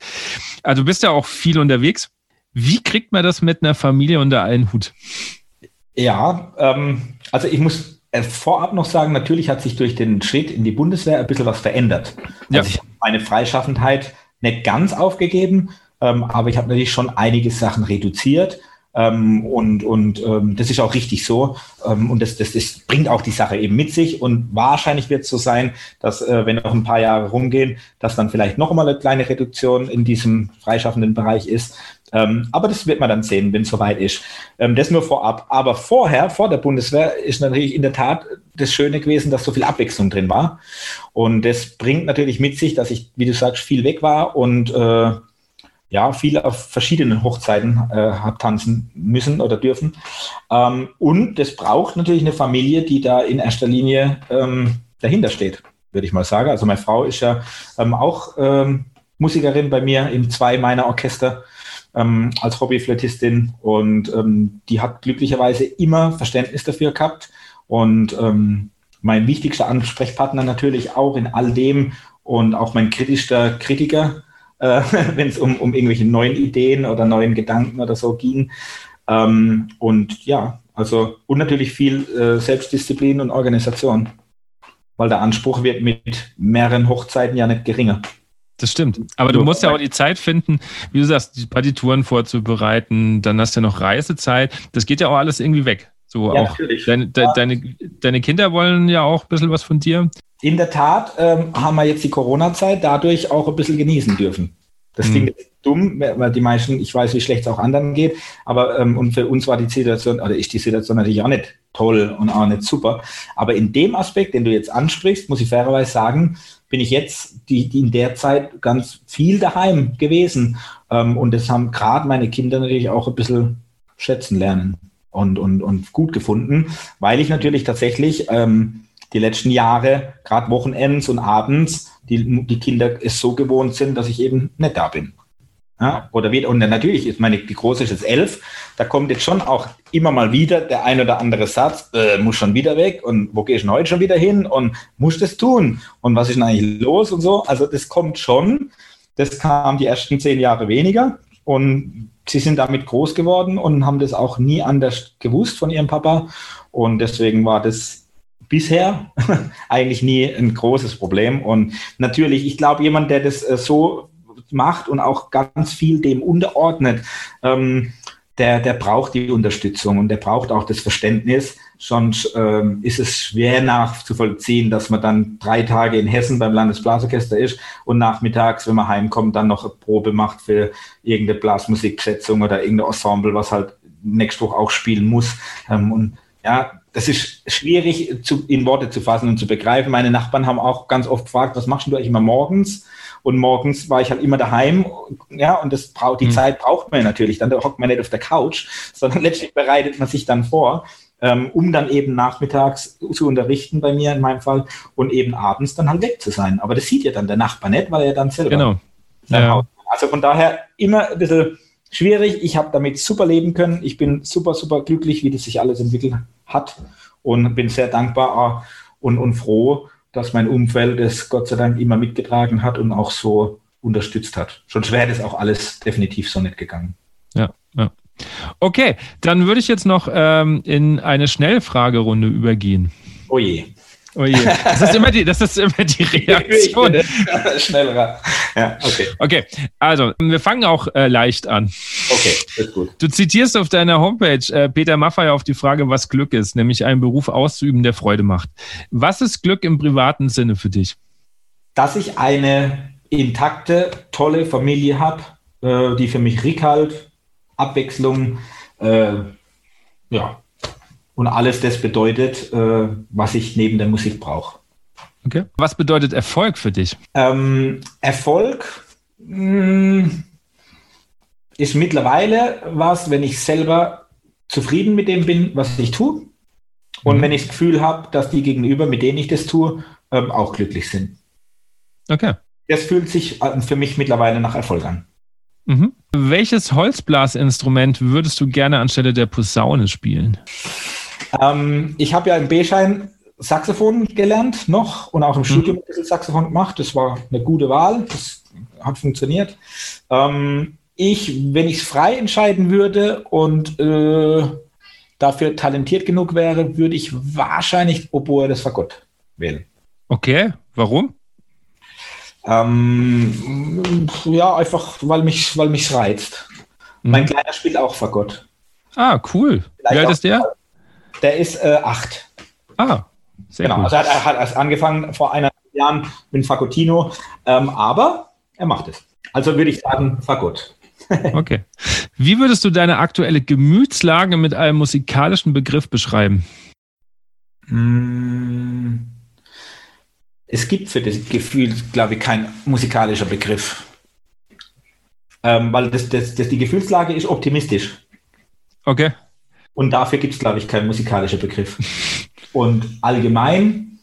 Also du bist ja auch viel unterwegs. Wie kriegt man das mit einer Familie unter einen Hut? Ja, ähm, also ich muss vorab noch sagen, natürlich hat sich durch den Schritt in die Bundeswehr ein bisschen was verändert. Ja. Also ich habe meine Freischaffenheit nicht ganz aufgegeben, ähm, aber ich habe natürlich schon einige Sachen reduziert. Ähm, und und ähm, das ist auch richtig so. Ähm, und das, das, das bringt auch die Sache eben mit sich. Und wahrscheinlich wird es so sein, dass, äh, wenn noch ein paar Jahre rumgehen, dass dann vielleicht noch mal eine kleine Reduktion in diesem freischaffenden Bereich ist. Ähm, aber das wird man dann sehen, wenn es soweit ist. Ähm, das nur vorab. Aber vorher, vor der Bundeswehr, ist natürlich in der Tat das Schöne gewesen, dass so viel Abwechslung drin war. Und das bringt natürlich mit sich, dass ich, wie du sagst, viel weg war und äh, ja, viel auf verschiedenen Hochzeiten äh, habe tanzen müssen oder dürfen. Ähm, und das braucht natürlich eine Familie, die da in erster Linie ähm, dahinter steht, würde ich mal sagen. Also meine Frau ist ja ähm, auch ähm, Musikerin bei mir in zwei meiner Orchester ähm, als Hobbyflötistin und ähm, die hat glücklicherweise immer Verständnis dafür gehabt und mein wichtigster Ansprechpartner natürlich auch in all dem und auch mein kritischster Kritiker äh, wenn es um, um irgendwelche neuen Ideen oder neuen Gedanken oder so ging. Ähm, und ja, also und natürlich viel äh, Selbstdisziplin und Organisation, weil der Anspruch wird mit mehreren Hochzeiten ja nicht geringer. Das stimmt. Aber du musst ja auch die Zeit finden, wie du sagst, die Partituren vorzubereiten, dann hast du ja noch Reisezeit. Das geht ja auch alles irgendwie weg. So ja, auch natürlich. Deine, de, deine, deine Kinder wollen ja auch ein bisschen was von dir. In der Tat ähm, haben wir jetzt die Corona-Zeit dadurch auch ein bisschen genießen dürfen. Das mhm. klingt dumm, weil die meisten, ich weiß, wie schlecht es auch anderen geht, aber ähm, und für uns war die Situation, oder ist die Situation natürlich auch nicht toll und auch nicht super. Aber in dem Aspekt, den du jetzt ansprichst, muss ich fairerweise sagen, bin ich jetzt die, die in der Zeit ganz viel daheim gewesen. Ähm, und das haben gerade meine Kinder natürlich auch ein bisschen schätzen lernen und, und, und gut gefunden, weil ich natürlich tatsächlich ähm, die letzten Jahre, gerade Wochenends und abends, die, die Kinder es so gewohnt sind, dass ich eben nicht da bin. Ja, oder wird, und natürlich ist meine, die große ist jetzt elf, da kommt jetzt schon auch immer mal wieder der ein oder andere Satz, äh, muss schon wieder weg und wo gehst du heute schon wieder hin und muss das tun und was ist denn eigentlich los und so. Also das kommt schon. Das kam die ersten zehn Jahre weniger und sie sind damit groß geworden und haben das auch nie anders gewusst von ihrem Papa und deswegen war das bisher eigentlich nie ein großes Problem. Und natürlich, ich glaube, jemand, der das äh, so macht und auch ganz viel dem unterordnet, ähm, der, der braucht die Unterstützung und der braucht auch das Verständnis. Sonst ähm, ist es schwer nachzuvollziehen, dass man dann drei Tage in Hessen beim Landesblasorchester ist und nachmittags, wenn man heimkommt, dann noch eine Probe macht für irgendeine Blasmusikschätzung oder irgendein Ensemble, was halt nächste Woche auch spielen muss. Ähm, und ja, das ist schwierig zu, in Worte zu fassen und zu begreifen. Meine Nachbarn haben auch ganz oft gefragt, was machst du eigentlich immer morgens? Und morgens war ich halt immer daheim, ja, und das braucht, die mhm. Zeit braucht man natürlich. Dann hockt man nicht auf der Couch, sondern letztlich bereitet man sich dann vor, ähm, um dann eben nachmittags zu unterrichten, bei mir in meinem Fall, und eben abends dann halt weg zu sein. Aber das sieht ja dann der Nachbar nicht, weil er dann selber. Genau. Ja. Also von daher immer ein bisschen schwierig. Ich habe damit super leben können. Ich bin super, super glücklich, wie das sich alles entwickelt hat und bin sehr dankbar äh, und, und froh, dass mein Umfeld es Gott sei Dank immer mitgetragen hat und auch so unterstützt hat. Schon wäre das auch alles definitiv so nicht gegangen. Ja, ja. Okay, dann würde ich jetzt noch ähm, in eine Schnellfragerunde übergehen. Oh je. Oh je. Das ist immer die, das ist immer die Reaktion. Schneller. Ja, okay. Okay, also wir fangen auch äh, leicht an. Okay, ist gut. Du zitierst auf deiner Homepage äh, Peter Maffay auf die Frage, was Glück ist, nämlich einen Beruf auszuüben, der Freude macht. Was ist Glück im privaten Sinne für dich? Dass ich eine intakte, tolle Familie habe, äh, die für mich Rückhalt, Abwechslung, äh, ja, und alles das bedeutet, äh, was ich neben der Musik brauche. Okay. Was bedeutet Erfolg für dich? Ähm, Erfolg, mh, hm, ist mittlerweile was, wenn ich selber zufrieden mit dem bin, was ich tue. Und mhm. wenn ich das Gefühl habe, dass die Gegenüber, mit denen ich das tue, ähm, auch glücklich sind. Okay. Das fühlt sich äh, für mich mittlerweile nach Erfolg an. Mhm. Welches Holzblasinstrument würdest du gerne anstelle der Posaune spielen? Ähm, ich habe ja im B-Schein Saxophon gelernt noch und auch im mhm. Studium ein bisschen Saxophon gemacht. Das war eine gute Wahl. Das hat funktioniert. Ähm, ich, wenn ich es frei entscheiden würde und äh, dafür talentiert genug wäre, würde ich wahrscheinlich Oboe des Fagott wählen. Okay, warum? Ähm, ja, einfach, weil mich weil mich reizt. Mhm. Mein Kleiner spielt auch Fagott. Ah, cool. Vielleicht Wie alt ist der? Der ist äh, acht. Ah, sehr genau. Cool. Also er hat, er hat angefangen vor einer Jahren mit Fagottino, ähm, aber er macht es. Also würde ich sagen, Fagott. okay. Wie würdest du deine aktuelle Gemütslage mit einem musikalischen Begriff beschreiben? Mm. Es gibt für das Gefühl, glaube ich, kein musikalischer Begriff. Ähm, weil das, das, das, die Gefühlslage ist optimistisch. Okay. Und dafür gibt es, glaube ich, keinen musikalischen Begriff. Und allgemein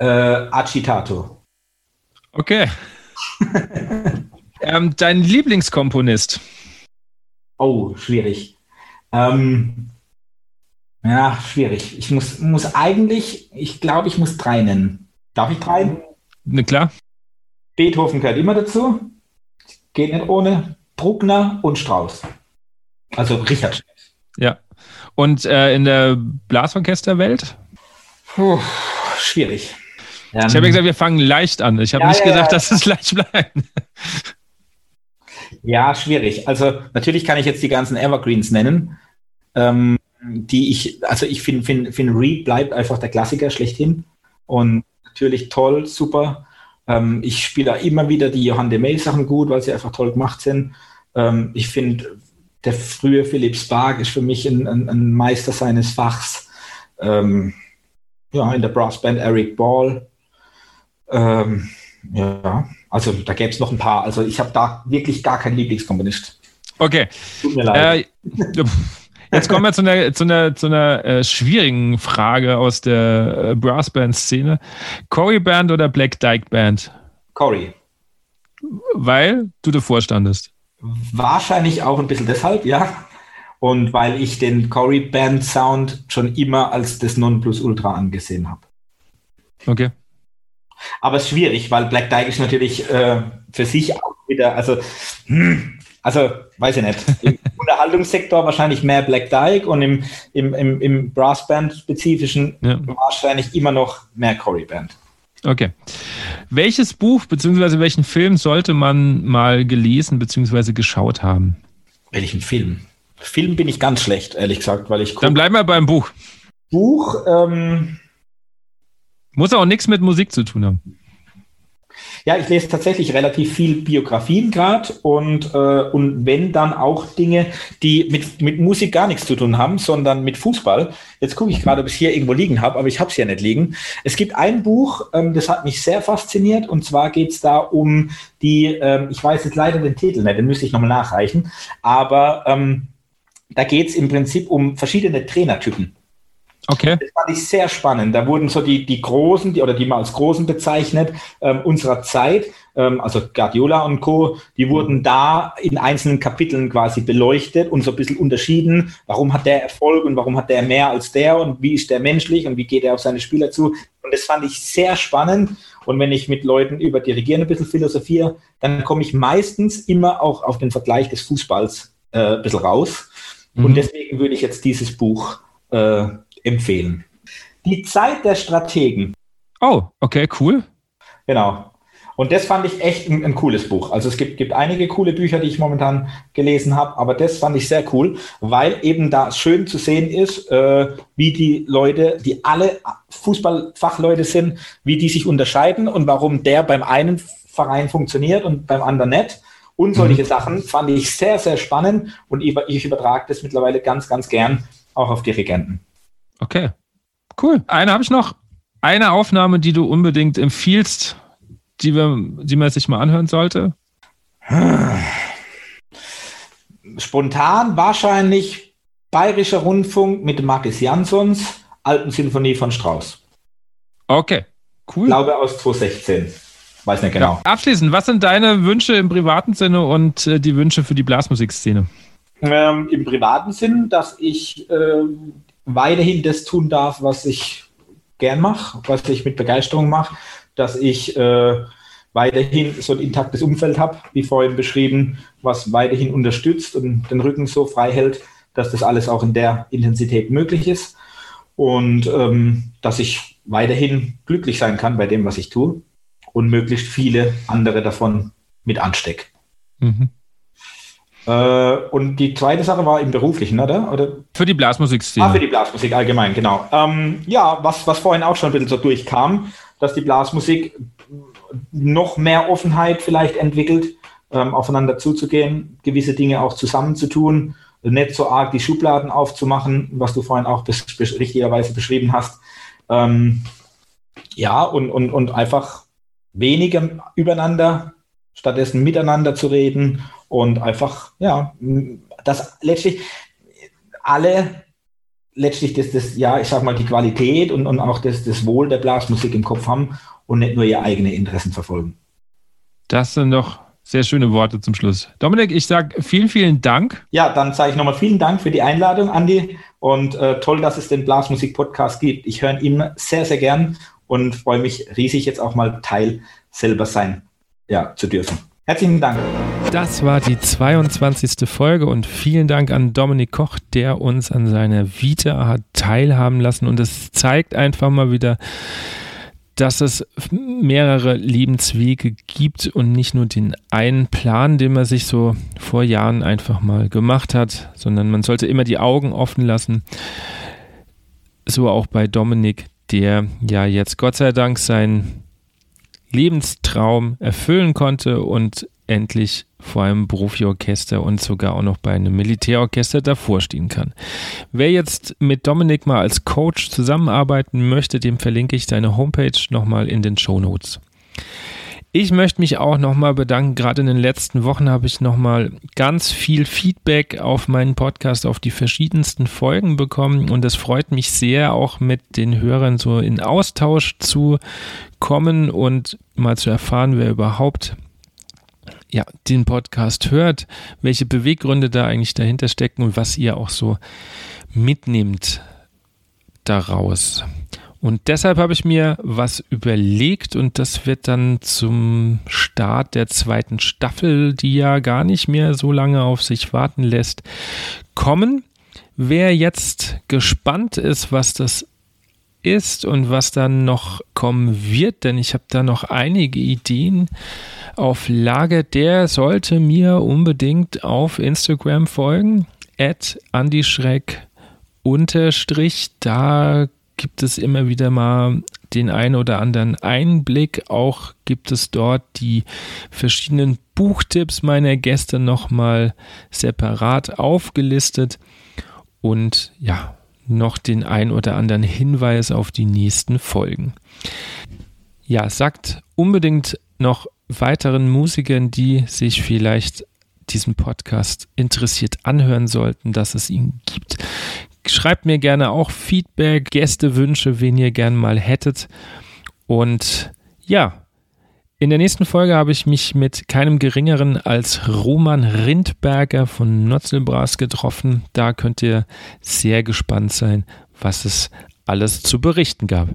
äh, Agitato. Okay. ähm, dein Lieblingskomponist? Oh, schwierig. Ähm, ja, schwierig. Ich muss, muss eigentlich, ich glaube, ich muss drei nennen. Darf ich drei? Ne, klar. Beethoven gehört immer dazu. Geht nicht ohne. Bruckner und Strauss. Also Richard. Ja. Und äh, in der Blasorchesterwelt? Puh, schwierig. Ich habe ja gesagt, wir fangen leicht an. Ich habe ja, nicht ja, gesagt, dass es leicht bleibt. Ja, schwierig. Also natürlich kann ich jetzt die ganzen Evergreens nennen, ähm, die ich, also ich finde, find, find Reed bleibt einfach der Klassiker schlechthin und natürlich toll, super. Ähm, ich spiele immer wieder die Johann de May Sachen gut, weil sie einfach toll gemacht sind. Ähm, ich finde, der frühe Philipp Spark ist für mich ein, ein, ein Meister seines Fachs. Ähm, ja, in der Brassband Eric Ball. Ähm, ja, also da gäbe es noch ein paar. Also ich habe da wirklich gar keinen Lieblingskomponist. Okay. Tut mir leid. Äh, jetzt kommen wir zu einer, zu einer, zu einer äh, schwierigen Frage aus der äh, Brassband-Szene. Corey Band oder Black Dyke Band? Corey. Weil du davor standest. Wahrscheinlich auch ein bisschen deshalb, ja. Und weil ich den Corey Band Sound schon immer als das Nonplusultra angesehen habe. Okay. Aber es ist schwierig, weil Black Dyke ist natürlich äh, für sich auch wieder, also, hm, also weiß ich nicht. Im Unterhaltungssektor wahrscheinlich mehr Black Dyke und im, im, im, im Brassband-spezifischen ja. wahrscheinlich immer noch mehr Corey Band. Okay. Welches Buch bzw. welchen Film sollte man mal gelesen bzw. geschaut haben? Welchen Film? Film bin ich ganz schlecht, ehrlich gesagt, weil ich. Dann bleiben wir beim Buch. Buch, ähm, Muss auch nichts mit Musik zu tun haben. Ja, ich lese tatsächlich relativ viel Biografien gerade und, äh, und wenn dann auch Dinge, die mit, mit Musik gar nichts zu tun haben, sondern mit Fußball. Jetzt gucke ich gerade, ob ich es hier irgendwo liegen habe, aber ich habe es ja nicht liegen. Es gibt ein Buch, ähm, das hat mich sehr fasziniert und zwar geht es da um die, ähm, ich weiß jetzt leider den Titel nicht, den müsste ich nochmal nachreichen, aber ähm, da geht es im Prinzip um verschiedene Trainertypen. Okay. Das fand ich sehr spannend. Da wurden so die, die Großen, die, oder die man als Großen bezeichnet, ähm, unserer Zeit, ähm, also Guardiola und Co., die wurden da in einzelnen Kapiteln quasi beleuchtet und so ein bisschen unterschieden. Warum hat der Erfolg und warum hat der mehr als der und wie ist der menschlich und wie geht er auf seine Spieler zu? Und das fand ich sehr spannend. Und wenn ich mit Leuten über Dirigieren ein bisschen philosophiere, dann komme ich meistens immer auch auf den Vergleich des Fußballs äh, ein bisschen raus. Mhm. Und deswegen würde ich jetzt dieses Buch äh, empfehlen. Die Zeit der Strategen. Oh, okay, cool. Genau. Und das fand ich echt ein, ein, cooles Buch. Also es gibt, gibt einige coole Bücher, die ich momentan gelesen habe, aber das fand ich sehr cool, weil eben da schön zu sehen ist, äh, wie die Leute, die alle Fußballfachleute sind, wie die sich unterscheiden und warum der beim einen Verein funktioniert und beim anderen nicht. Und solche mhm. Sachen fand ich sehr, sehr spannend und ich, ich übertrage das mittlerweile ganz, ganz gern auch auf Dirigenten. Okay, cool. Eine habe ich noch. Eine Aufnahme, die du unbedingt empfiehlst, die, wir, die man sich mal anhören sollte? spontan wahrscheinlich Bayerischer Rundfunk mit Marcus Jansons Alpensinfonie von Strauss. Okay, cool. Ich glaube aus 2016. Weiß nicht genau. Ja, abschließend, was sind deine Wünsche im privaten Sinne und äh, die Wünsche für die Blasmusikszene? Ähm, Im privaten Sinn, dass ich äh, weiterhin das tun darf, was ich gern mache, was ich mit Begeisterung mache, dass ich äh, weiterhin so ein intaktes Umfeld habe, wie vorhin beschrieben, was weiterhin unterstützt und den Rücken so frei hält, dass das alles auch in der Intensität möglich ist und ähm, dass ich weiterhin glücklich sein kann bei dem, was ich tue und möglichst viele andere davon mit anstecke. Mhm. Äh, und die zweite Sache war im Beruflichen, oder? oder? Für die Blasmusikszene. Ah, für die Blasmusik allgemein, genau. Ähm, ja, was, was vorhin auch schon ein bisschen so durchkam, dass die Blasmusik noch mehr Offenheit vielleicht entwickelt, ähm, aufeinander zuzugehen, gewisse Dinge auch zusammenzutun, nicht so arg die Schubladen aufzumachen, was du vorhin auch bes bes richtigerweise beschrieben hast. Ähm, ja, und, und, und einfach weniger übereinander, stattdessen miteinander zu reden und einfach, ja, dass letztlich alle letztlich das, das, ja, ich sag mal, die Qualität und, und auch das, das Wohl der Blasmusik im Kopf haben und nicht nur ihre eigenen Interessen verfolgen. Das sind doch sehr schöne Worte zum Schluss. Dominik, ich sage vielen, vielen Dank. Ja, dann sage ich nochmal vielen Dank für die Einladung, Andi. Und äh, toll, dass es den Blasmusik-Podcast gibt. Ich höre ihn sehr, sehr gern und freue mich riesig, jetzt auch mal Teil selber sein ja, zu dürfen. Herzlichen Dank. Das war die 22. Folge und vielen Dank an Dominik Koch, der uns an seiner Vita hat teilhaben lassen. Und es zeigt einfach mal wieder, dass es mehrere Lebenswege gibt und nicht nur den einen Plan, den man sich so vor Jahren einfach mal gemacht hat, sondern man sollte immer die Augen offen lassen. So auch bei Dominik, der ja jetzt Gott sei Dank seinen Lebenstraum erfüllen konnte und endlich vor einem Profi-Orchester und sogar auch noch bei einem Militärorchester davor stehen kann. Wer jetzt mit Dominik mal als Coach zusammenarbeiten möchte, dem verlinke ich deine Homepage nochmal in den Show Notes. Ich möchte mich auch nochmal bedanken. Gerade in den letzten Wochen habe ich nochmal ganz viel Feedback auf meinen Podcast, auf die verschiedensten Folgen bekommen. Und es freut mich sehr, auch mit den Hörern so in Austausch zu kommen und mal zu erfahren, wer überhaupt ja, den Podcast hört, welche Beweggründe da eigentlich dahinter stecken und was ihr auch so mitnehmt daraus. Und deshalb habe ich mir was überlegt und das wird dann zum Start der zweiten Staffel, die ja gar nicht mehr so lange auf sich warten lässt, kommen. Wer jetzt gespannt ist, was das ist und was dann noch kommen wird, denn ich habe da noch einige Ideen auf Lage, der sollte mir unbedingt auf Instagram folgen. At Schreck unterstrich. Da gibt es immer wieder mal den einen oder anderen Einblick. Auch gibt es dort die verschiedenen Buchtipps meiner Gäste nochmal separat aufgelistet. Und ja, noch den ein oder anderen Hinweis auf die nächsten Folgen. Ja, sagt unbedingt noch weiteren Musikern, die sich vielleicht diesen Podcast interessiert anhören sollten, dass es ihn gibt. Schreibt mir gerne auch Feedback, Gästewünsche, wen ihr gerne mal hättet. Und ja, in der nächsten Folge habe ich mich mit keinem geringeren als Roman Rindberger von Notzelbras getroffen. Da könnt ihr sehr gespannt sein, was es alles zu berichten gab.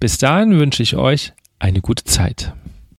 Bis dahin wünsche ich euch eine gute Zeit.